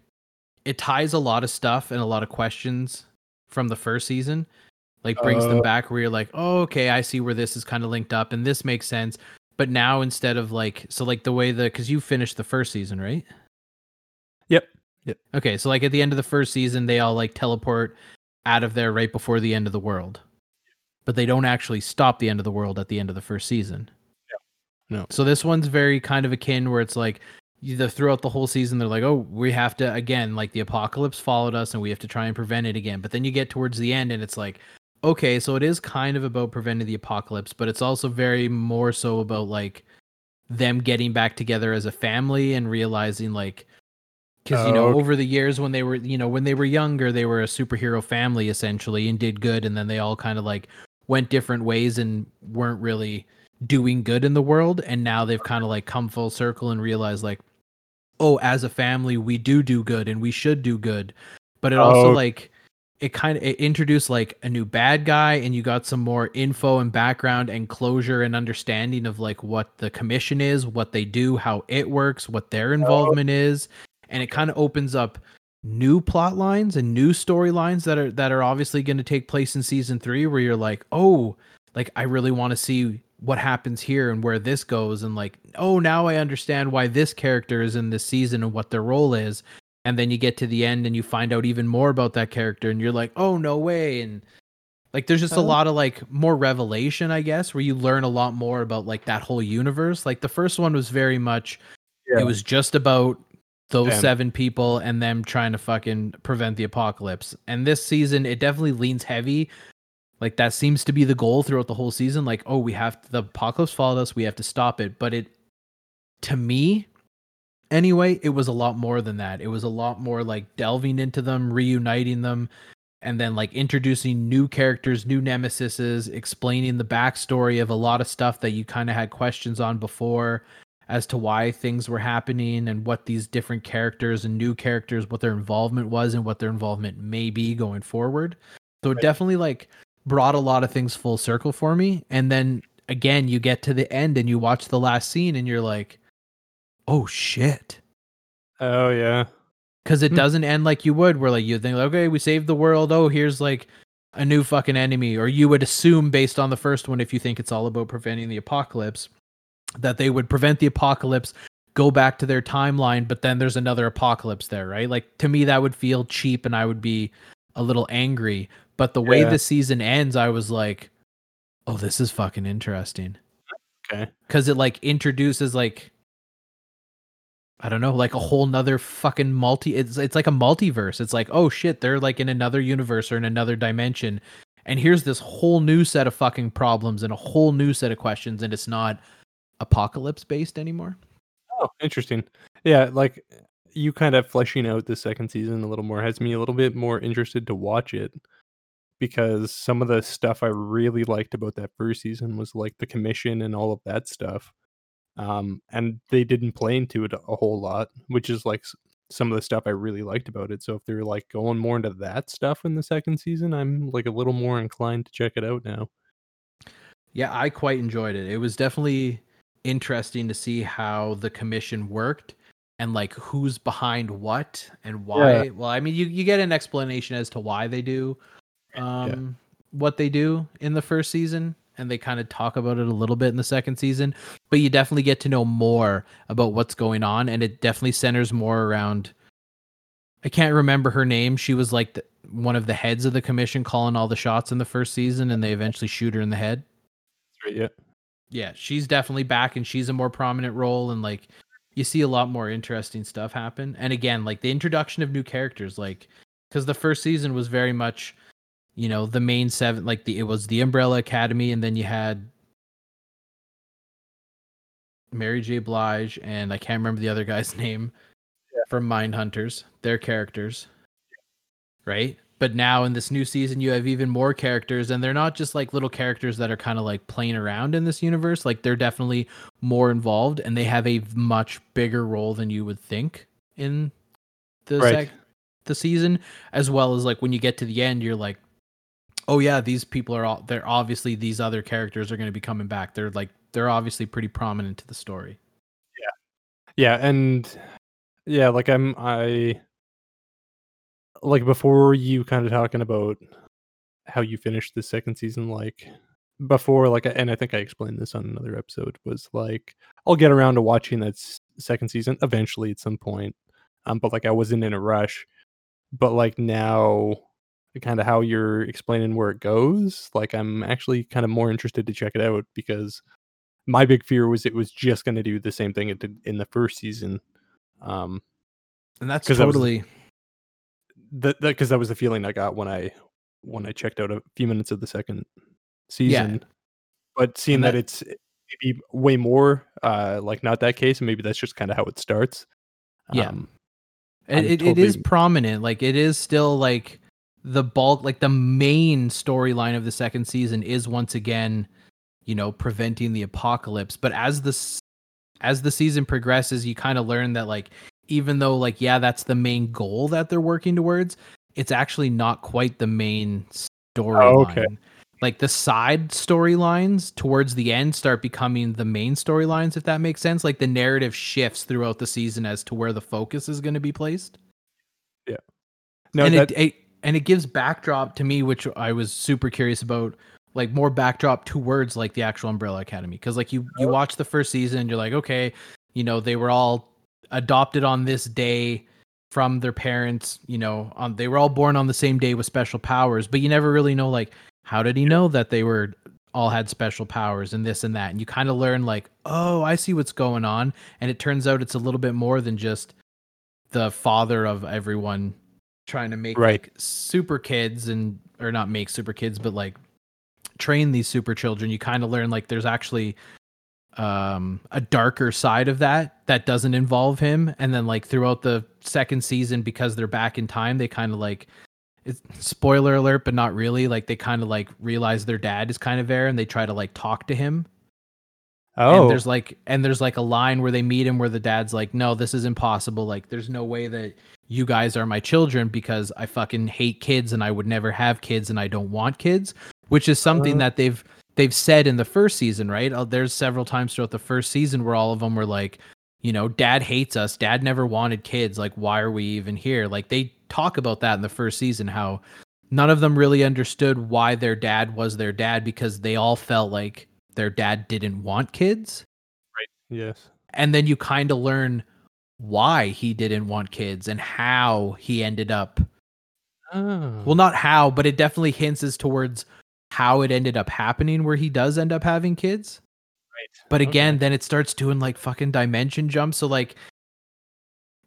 B: it ties a lot of stuff and a lot of questions from the first season. Like brings them
A: Uh.
B: back where you're like, oh, okay, I see where this is kind of linked up and this makes sense. But now instead of like so like the way the because you finished the first season, right?
A: Yep.
B: Okay, so like at the end of the first season, they all like teleport out of there right before the end of the world. But they don't actually stop the end of the world at the end of the first season.
A: No.
B: So this one's very kind of akin where it's like the throughout the whole season they're like, "Oh, we have to again like the apocalypse followed us and we have to try and prevent it again." But then you get towards the end and it's like, "Okay, so it is kind of about preventing the apocalypse, but it's also very more so about like them getting back together as a family and realizing like because you know
A: Oh, okay.
B: over the years when they were you know when they were younger they were a superhero family essentially and did good and then they all kind of like went different ways and weren't really doing good in the world and now they've kind of like come full circle and realized like oh as a family we do do good and we should do good. But it also
A: Oh,
B: like it kind of it introduced like a new bad guy and you got some more info and background and closure and understanding of like what the commission is what they do how it works what their oh. involvement is. And it kind of opens up new plot lines and new storylines that are that are obviously going to take place in season 3 where you're like oh like I really want to see what happens here and where this goes and like oh now I understand why this character is in this season and what their role is and then you get to the end and you find out even more about that character and you're like oh no way and like there's just a
A: Oh.
B: lot of like more revelation i guess where you learn a lot more about like that whole universe like the first one was very much
A: yeah.
B: it was just about those
A: Them.
B: seven people and them trying to fucking prevent the apocalypse and this season it definitely leans heavy like that seems to be the goal throughout the whole season like oh we have the apocalypse followed us we have to stop it. But it to me anyway it was a lot more than that. It was a lot more like delving into them reuniting them and then like introducing new characters new nemesises explaining the backstory of a lot of stuff that you kind of had questions on before as to why things were happening and what these different characters and new characters what their involvement was and what their involvement may be going forward. So
A: Right.
B: definitely like brought a lot of things full circle for me. And then again you get to the end and you watch the last scene and you're like oh shit.
A: Oh yeah.
B: because it
A: Hmm.
B: doesn't end like you would where like you think okay we saved the world. Oh here's like a new fucking enemy. Or you would assume based on the first one if you think it's all about preventing the apocalypse that they would prevent the apocalypse go back to their timeline but then there's another apocalypse there right? Like to me that would feel cheap and i would be a little angry but the way
A: Yeah.
B: the season ends i was like oh this is fucking interesting
A: Okay.
B: because it like introduces like I don't know, like a whole nother fucking multi. It's it's like a multiverse. It's like oh shit, they're like in another universe or in another dimension, and here's this whole new set of fucking problems and a whole new set of questions, and it's not apocalypse based anymore.
A: Oh, interesting. Yeah, like you kind of fleshing out the second season a little more has me a little bit more interested to watch it because some of the stuff I really liked about that first season was like the commission and all of that stuff. Um, and they didn't play into it a whole lot, which is like some of the stuff I really liked about it. So if they're like going more into that stuff in the second season, I'm like a little more inclined to check it out now.
B: Yeah, I quite enjoyed it. It was definitely interesting to see how the commission worked and like who's behind what and why. Well, I mean, you you get an explanation as to why they do um what they do in the first season and they kind of talk about it a little bit in the second season, but you definitely get to know more about what's going on and it definitely centers more around I can't remember her name. She was like the, one of the heads of the commission calling all the shots in the first season and they eventually shoot her in the head
A: right, yeah.
B: yeah, she's definitely back and she's a more prominent role and like you see a lot more interesting stuff happen. And again, like the introduction of new characters, like because the first season was very much, you know, the main seven, like the it was the Umbrella Academy, and then you had Mary J. Blige and I can't remember the other guy's name from mind hunters their characters, right? But now in this new season, you have even more characters, and they're not just like little characters that are kind of like playing around in this universe. Like they're definitely more involved, and they have a much bigger role than you would think in the
A: Right.
B: sec- the season. As well as like when you get to the end, you're like, oh yeah, these people are all they're obviously these other characters are going to be coming back. They're like they're obviously pretty prominent to the story.
A: Yeah, Yeah, and yeah, like I'm I like before you kind of talking about how you finished the second season like before like and I think I explained this on another episode was like I'll get around to watching that second season eventually at some point. Um but like I wasn't in a rush. But like now kind of how you're explaining where it goes, like I'm actually kind of more interested to check it out because my big fear was it was just going to do the same thing it did in the first season Um,
B: and that's
A: that
B: totally
A: that because that was the feeling I got when I when I checked out a few minutes of the second season. Yeah. But seeing that,
B: that-
A: it's maybe way more uh like not that case, and maybe that's just kind of how it starts.
B: Yeah.
A: Um,
B: It, it, it is prominent. Like it is still like the bulk, like the main storyline of the second season is once again, you know, preventing the apocalypse. But as the as the season progresses, you kind of learn that like even though like yeah, that's the main goal that they're working towards, it's actually not quite the main storyline.
A: Oh, okay.
B: Like the side storylines towards the end start becoming the main storylines, if that makes sense. Like the narrative shifts throughout the season as to where the focus is going to be placed Yeah.
A: no,
B: and
A: that,
B: it, it and it gives backdrop to me which i was super curious about like more backdrop to words like the actual umbrella academy. Because like you you oh. watch the first season you're like okay you know they were all adopted on this day from their parents you know on they were all born on the same day with special powers but you never really know like how did he know that they were all had special powers and this and that? And you kind of learn like oh i see what's going on. And it turns out it's a little bit more than just the father of everyone trying to make
A: Right.
B: like super kids and or not make super kids but like train these super children. You kind of learn like there's actually um a darker side of that that doesn't involve him. And then like throughout the second season because they're back in time they kind of like it's spoiler alert but not really like they kind of like realize their dad is kind of there and they try to like talk to him.
A: Oh,
B: and there's like and there's like a line where they meet him where the dad's like no this is impossible. Like there's no way that you guys are my children because i fucking hate kids and i would never have kids and i don't want kids which is something
A: Uh.
B: that they've they've said in the first season right? Uh, there's several times throughout the first season where all of them were like you know dad hates us. Dad never wanted kids. Like why are we even here? Like they talk about that in the first season how none of them really understood why their dad was their dad because they all felt like their dad didn't want kids. Right.
A: yes,
B: and then you kind of learn why he didn't want kids and how he ended up
A: oh,
B: well not how but it definitely hints as towards how it ended up happening where he does end up having kids
A: right.
B: but again
A: Okay.
B: then it starts doing like fucking dimension jumps so like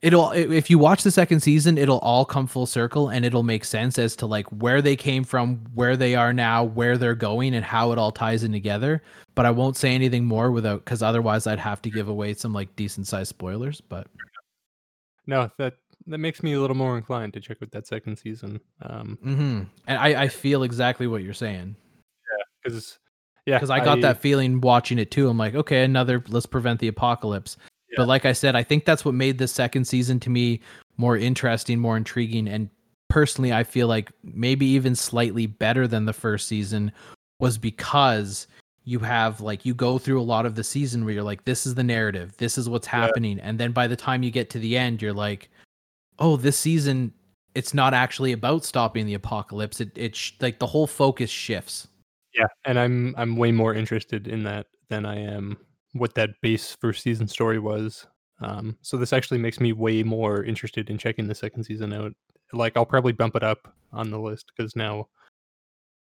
B: it'll if you watch the second season it'll all come full circle and it'll make sense as to like where they came from where they are now where they're going and how it all ties in together but i won't say anything more without because otherwise i'd have to give away some like decent sized spoilers but
A: no, that that makes me a little more inclined to check out that second season. Um,
B: mm-hmm. and i i feel exactly what you're saying yeah
A: because yeah,
B: because I got that feeling watching it too. I'm like, okay, another let's prevent the apocalypse.
A: Yeah.
B: But like I said, I think that's what made the second season to me more interesting, more intriguing, and personally, I feel like maybe even slightly better than the first season was because you have like you go through a lot of the season where you're like, this is the narrative, this is what's
A: Yeah.
B: happening, and then by the time you get to the end, you're like, oh, this season it's not actually about stopping the apocalypse. It it sh- like the whole focus shifts.
A: Yeah, and I'm I'm way more interested in that than I am what that base first season story was. Um, so this actually makes me way more interested in checking the second season out. Like I'll probably bump it up on the list because now,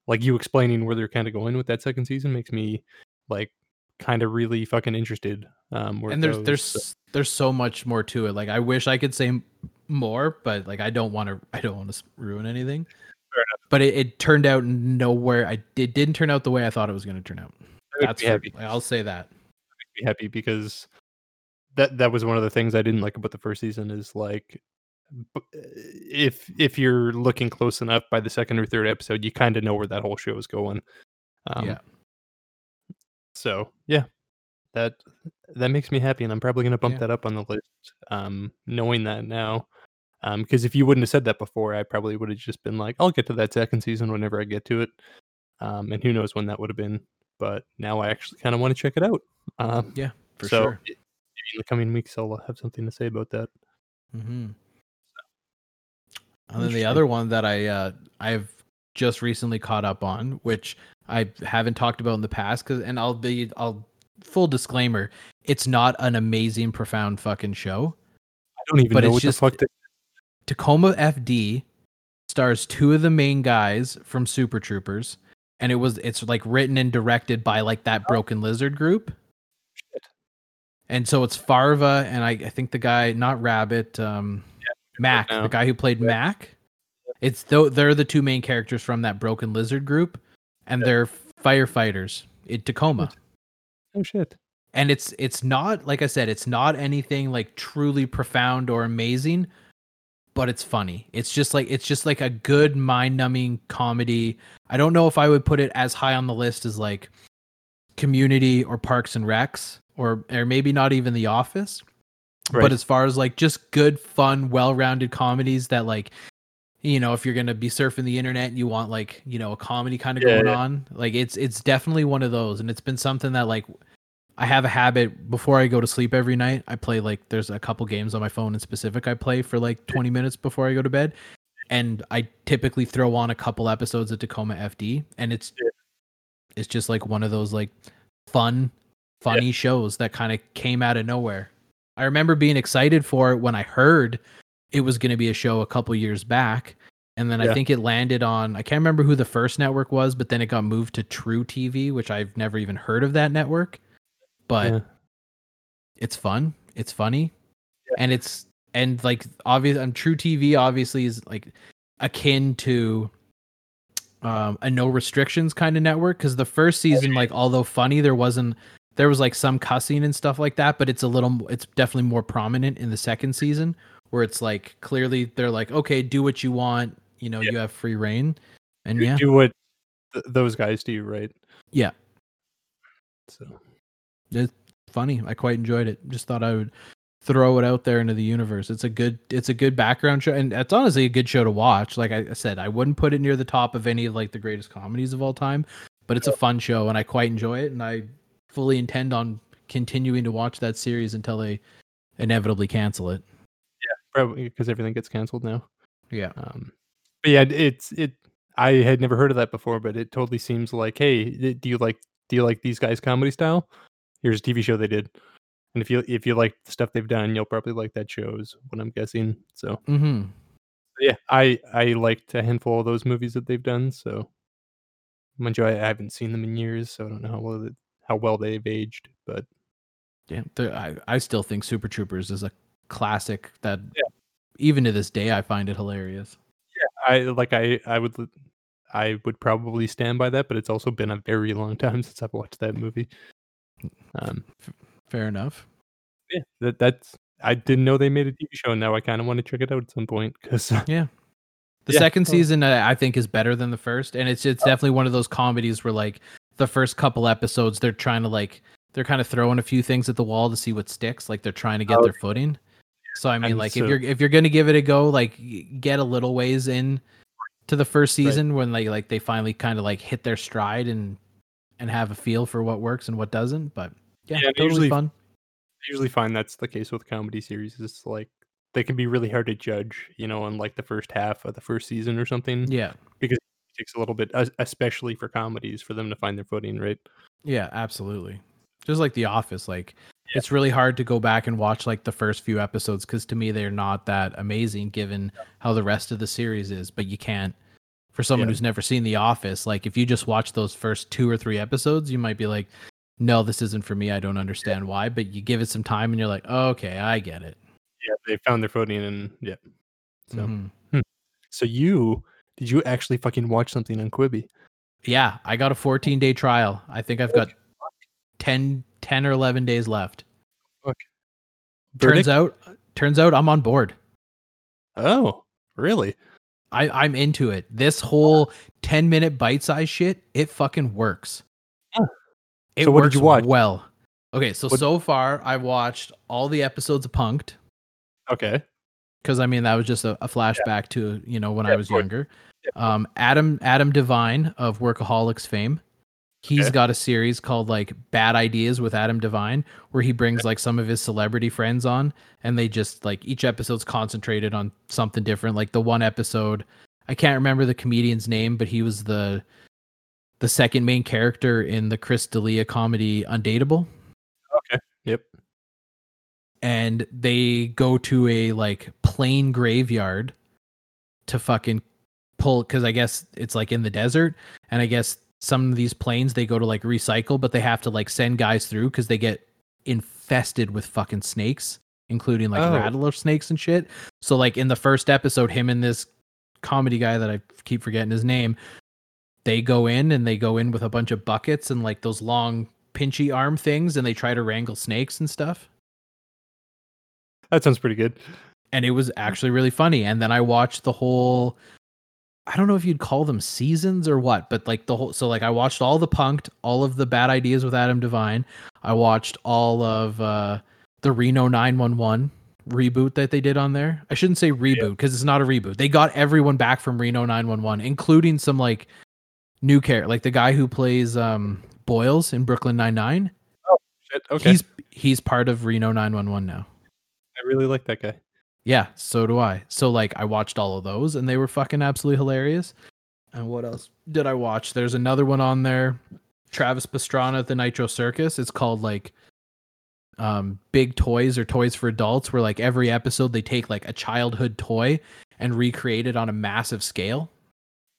A: like you explaining where they're kind of going with that second season makes me like kind of really fucking interested. Um, where
B: and there's
A: goes,
B: there's
A: so-
B: there's so much more to it like i wish i could say more but like i don't want to i don't want to ruin anything but it, it turned out nowhere i it didn't turn out the way i thought it was going to turn out that's for- i'll say that
A: be happy because that that was one of the things I didn't like about the first season is like if if you're looking close enough by the second or third episode, you kind of know where that whole show is going. Um,
B: yeah
A: So yeah, that that makes me happy, and I'm probably gonna bump
B: Yeah.
A: that up on the list. Um, knowing that now, um, because if you wouldn't have said that before, I probably would have just been like, I'll get to that second season whenever I get to it. Um, and who knows when that would have been. But now I actually kind of want to check it out. Um,
B: yeah for
A: so
B: sure
A: in the coming weeks, I'll have something to say about that.
B: mm-hmm. and then the other one that i uh i've just recently caught up on which i haven't talked about in the past because and i'll be i'll full disclaimer it's not an amazing profound fucking show
A: I don't even
B: But
A: know
B: it's
A: what
B: just-
A: the fuck. That,
B: Tacoma FD stars two of the main guys from Super Troopers, and it was it's like written and directed by like that Broken Lizard group.
A: Shit.
B: and so it's Farva and I, I think the guy not Rabbit, um, Mac,
A: now.
B: the guy who played
A: Yeah.
B: Mac. It's though they're the two main characters from that Broken Lizard group, and
A: Yeah.
B: they're firefighters in Tacoma.
A: Oh shit.
B: and it's it's not like I said, it's not anything like truly profound or amazing, but it's funny. It's just like it's just like a good mind-numbing comedy. I don't know if I would put it as high on the list as like Community or Parks and Recs or or maybe not even The Office.
A: Right.
B: But as far as like just good, fun, well-rounded comedies that like you know, if you're gonna be surfing the internet and you want like, you know, a comedy kind of
A: Yeah,
B: going
A: yeah.
B: on, like it's it's definitely one of those. And it's been something that like I have a habit before I go to sleep every night. I play like there's a couple games on my phone in specific I play for like 20 minutes before I go to bed. And I typically throw on a couple episodes of Tacoma FD and it's
A: Yeah.
B: it's just like one of those like fun funny shows that kind of came out of nowhere. I remember being excited for it when I heard it was going to be a show a couple years back and then I think it landed on I can't remember who the first network was but then it got moved to truTV which I've never even heard of that network. But
A: Yeah.
B: it's fun. It's funny. And it's and like obvious on truTV obviously is like akin to um a no restrictions kind of network because the first season like although funny there wasn't there was like some cussing and stuff like that but it's a little it's definitely more prominent in the second season where it's like clearly they're like okay do what you want you know
A: Yeah.
B: you have free reign and
A: Do-
B: yeah
A: Do what th- those guys do, right?
B: Yeah.
A: So it's
B: funny. I quite enjoyed it. Just thought I would throw it out there into the universe. It's a good it's a good background show and it's honestly a good show to watch. Like I said, I wouldn't put it near the top of any of like the greatest comedies of all time, but it's a fun show and I quite enjoy it and I fully intend on continuing to watch that series until they inevitably cancel it.
A: Yeah, probably because everything gets canceled now.
B: Yeah.
A: Um, but yeah, it's it. I had never heard of that before, but it totally seems like, hey, do you like do you like these guys' comedy style? Here's a TV show they did, and if you if you like the stuff they've done, you'll probably like that show. Is what I'm guessing. So
B: Mhm.
A: yeah, I I liked a handful of those movies that they've done. So mind you, I, I haven't seen them in years, so I don't know how well it, how well they've aged. But
B: Yeah. I I still think Super Troopers is a classic that
A: Yeah.
B: even to this day I find it hilarious.
A: Yeah, I like I I would I would probably stand by that, but it's also been a very long time since I've watched that movie. Um,
B: Fair enough.
A: yeah, that that's I didn't know they made a TV show. and Now I kind of want to check it out at some point because yeah,
B: The
A: Yeah.
B: second
A: Oh.
B: season, uh, I think, is better than the first, and it's it's definitely one of those comedies where like the first couple episodes, they're trying to like they're kind of throwing a few things at the wall to see what sticks. Like they're trying to get
A: Oh,
B: their footing. So I mean, like
A: so-
B: if you're if you're gonna give it a go, like get a little ways in to the first
A: Right.
B: season when they like they finally kind of like hit their stride and and have a feel for what works and what doesn't. But yeah,
A: Yeah,
B: totally
A: usually-
B: fun.
A: I usually find that's the case with comedy series. It's like they can be really hard to judge, you know, in like the first half of the first season or something.
B: Yeah,
A: It takes a little bit, especially for comedies, for them to find their footing, right?
B: Yeah, absolutely. Just like The Office, like
A: Yeah.
B: it's really hard to go back and watch like the first few episodes because to me they're not that amazing given how the rest of the series is. But you can't, for someone
A: Yeah.
B: who's never seen The Office, like if you just watch those first two or three episodes, you might be like, "No, this isn't for me. I don't understand why." But you give it some time and you're like, oh, "Okay, I get it."
A: Yeah, they found their footing, and yeah. So,
B: Mhm.
A: so you did you actually fucking watch something on Quibi?
B: Yeah, I got a 14 day trial. I think I've got 10, 10 or 11 days left. Turns out, turns out I'm on board.
A: Oh, really?
B: I, I'm into it. This whole 10 minute bite size shit, it fucking works.
A: Huh.
B: It
A: So what did you
B: works
A: watch?
B: Well. Okay, so
A: What-
B: so far I've watched all the episodes of Punked
A: Okay.
B: Because I mean that was just a, a flashback to you know when
A: Yeah,
B: I was younger. Um, Adam Adam Devine of Workaholics fame. He's
A: Okay.
B: got a series called like Bad Ideas with Adam Devine, where he brings like some of his celebrity friends on, and they just like each episode's concentrated on something different. Like the one episode, I can't remember the comedian's name, but he was the the second main character in the Chris D'Elia comedy Undateable. And they go to a like plain graveyard to fucking pull because I guess it's like in the desert, and I guess some of these planes they go to like recycle, but they have to like send guys through because they get infested with fucking snakes, including like
A: Oh.
B: rattler snakes and shit. So like in the first episode, him and this comedy guy that I keep forgetting his name, they go in and they go in with a bunch of buckets and like those long pinchy arm things and they try to wrangle snakes and stuff.
A: That sounds pretty good.
B: and it was actually really funny. And then I watched the whole I don't know if you'd call them seasons or what, but like the whole so like I watched all the punked, all of the bad ideas with Adam Devine. I watched all of uh the Reno 911 reboot that they did on there. I shouldn't say reboot because it's not a reboot. They got everyone back from Reno 911, including some like new character, like the guy who plays um Boyles in Brooklyn Nine Nine.
A: Shit, okay.
B: He's he's part of Reno 911 now.
A: I really like that guy.
B: Yeah, so do I. So like I watched all of those and they were fucking absolutely hilarious. And what else did I watch? There's another one on there. Travis Pastrana at the Nitro Circus. It's called like um Big Toys or Toys for Adults where like every episode they take like a childhood toy and recreate it on a massive scale.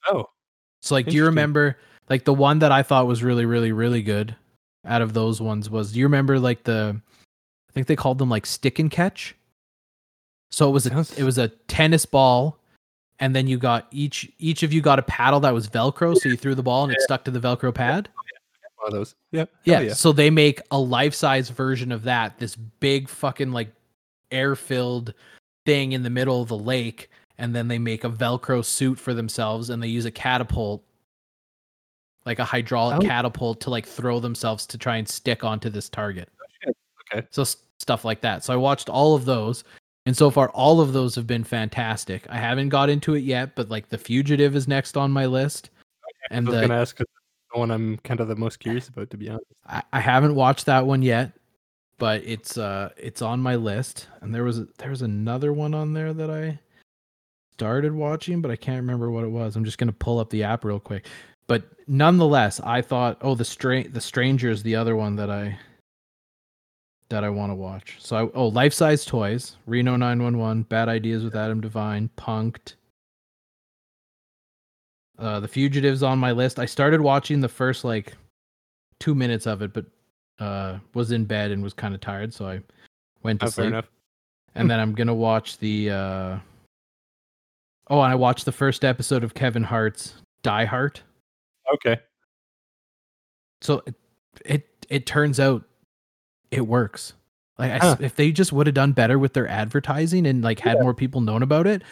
A: Oh,
B: So like do you remember like the one that I thought was really really really good out of those ones was do you remember like the I think they called them like stick and catch? So it was a it was a tennis ball and then you got each each of you got a paddle that was velcro so you threw the ball and it stuck to the velcro pad.
A: Oh, one of those. Yep.
B: Oh,
A: yeah, yeah.
B: so they make a life-size version of that, this big fucking like air-filled thing in the middle of the lake and then they make a velcro suit for themselves and they use a catapult like a hydraulic
A: Oh.
B: catapult to like throw themselves to try and stick onto this target.
A: Okay.
B: So stuff like that. So I watched all of those and so far all of those have been fantastic. I haven't got into it yet, but like The Fugitive is next on my list. And
A: I was
B: the
A: gonna ask the one I'm kind of the most curious about, to be honest.
B: I, I haven't watched that one yet, but it's uh it's on my list. And there was there was another one on there that I started watching, but I can't remember what it was. I'm just gonna pull up the app real quick. But nonetheless, I thought, oh, the stra- the stranger is the other one that I that I want to watch. So I oh, life size toys, Reno 911, Bad Ideas with Adam Devine, Punked. Uh, the Fugitives on my list. I started watching the first like two minutes of it, but uh, was in bed and was kind of tired, so I went to
A: Oh,
B: sleep. And then I'm gonna watch the. Uh... Oh, and I watched the first episode of Kevin Hart's Die Hart.
A: Okay.
B: So it it, it turns out it works. Like I
A: Huh.
B: if they just would have done better with their advertising and like had more people known about it,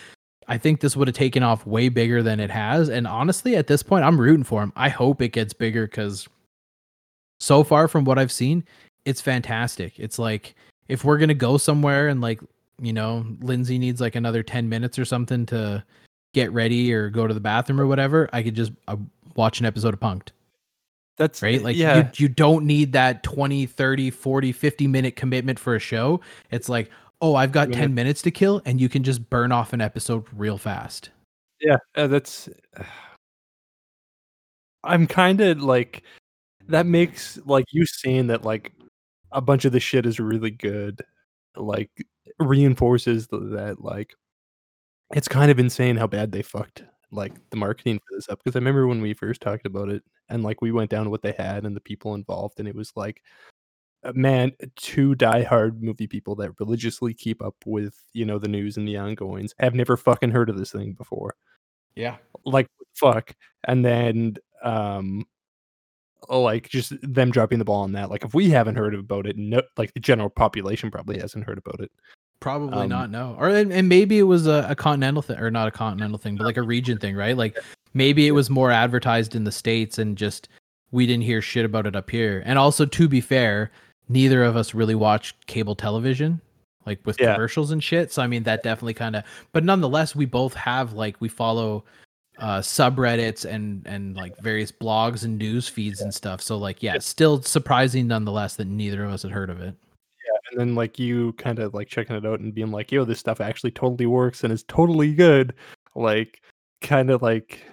B: I think this would have taken off way bigger than it has. And honestly, at this point, I'm rooting for him. I hope it gets bigger because so far from what I've seen, it's fantastic. It's like if we're gonna go somewhere and like you know Lindsay needs like another ten minutes or something to get ready or go to the bathroom or whatever, I could just uh, watch an episode of Punked
A: That's
B: right like
A: yeah.
B: you, you don't need that 20 30 40 50 minute commitment for a show it's like oh i've got
A: You
B: 10 minutes to kill and you can just burn off an episode real fast
A: Yeah, uh, that's. I'm kind of like that makes like you saying that like a bunch of the shit is really good, like reinforces th- that like it's kind of insane how bad they fucked like the marketing for this up because I remember when we first talked about it and like we went down what they had and the people involved and it was like uh, man two diehard movie people that religiously keep up with you know the news and the ongoings have never fucking heard of this thing before.
B: Yeah.
A: Like fuck. And then um like just them dropping the ball on that like if we haven't heard about it no like the general population probably hasn't heard about it
B: probably
A: Um,
B: not no. Or and, and maybe it was a, a continental thing or not a continental thing but like a region thing right? Like maybe it was more advertised in the states and just we didn't hear shit about it up here. And also to be fair neither of us really watch cable television like with
A: Yeah.
B: commercials and shit. So i mean that definitely kind of but nonetheless we both have like we follow uh subreddits and and like various blogs and news feeds and stuff. So like yeah. still surprising nonetheless that neither of us had heard of it
A: and then like you kind of like checking it out and being like yo this stuff actually totally works and is totally good like kind of like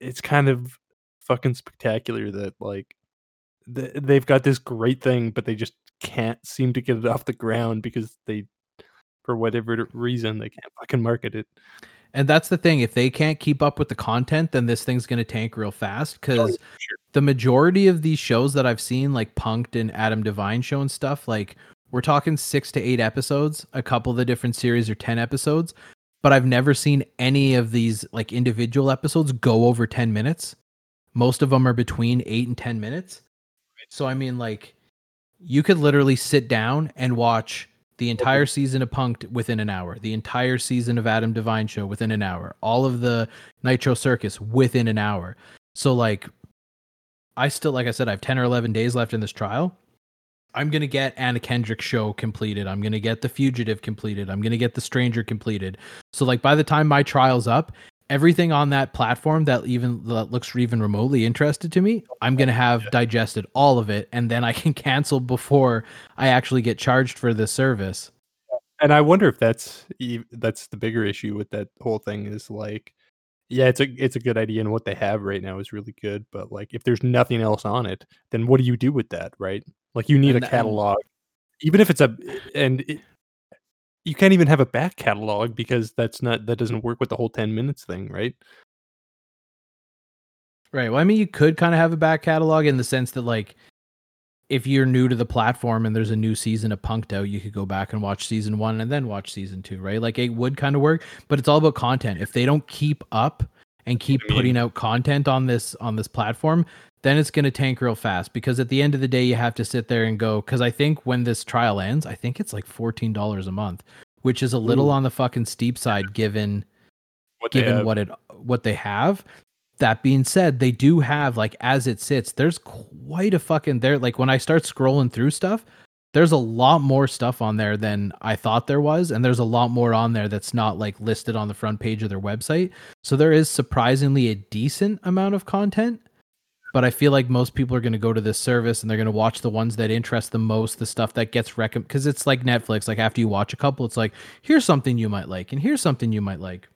A: it's kind of fucking spectacular that like th- they've got this great thing but they just can't seem to get it off the ground because they for whatever reason they can't fucking market it
B: And that's the thing. If they can't keep up with the content, then this thing's going to tank real fast. Because
A: Oh, sure.
B: the majority of these shows that I've seen, like Punked and Adam Devine show and stuff, like we're talking six to eight episodes. A couple of the different series are 10 episodes. But I've never seen any of these like individual episodes go over 10 minutes. Most of them are between eight and 10 minutes. So, I mean, like, you could literally sit down and watch the entire season of Punked within an hour, the entire season of Adam Devine show within an hour, all of the Nitro Circus within an hour. So like I still like I said I have 10 or 11 days left in this trial. I'm going to get Anna Kendrick show completed. I'm going to get The Fugitive completed. I'm going to get The Stranger completed. So like by the time my trial's up, everything on that platform that even that looks even remotely interested to me, I'm going to have digested all of it and then I can cancel before I actually get charged for this service.
A: And I wonder if that's that's the bigger issue with that whole thing is like, yeah, it's a it's a good idea, and what they have right now is really good. But like, if there's nothing else on it, then what do you do with that, right? Like, you need
B: And-
A: a
B: and- um
A: catalog, even if it's a and it, you can't even have a back catalog because that's not that doesn't work with the whole ten minutes thing, right?
B: Right. Well, I mean, you could kind of have a back catalog in the sense that, like, if you're new to the platform and there's a new season of Punk'd out, you could go back and watch season one and then watch season two, right? Like, it would kind of work, but it's all about content. If they don't keep up and keep
A: I mean-
B: putting out content on this on this platform, then it's going to tank real fast because at the end of the day, you have to sit there and go. Because I think when this trial ends, I think it's like fourteen dollars a month, which is a little
A: Ooh.
B: on the fucking steep side given
A: What
B: given what it what they have. That being said, they do have like as it sits, there's quite a fucking there. Like when I start scrolling through stuff, there's a lot more stuff on there than I thought there was, and there's a lot more on there that's not like listed on the front page of their website. So there is surprisingly a decent amount of content. But I feel like most people are going to go to this service and they're going to watch the ones that interest them most, the stuff that gets recommended. Because it's like Netflix. Like after you watch a couple, it's like here's something you might like, and here's something you might like.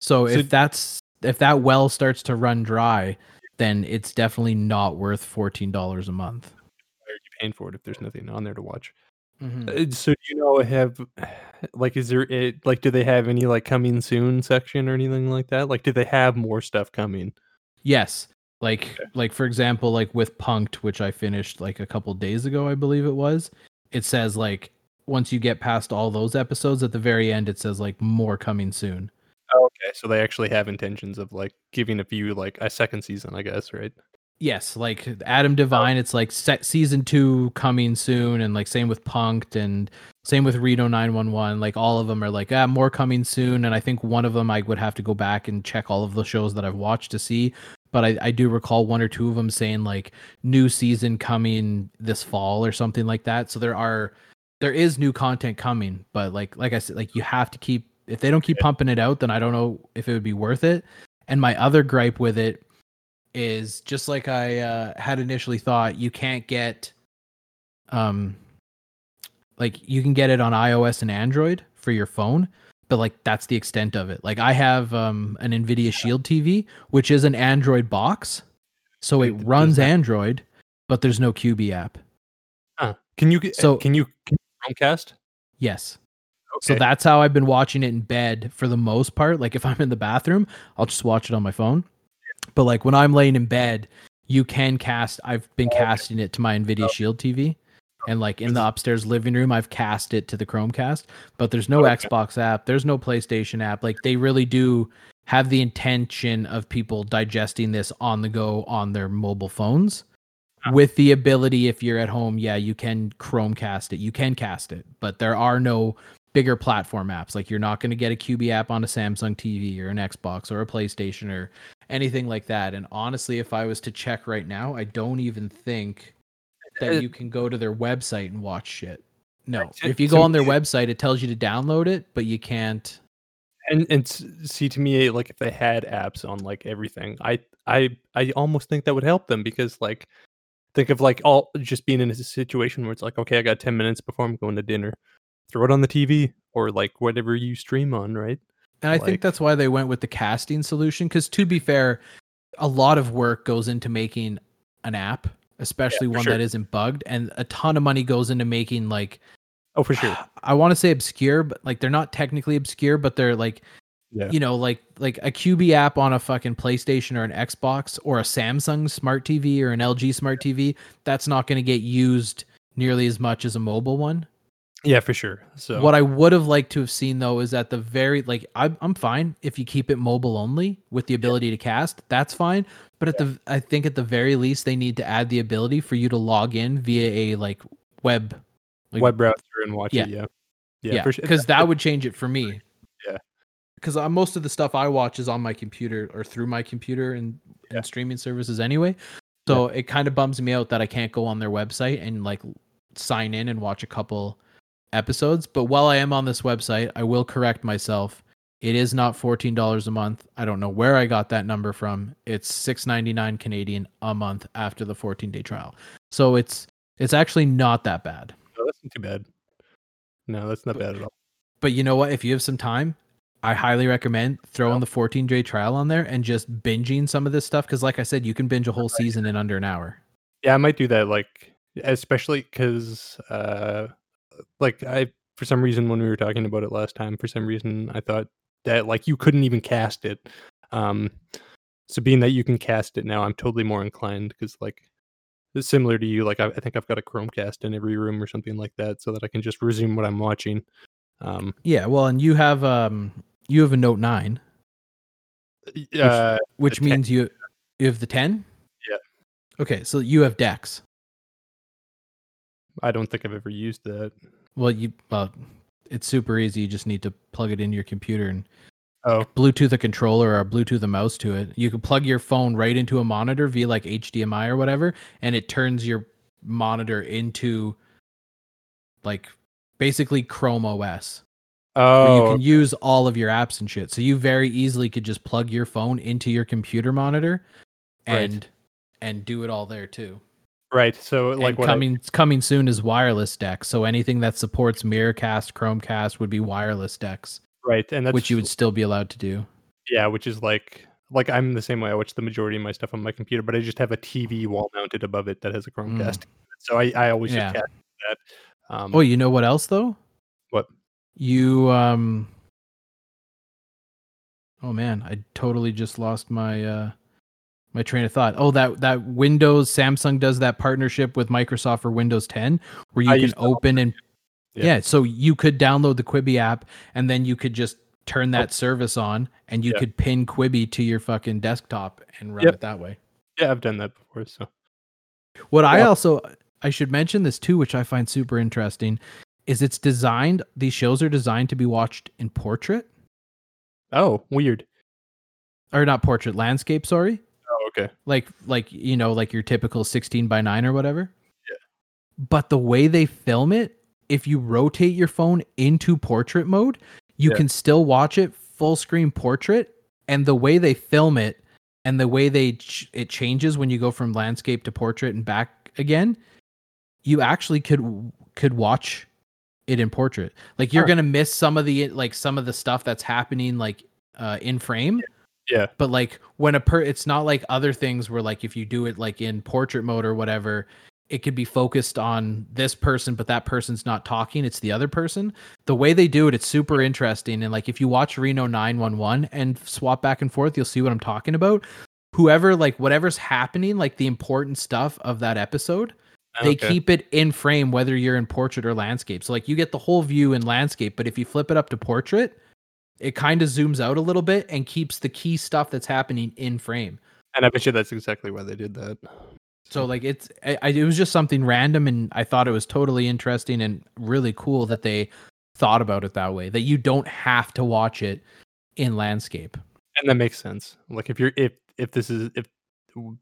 B: So,
A: So-
B: if that's if that well starts to run dry, then it's definitely not worth fourteen dollars a month.
A: Why are you paying for it if there's nothing on there to watch?
B: Mhm.
A: Uh, So do you know have like is there it like do they have any like coming soon section or anything like that? Like do they have more stuff coming?
B: Yes, like like for example, like with Punk'd, which I finished like a couple days ago, I believe it was. It says like once you get past all those episodes, at the very end, it says like more coming soon.
A: Okay, so they actually have intentions of like giving a few like a second season, I guess, right?
B: Yes, like Adam DeVine, it's like set season two coming soon, and like same with Punk'd and same with Reno 911. Like all of them are like, ah, more coming soon. And I think one of them I would have to go back and check all of the shows that I've watched to see. But I, I do recall one or two of them saying like new season coming this fall or something like that. So there are there is new content coming, but like like I said, like you have to keep if they don't keep pumping it out, then I don't know if it would be worth it. And my other gripe with it is just like I uh, had initially thought, you can't get um like you can get it on iOS and Android for your phone, but like that's the extent of it. Like I have um an Nvidia Shield TV, which is an Android box. So it runs Android, but there's no Quibi app.
A: Huh. Can you get
B: So-
A: so can you can you Chromecast?
B: Yes.
A: Okay.
B: So that's how I've been watching it in bed for the most part. Like if I'm in the bathroom, I'll just watch it on my phone. But like when I'm laying in bed, you can cast I've been oh, casting it to my Nvidia oh. Shield TV. And like in the upstairs living room, I've cast it to the Chromecast, but there's no
A: Okay.
B: Xbox app, there's no PlayStation app. Like they really do have the intention of people digesting this on the go on their mobile phones with the ability if you're at home, yeah, you can Chromecast it. You can cast it, but there are no bigger platform apps. Like you're not going to get a Quibi app on a Samsung TV or an Xbox or a PlayStation or anything like that. And honestly, if I was to check right now, I don't even think that
A: Uh,
B: you can go to their website and watch shit. No. If you go on their website, it tells you to download it, but you can't.
A: And and see to me like if they had apps on like everything, I I I almost think that would help them because like think of like all just being in a situation where it's like okay, I got 10 minutes before I'm going to dinner. Throw it on the TV or like whatever you stream on, right?
B: And I
A: Like-
B: think that's why they went with the casting solution. Because to be fair, a lot of work goes into making an app, especially
A: for
B: one
A: sure.
B: that isn't bugged, and a ton of money goes into making like
A: Oh, for sure.
B: I want to say obscure, but like they're not technically obscure, but they're like
A: Yeah.
B: you know, like like a Quibi app on a fucking PlayStation or an Xbox or a Samsung smart TV or an LG smart TV, that's not going to get used nearly as much as a mobile one.
A: Yeah, for sure. So
B: What I would have liked to have seen though is at the very like I'm I'm fine if you keep it mobile only with the ability to cast, that's fine. But at the I think at the very least they need to add the ability for you to log in via a like web like-
A: web browser and watch
B: Yeah.
A: it. Yeah.
B: yeah
A: for sure.
B: because that would change it for me.
A: Yeah.
B: Because uh, most of the stuff I watch is on my computer or through my computer and,
A: Yeah.
B: and streaming services anyway. So it kind of bums me out that I can't go on their website and like sign in and watch a couple episodes. But while I am on this website, I will correct myself. It is not fourteen dollars a month. I don't know where I got that number from. It's six ninety nine Canadian a month after the fourteen day trial. So it's it's actually not that bad.
A: No, that's not too bad. No, that's not bad at all.
B: But you know what? If you have some time, I highly recommend throwing the 14 day trial on there and just binging some of this stuff. Because, like I said, you can binge a whole season in under an hour.
A: Yeah, I might do that. Like, especially because, uh, like, I for some reason when we were talking about it last time, for some reason I thought that like you couldn't even cast it. Um, so being that you can cast it now, I'm totally more inclined because like it's similar to you. Like, I, I think I've got a Chromecast in every room or something like that, so that I can just resume what I'm watching. Um,
B: Yeah. Well, and you have um you have a Note 9,
A: uh,
B: which
A: 10.
B: means you you have the 10.
A: Yeah.
B: Okay, so you have DeX.
A: I don't think I've ever used that.
B: Well, you well, it's super easy. You just need to plug it into your computer and
A: Oh,
B: Bluetooth a controller or Bluetooth a mouse to it. You can plug your phone right into a monitor via like HDMI or whatever, and it turns your monitor into like basically Chrome OS.
A: Oh,
B: you can use all of your apps and shit. So you very easily could just plug your phone into your computer monitor
A: Right.
B: and and do it all there too.
A: Right. So like what? I-
B: coming coming soon is wireless DeX. So anything that supports Miracast, Chromecast would be wireless DeX,
A: right, and that's
B: which you would still be allowed to do.
A: Yeah, which is like like I'm the same way. I watch the majority of my stuff on my computer, but I just have a TV wall mounted above it that has a Chromecast. So I, I always
B: Mm. Yeah.
A: just cast that. Um,
B: Oh, you know what else though?
A: What?
B: You um Oh man, I totally just lost my uh my train of thought. Oh, that that Windows Samsung does that partnership with Microsoft for Windows 10 where you
A: I
B: can open and
A: Yeah.
B: yeah. so you could download the Quibi app and then you could just turn that service on and you
A: Oh. Yeah.
B: could pin Quibi to your fucking desktop and run
A: Yep.
B: it that way.
A: yeah, I've done that before. So
B: What I also I should mention this too, which I find super interesting, is it's designed. These shows are designed to be watched in portrait
A: oh, weird.
B: or not portrait landscape. Sorry,
A: Oh, okay.
B: like like you know like your typical sixteen by nine or whatever. Yeah. But the way they film it, if you rotate your phone into portrait mode, you
A: Yeah.
B: can still watch it full screen portrait. And the way they film it, and the way they ch- it changes when you go from landscape to portrait and back again, you actually could could watch it in portrait. Like you're
A: Huh.
B: gonna miss some of the like some of the stuff that's happening like uh, in frame
A: Yeah,
B: but like when a per it's not like other things where like if you do it like in portrait mode or whatever it could be focused on this person but that person's not talking it's the other person. The way they do it it's super interesting and like if you watch reno 911 and swap back and forth you'll see what i'm talking about. Whoever like whatever's happening like the important stuff of that episode they
A: okay.
B: keep it in frame whether you're in portrait or landscape. So like you get the whole view in landscape but if you flip it up to portrait it kind of zooms out a little bit and keeps the key stuff that's happening in frame
A: and I bet you that's exactly why they did that.
B: so like it's I, I, it was just something random and i thought it was totally interesting and really cool that they thought about it that way that you don't have to watch it in landscape
A: and that makes sense. Like if you're if if this is if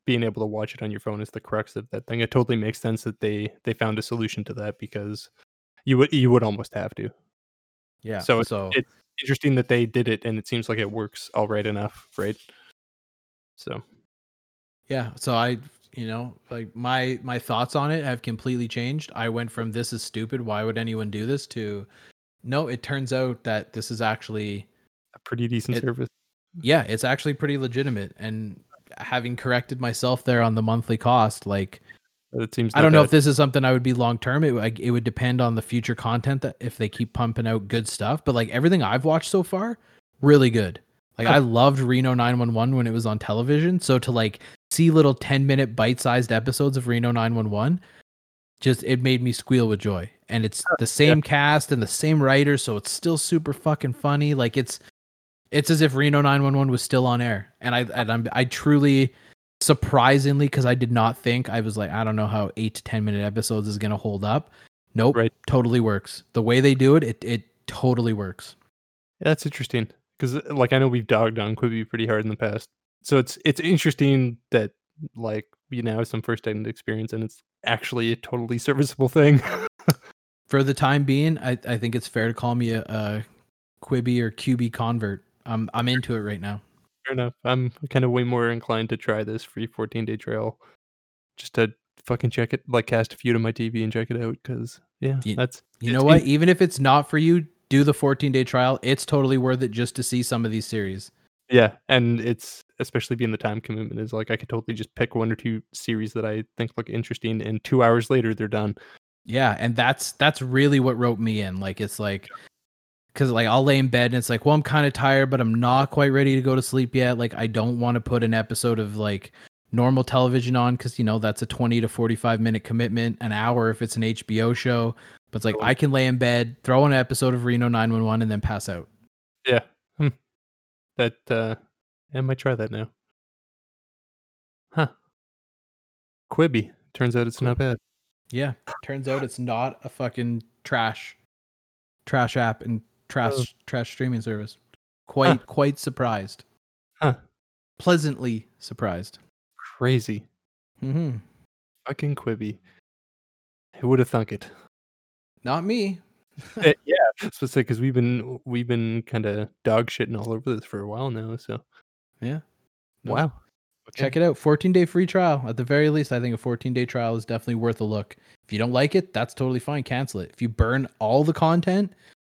A: being able to watch it on your phone is the crux of that thing, it totally makes sense that they they found a solution to that because you would you would almost have to.
B: yeah
A: So it-
B: so
A: it's interesting that they did it and it seems like it works all right enough, right? So
B: yeah so i you know like my my thoughts on it have completely changed i went from this is stupid why would anyone do this to no it turns out that this is actually
A: a pretty decent
B: It-
A: service.
B: yeah it's actually pretty legitimate and having corrected myself there on the monthly cost like
A: It seems
B: i don't know
A: bad.
B: if this is something i would be long term it, like, it would depend on the future content that if they keep pumping out good stuff but like everything i've watched so far really good. Like I loved Reno 911 when it was on television. So to like see little 10 minute bite sized episodes of Reno 911, just it made me squeal with joy. And it's the same cast and the same writer, so it's still super fucking funny. Like it's it's as if Reno 911 was still on air. And I and I'm, I truly surprisingly because I did not think I was like I don't know how 8 to 10 minute episodes is going to hold up. Nope,
A: Right.
B: totally works. The way they do it, it it totally works.
A: Yeah, that's interesting because uh, like I know we've dogged on Quibi pretty hard in the past, so it's it's interesting that like you now have some first hand experience and it's actually a totally serviceable thing.
B: For the time being, I, I think it's fair to call me a, a Quibi or QB convert. I'm I'm into it right now.
A: Fair enough. I'm kind of way more inclined to try this free 14 day trial, just to fucking check it, like cast a few to my TV and check it out. Because yeah,
B: Ye-
A: that's
B: You know what? Even if it's not for you, do the 14 day trial. It's totally worth it just to see some of these series.
A: Yeah, and it's especially being the time commitment is like I could totally just pick one or two series that I think look interesting, and two hours later they're done.
B: Yeah, and that's that's really what wrote me in. Like it's like because like I'll lay in bed and it's like, well, I'm kind of tired, but I'm not quite ready to go to sleep yet. Like I don't want to put an episode of like normal television on because you know that's a 20 to 45 minute commitment, an hour if it's an HBO show. But it's like
A: Totally.
B: I can lay in bed, throw on an episode of Reno 911, and then pass out.
A: Yeah, hmm. that uh, I might try that now. Huh? Quibi. Turns out it's not bad.
B: Yeah, turns out it's not a fucking trash, trash app and trash
A: Oh.
B: trash streaming service. Quite quite surprised.
A: Huh.
B: Pleasantly surprised.
A: Crazy.
B: Mm-hmm.
A: Fucking Quibi. Who would have thunk it?
B: Not me.
A: Eh, yeah, so because we've been we've been kind of dog shitting all over this for a while now. So
B: Yeah. No.
A: wow.
B: Check it out. 14 day free trial. At the very least, I think a 14 day trial is definitely worth a look. If you don't like it, that's totally fine. Cancel it. If you burn all the content,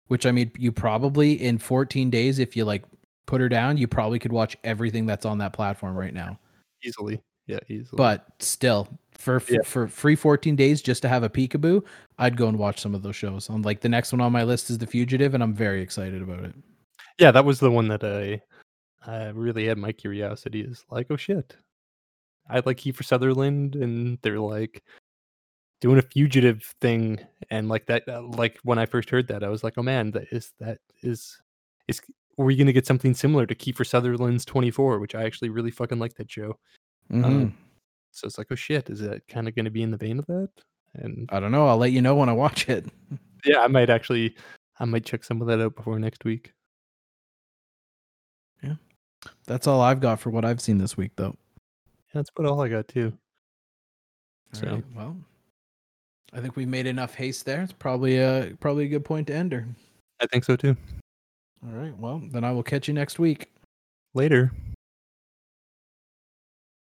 B: which I mean, you probably in 14 days, if you like put her down, you probably could watch everything that's on that platform right now.
A: Easily. Yeah, easily.
B: But still, for
A: Yeah.
B: for free 14 days just to have a peekaboo, I'd go and watch some of those shows. On like the next one on my list is The Fugitive, and I'm very excited about it.
A: yeah, that was the one that I I really had my curiosity is like, oh shit. I like Kiefer Sutherland and they're like doing a fugitive thing and like that uh, like when I first heard that I was like, oh man, that is that is is are we gonna get something similar to Kiefer Sutherland's 24, which I actually really fucking like that show.
B: Mhm.
A: So it's like, oh shit, is that kind of gonna be in the vein of that? And
B: I don't know. I'll let you know when I watch it.
A: yeah, I might actually I might check some of that out before next week. Yeah.
B: That's all I've got for what I've seen this week, though.
A: That's about all I got too.
B: All
A: So-
B: right, well, I think we've made enough haste there. It's probably a probably a good point to end her.
A: I think so too.
B: All right. Well, then I will catch you next week.
A: Later.